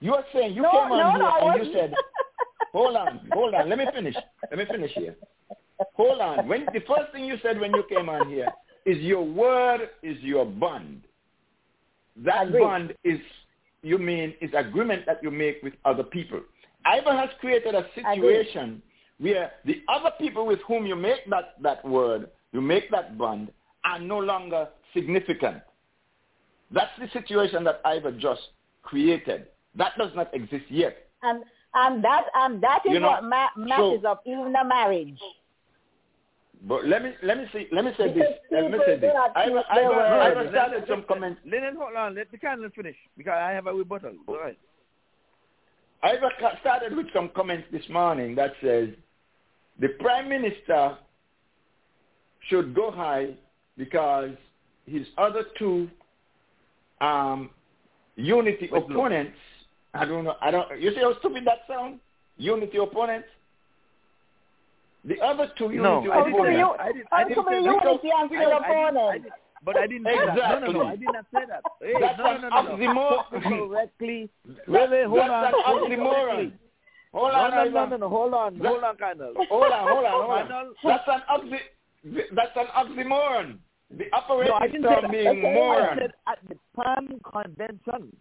You are saying you No, came on no, here no, and you said, "Hold on, hold on. Let me finish. Let me finish here. Hold on. When the first thing you said when you came on here is your word is your bond. That Agreed. bond is you mean is agreement that you make with other people. Ivan has created a situation where the other people with whom you make that, that word, you make that bond, are no longer significant. That's the situation that Ivor just created. That does not exist yet. And and that and that is You know, what ma- matches so- up even a marriage. But let me let me see let me say this. Let me say do this. not Ivor, I their Ivor, word. Started let- some let- comments. Lennon, hold on. Let the candle finish because I have a rebuttal. Go ahead. Ivor started with some comments this morning that says the prime minister should go high because his other two um, unity Wait, look. opponents. I don't know. I don't. You see how stupid that sounds? Unity opponents. The other two No, unity I didn't opponents. I didn't, I didn't say that. unity and I- still I didn't- I didn't- But I didn't say that. No, no, no. I did not say that. Hey, That's no, an no, no, no, no. oxymoron. Correctly. Wait, wait, hold That's on. an oxymoron. Hold on, no, no, no, no. Hold on. That- Hold on, Colonel. Hold on, hold on, hold on. That's an oxy. That's an oxymoron. The No, I didn't say that. being I said at the PAM convention,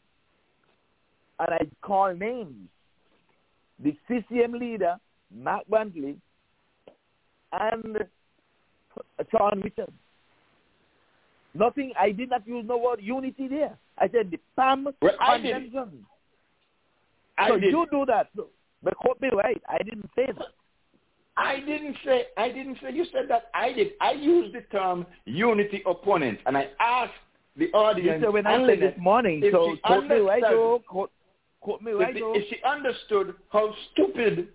and I call names. The CCM leader, Mark Brantley, and Shawn Richards. Nothing, I did not use no word unity there. I said the PAM Well, I did. convention. I so did. you do that. So, but quote me right. I didn't say that. I didn't say. I didn't say. You said that. I did. I used the term unity opponent, and I asked the You audience. said when I said this morning, so she quote me right, understood- Quote, quote me right, if, the- if she understood how stupid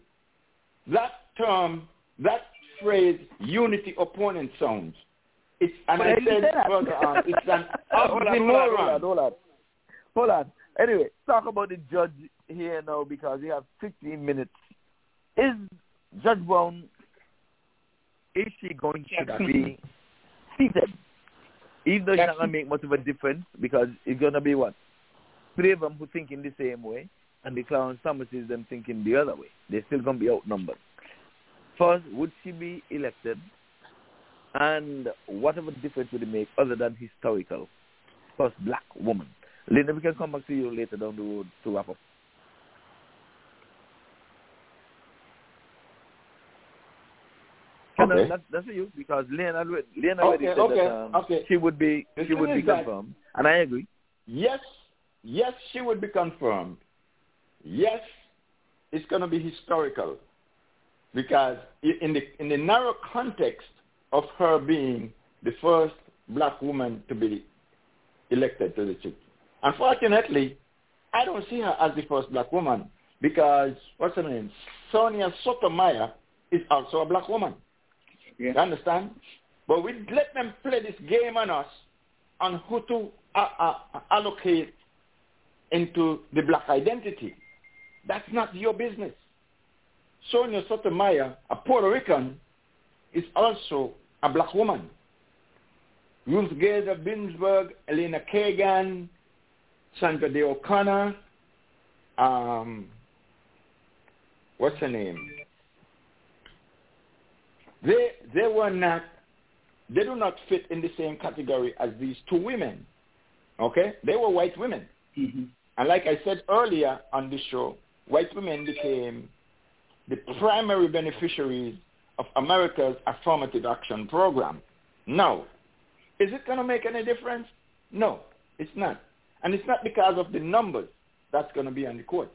that term, that phrase, unity opponent sounds. It's, and But I said further on, it's an (laughs) hold hold on, hold oxymoron. on, hold on. Hold on. Anyway, talk about the judge here now because we have 15 minutes. Is Judge Brown, is she going to be seated? Even though it's not going to make much of a difference because it's going to be what? Three of them who think in the same way and the Clarence Thomases them thinking the other way. They're still going to be outnumbered. First, would she be elected? And whatever difference would it make other than historical? First black woman. Linda, we can come back to you later down the road to wrap up. No, no, Okay. for you because Lynn already, Lynn already Okay, said okay, that um, okay. she would be The she would be confirmed, and I agree. Yes, yes, she would be confirmed. Yes, it's going to be historical because in the in the narrow context of her being the first black woman to be elected to the chief. Unfortunately, I don't see her as the first black woman because what's her name? Sonia Sotomayor is also a black woman. You understand? But we let them play this game on us on who to uh, uh, allocate into the black identity. That's not your business. Sonia Sotomayor, a Puerto Rican, is also a black woman. Ruth Bader Ginsburg, Elena Kagan, Sandra Day O'Connor, um, what's her name? They they were not they do not fit in the same category as these two women. Okay? They were white women. Mm-hmm. And like I said earlier on the show, white women became the primary beneficiaries of America's affirmative action program. Now, is it going to make any difference? No, it's not. And it's not because of the numbers that's going to be on the court.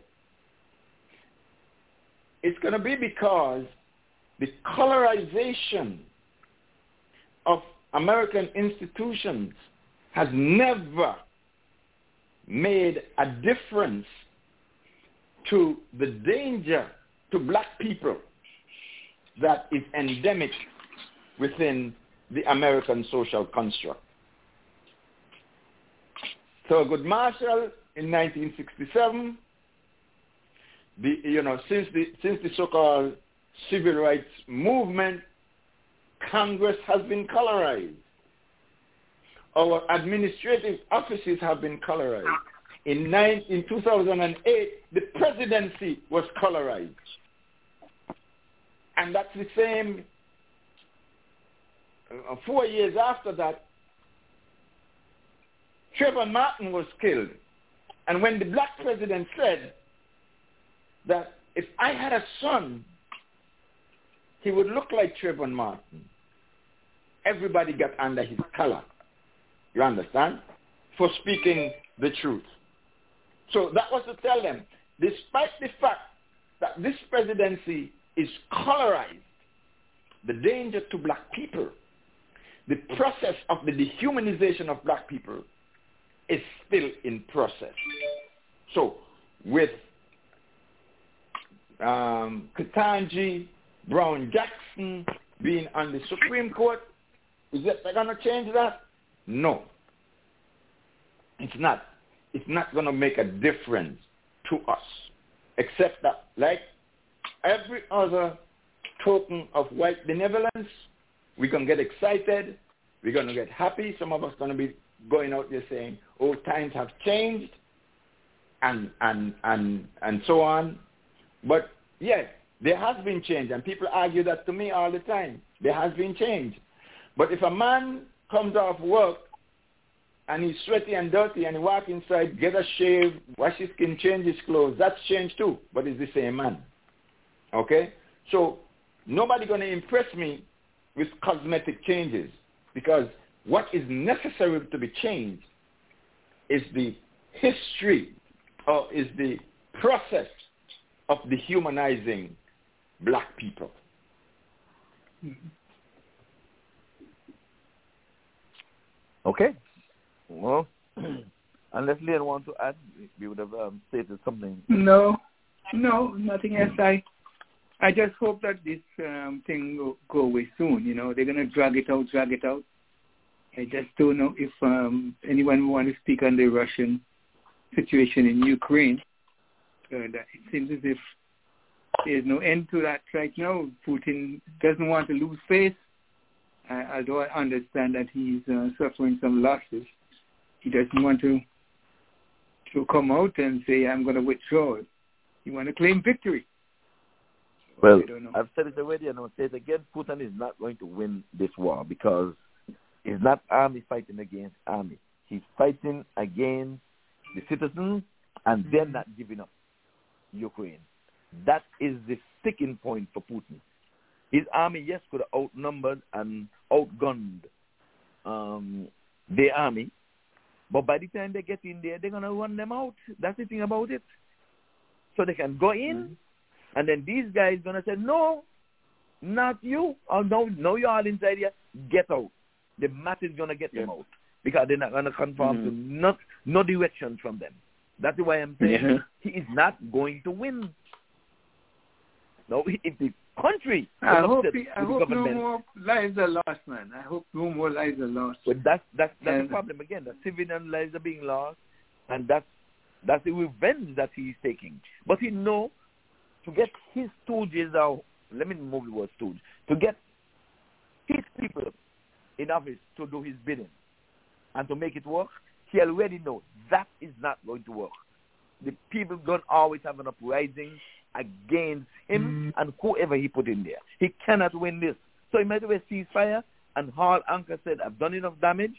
It's going to be because the colorization of American institutions has never made a difference to the danger to black people that is endemic within the American social construct. Thurgood Marshall in 1967, the, you know, since the, since the so-called civil rights movement, Congress has been colorized. Our administrative offices have been colorized. In, nine, in 2008, the presidency was colorized. And that's the same, uh, four years after that, Trayvon Martin was killed. And when the black president said that if I had a son, he would look like Trayvon Martin, everybody got under his color. You understand? For speaking the truth. So that was to tell them, despite the fact that this presidency is colorized, the danger to black people, the process of the dehumanization of black people is still in process. So with um, Ketanji Brown Jackson being on the Supreme Court, is that going to change that? No. It's not. It's not going to make a difference to us, except that, like every other token of white benevolence, we're going to get excited. We're going to get happy. Some of us going to be going out there saying, oh, times have changed, and, and, and, and so on. But, yes, there has been change, and people argue that to me all the time. There has been change. But if a man comes off work and he's sweaty and dirty and he walk inside, get a shave, wash his skin, change his clothes, that's change too, but it's the same man. Okay? So nobody going to impress me with cosmetic changes because what is necessary to be changed is the history or is the process of dehumanizing black people. Mm-hmm. Okay. Well, (clears throat) unless Leon wants to add, we would have um, stated something. No, no, nothing else. I, I just hope that this um, thing will go away soon. You know, they're gonna drag it out, drag it out. I just don't know if um, anyone want to speak on the Russian situation in Ukraine. Uh, it seems as if there's no end to that right now. Putin doesn't want to lose face uh, although I understand that he's uh, suffering some losses, he doesn't want to to come out and say, I'm going to withdraw. He want to claim victory. Well, I've said it already and I'll say it again. Putin is not going to win this war because it's not army fighting against army. He's fighting against the citizens and they're not giving up Ukraine. That is the sticking point for Putin. His army, yes, could have outnumbered and outgunned um, the army, but by the time they get in there, they're going to run them out. That's the thing about it. So they can go in, mm-hmm. and then these guys going to say, no, not you. Oh, no, no, you're all inside here. Get out. The mat is going to get them out because they're not going to conform mm-hmm. to not, no direction from them. That's why I'm saying yeah. he is not going to win. No, if the country. I hope, he, I hope no more lives are lost, man. I hope no more lives are lost. But that's that's that's And- the problem again. The civilian lives are being lost, and that's that's the revenge that he's taking. But he know to get his stooges out. Let me move the word stooge. To get his people in office to do his bidding and to make it work, he already knows that is not going to work. The people don't always have an uprising against him mm. and whoever he put in there. He cannot win this. So he might as well cease fire and Hall Anchor said, I've done enough damage.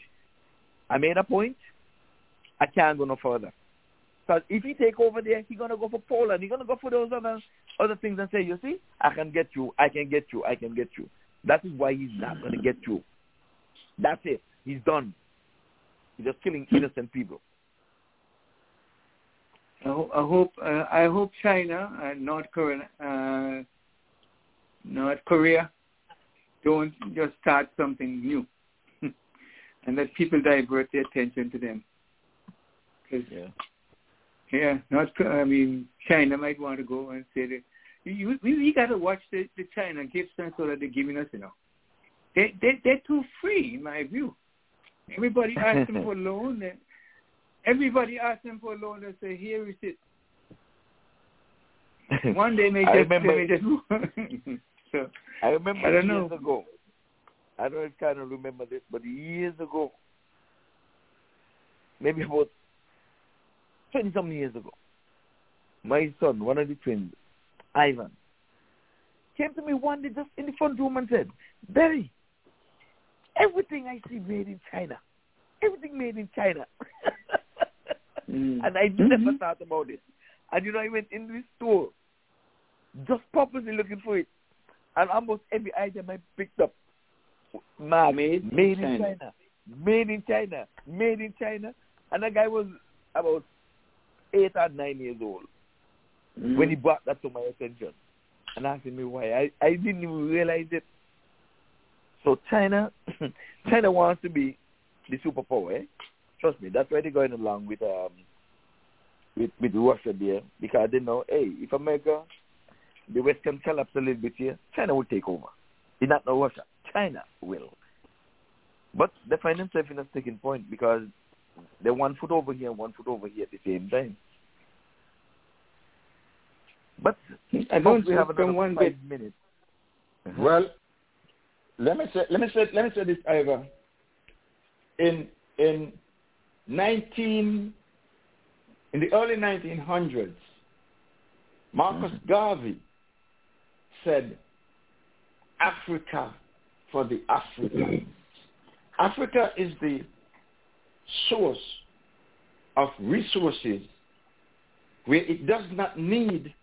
I made a point. I can't go no further. Because if he take over there, he's going to go for Poland. He's going to go for those other other things and say, you see, I can get you, I can get you, I can get you. That is why he's not going to get you. That's it. He's done. He's just killing innocent people. I, ho- I hope uh, I hope China and North Korea uh, North Korea don't just start something new, (laughs) and that people divert their attention to them. 'Cause, Yeah. yeah, North I mean China might want to go and say that you, we we got to watch the, the China gifts and so that they're giving us, you know. They they they're too free in my view. Everybody (laughs) asks them for loan. They, everybody asks them for a loan. They say, "Here is it." (laughs) One day may I just, remember- may just (laughs) so I remember I don't years know. ago. I don't know if kind of remember this, but years ago, maybe about twenty something years ago, my son, one of the twins, Ivan, came to me one day just in the front room and said, Barry, everything I see made in China. Everything made in China. (laughs) Mm. and I never thought about it. And you know, I went in the store just purposely looking for it. And almost every item I picked up, marked, Made in made in China. China, made in China, made in China. And that guy was about eight or nine years old Mm. when he brought that to my attention and asking me why. I, I didn't even realize it. So China, (laughs) China wants to be the superpower. Eh? Trust me, that's why they're going along with um with with Russia there because they know, hey, if America, the West can collapse a little bit here, China will take over. It's not no Russia, China will. But they find themselves in a sticking point because they're one foot over here and one foot over here at the same time. But I don't we have think another one five bit. minutes. Well, let me say let me say let me say this, Ivor. In in nineteen in the early nineteen hundreds, Marcus mm-hmm. Garvey said Africa for the Africans. Africa is the source of resources where it does not need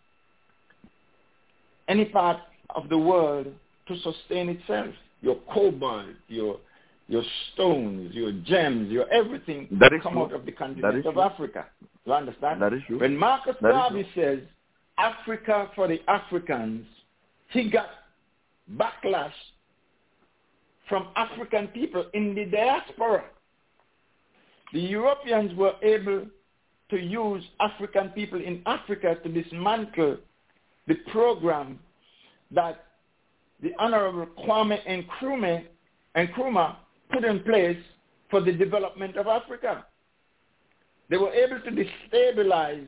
any part of the world to sustain itself. Your cobalt, your your stones, your gems, your everything that come true. out of the continent of true. Africa. You understand? That is true. When Marcus Garvey says Africa for the Africans, he got backlash from African people in the diaspora. The Europeans were able to use African people in Africa to dismantle the program that the Honorable Kwame Nkrumah, Nkrumah put in place for the development of Africa. They were able to destabilize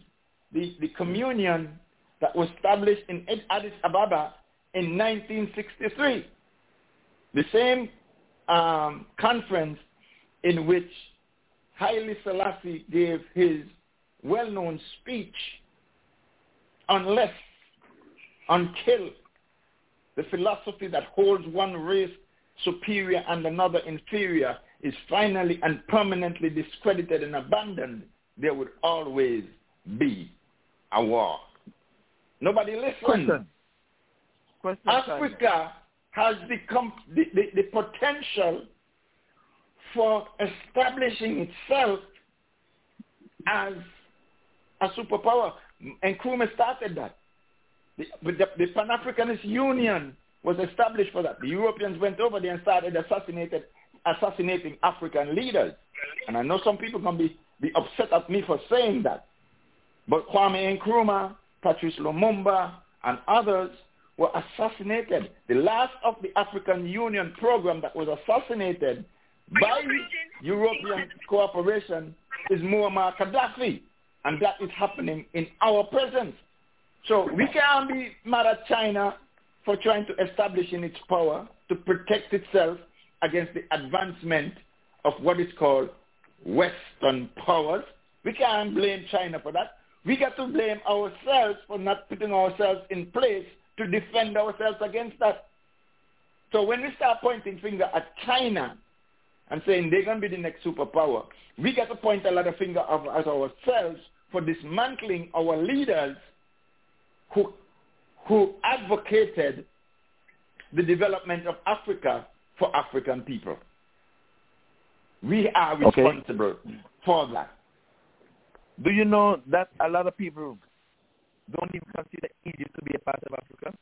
the, the communion that was established in Addis Ababa in 1963. The same um, conference in which Haile Selassie gave his well-known speech, unless, until the philosophy that holds one race superior and another inferior is finally and permanently discredited and abandoned, there would always be a war. Nobody listens. Question. Question. Africa has the, com- the, the, the potential for establishing itself as a superpower. And Nkrumah started that. The, the, the Pan-Africanist Union was established for that. The Europeans went over there and started assassinated, assassinating African leaders. And I know some people can be, be upset at me for saying that. But Kwame Nkrumah, Patrice Lumumba, and others were assassinated. The last of the African Union program that was assassinated by European cooperation is Muammar Gaddafi, and that is happening in our presence. So we can't be mad at China for trying to establish in its power to protect itself against the advancement of what is called Western powers. We can't blame China for that. We got to blame ourselves for not putting ourselves in place to defend ourselves against that. So when we start pointing finger at China and saying they're going to be the next superpower, we got to point a lot of finger at ourselves for dismantling our leaders who, who advocated the development of Africa for African people. We are responsible okay. for that. Do you know that a lot of people don't even consider Egypt to be a part of Africa?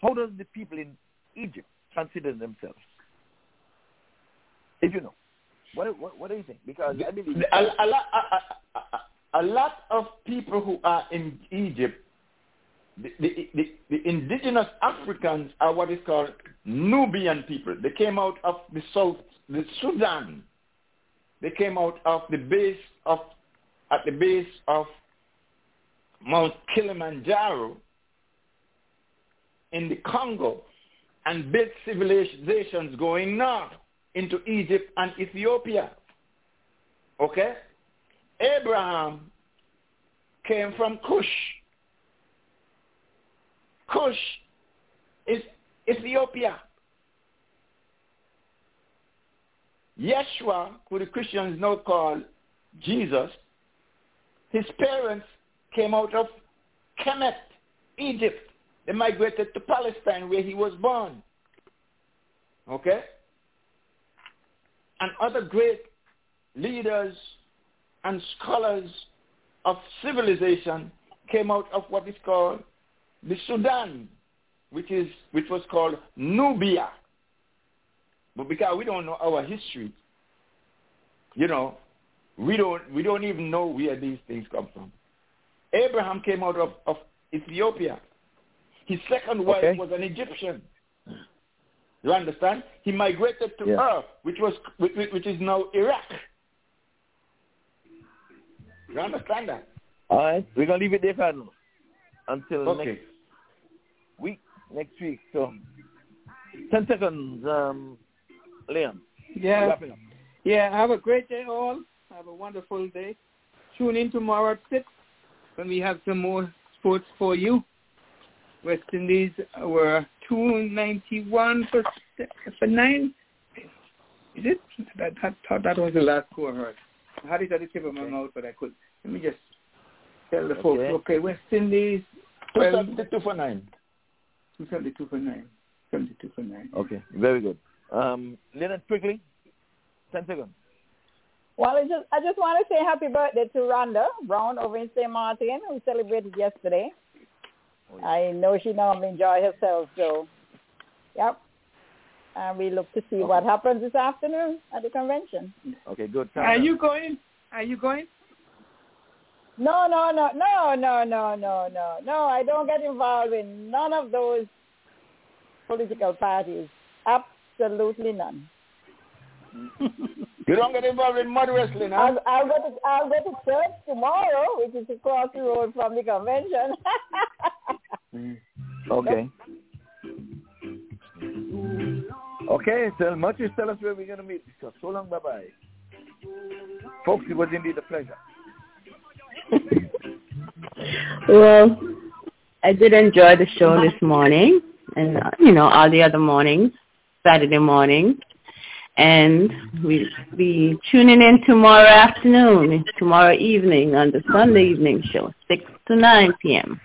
How does the people in Egypt consider themselves? If you know, what what, what do you think? Because I believe a, a, lot, a, a, a lot of people who are in Egypt, the, the, the, indigenous Africans are what is called Nubian people. They came out of the south, the Sudan. They came out of the base of at the base of Mount Kilimanjaro in the Congo and built civilizations going north into Egypt and Ethiopia. Okay? Abraham came from Cush. Cush is Ethiopia. Yeshua, who the Christians now call Jesus, his parents came out of Kemet, Egypt. They migrated to Palestine where he was born. Okay? And other great leaders and scholars of civilization came out of what is called the Sudan, which is which was called Nubia. But because we don't know our history, you know, we don't we don't even know where these things come from. Abraham came out of, of Ethiopia. His second wife okay. was an Egyptian. You understand? He migrated to yeah. Ur, which was which, which is now Iraq. You understand that? All right, we're gonna leave it there for now until okay. next next week. So, ten seconds, um, Liam. Yeah. Yeah. Have a great day, all. Have a wonderful day. Tune in tomorrow at 6 when we have some more sports for you. West Indies were 291 for, for 9. Is it? I, I thought that was the last score I heard. I had it at the tip of my mouth, but I could. Let me just tell the okay. folks. Okay, West Indies. 272 for 9. 272 for 9. 72 for 9. Okay, very good. Um, Leonard quickly, 10 seconds. Well, I just I just want to say happy birthday to Rhonda Brown over in St. Martin, who celebrated yesterday. Oh, I know she normally enjoy herself, so yep. And we look to see okay. what happens this afternoon at the convention. Okay, good. Time Are you going? Are you going? No, no, no, no, no, no, no, no, no. I don't get involved in none of those political parties. Absolutely none. (laughs) You don't get involved in mud wrestling, huh? I'll, I'll, go to I'll go to church tomorrow, which is across the road from the convention. (laughs) okay. Okay, so much tell us where we're going to meet. So, so long, bye-bye. Folks, it was indeed a pleasure. (laughs) well, I did enjoy the show this morning and, uh, you know, all the other mornings, Saturday morning and we'll be tuning in tomorrow afternoon, tomorrow evening on the Sunday evening show, 6 to 9 p.m.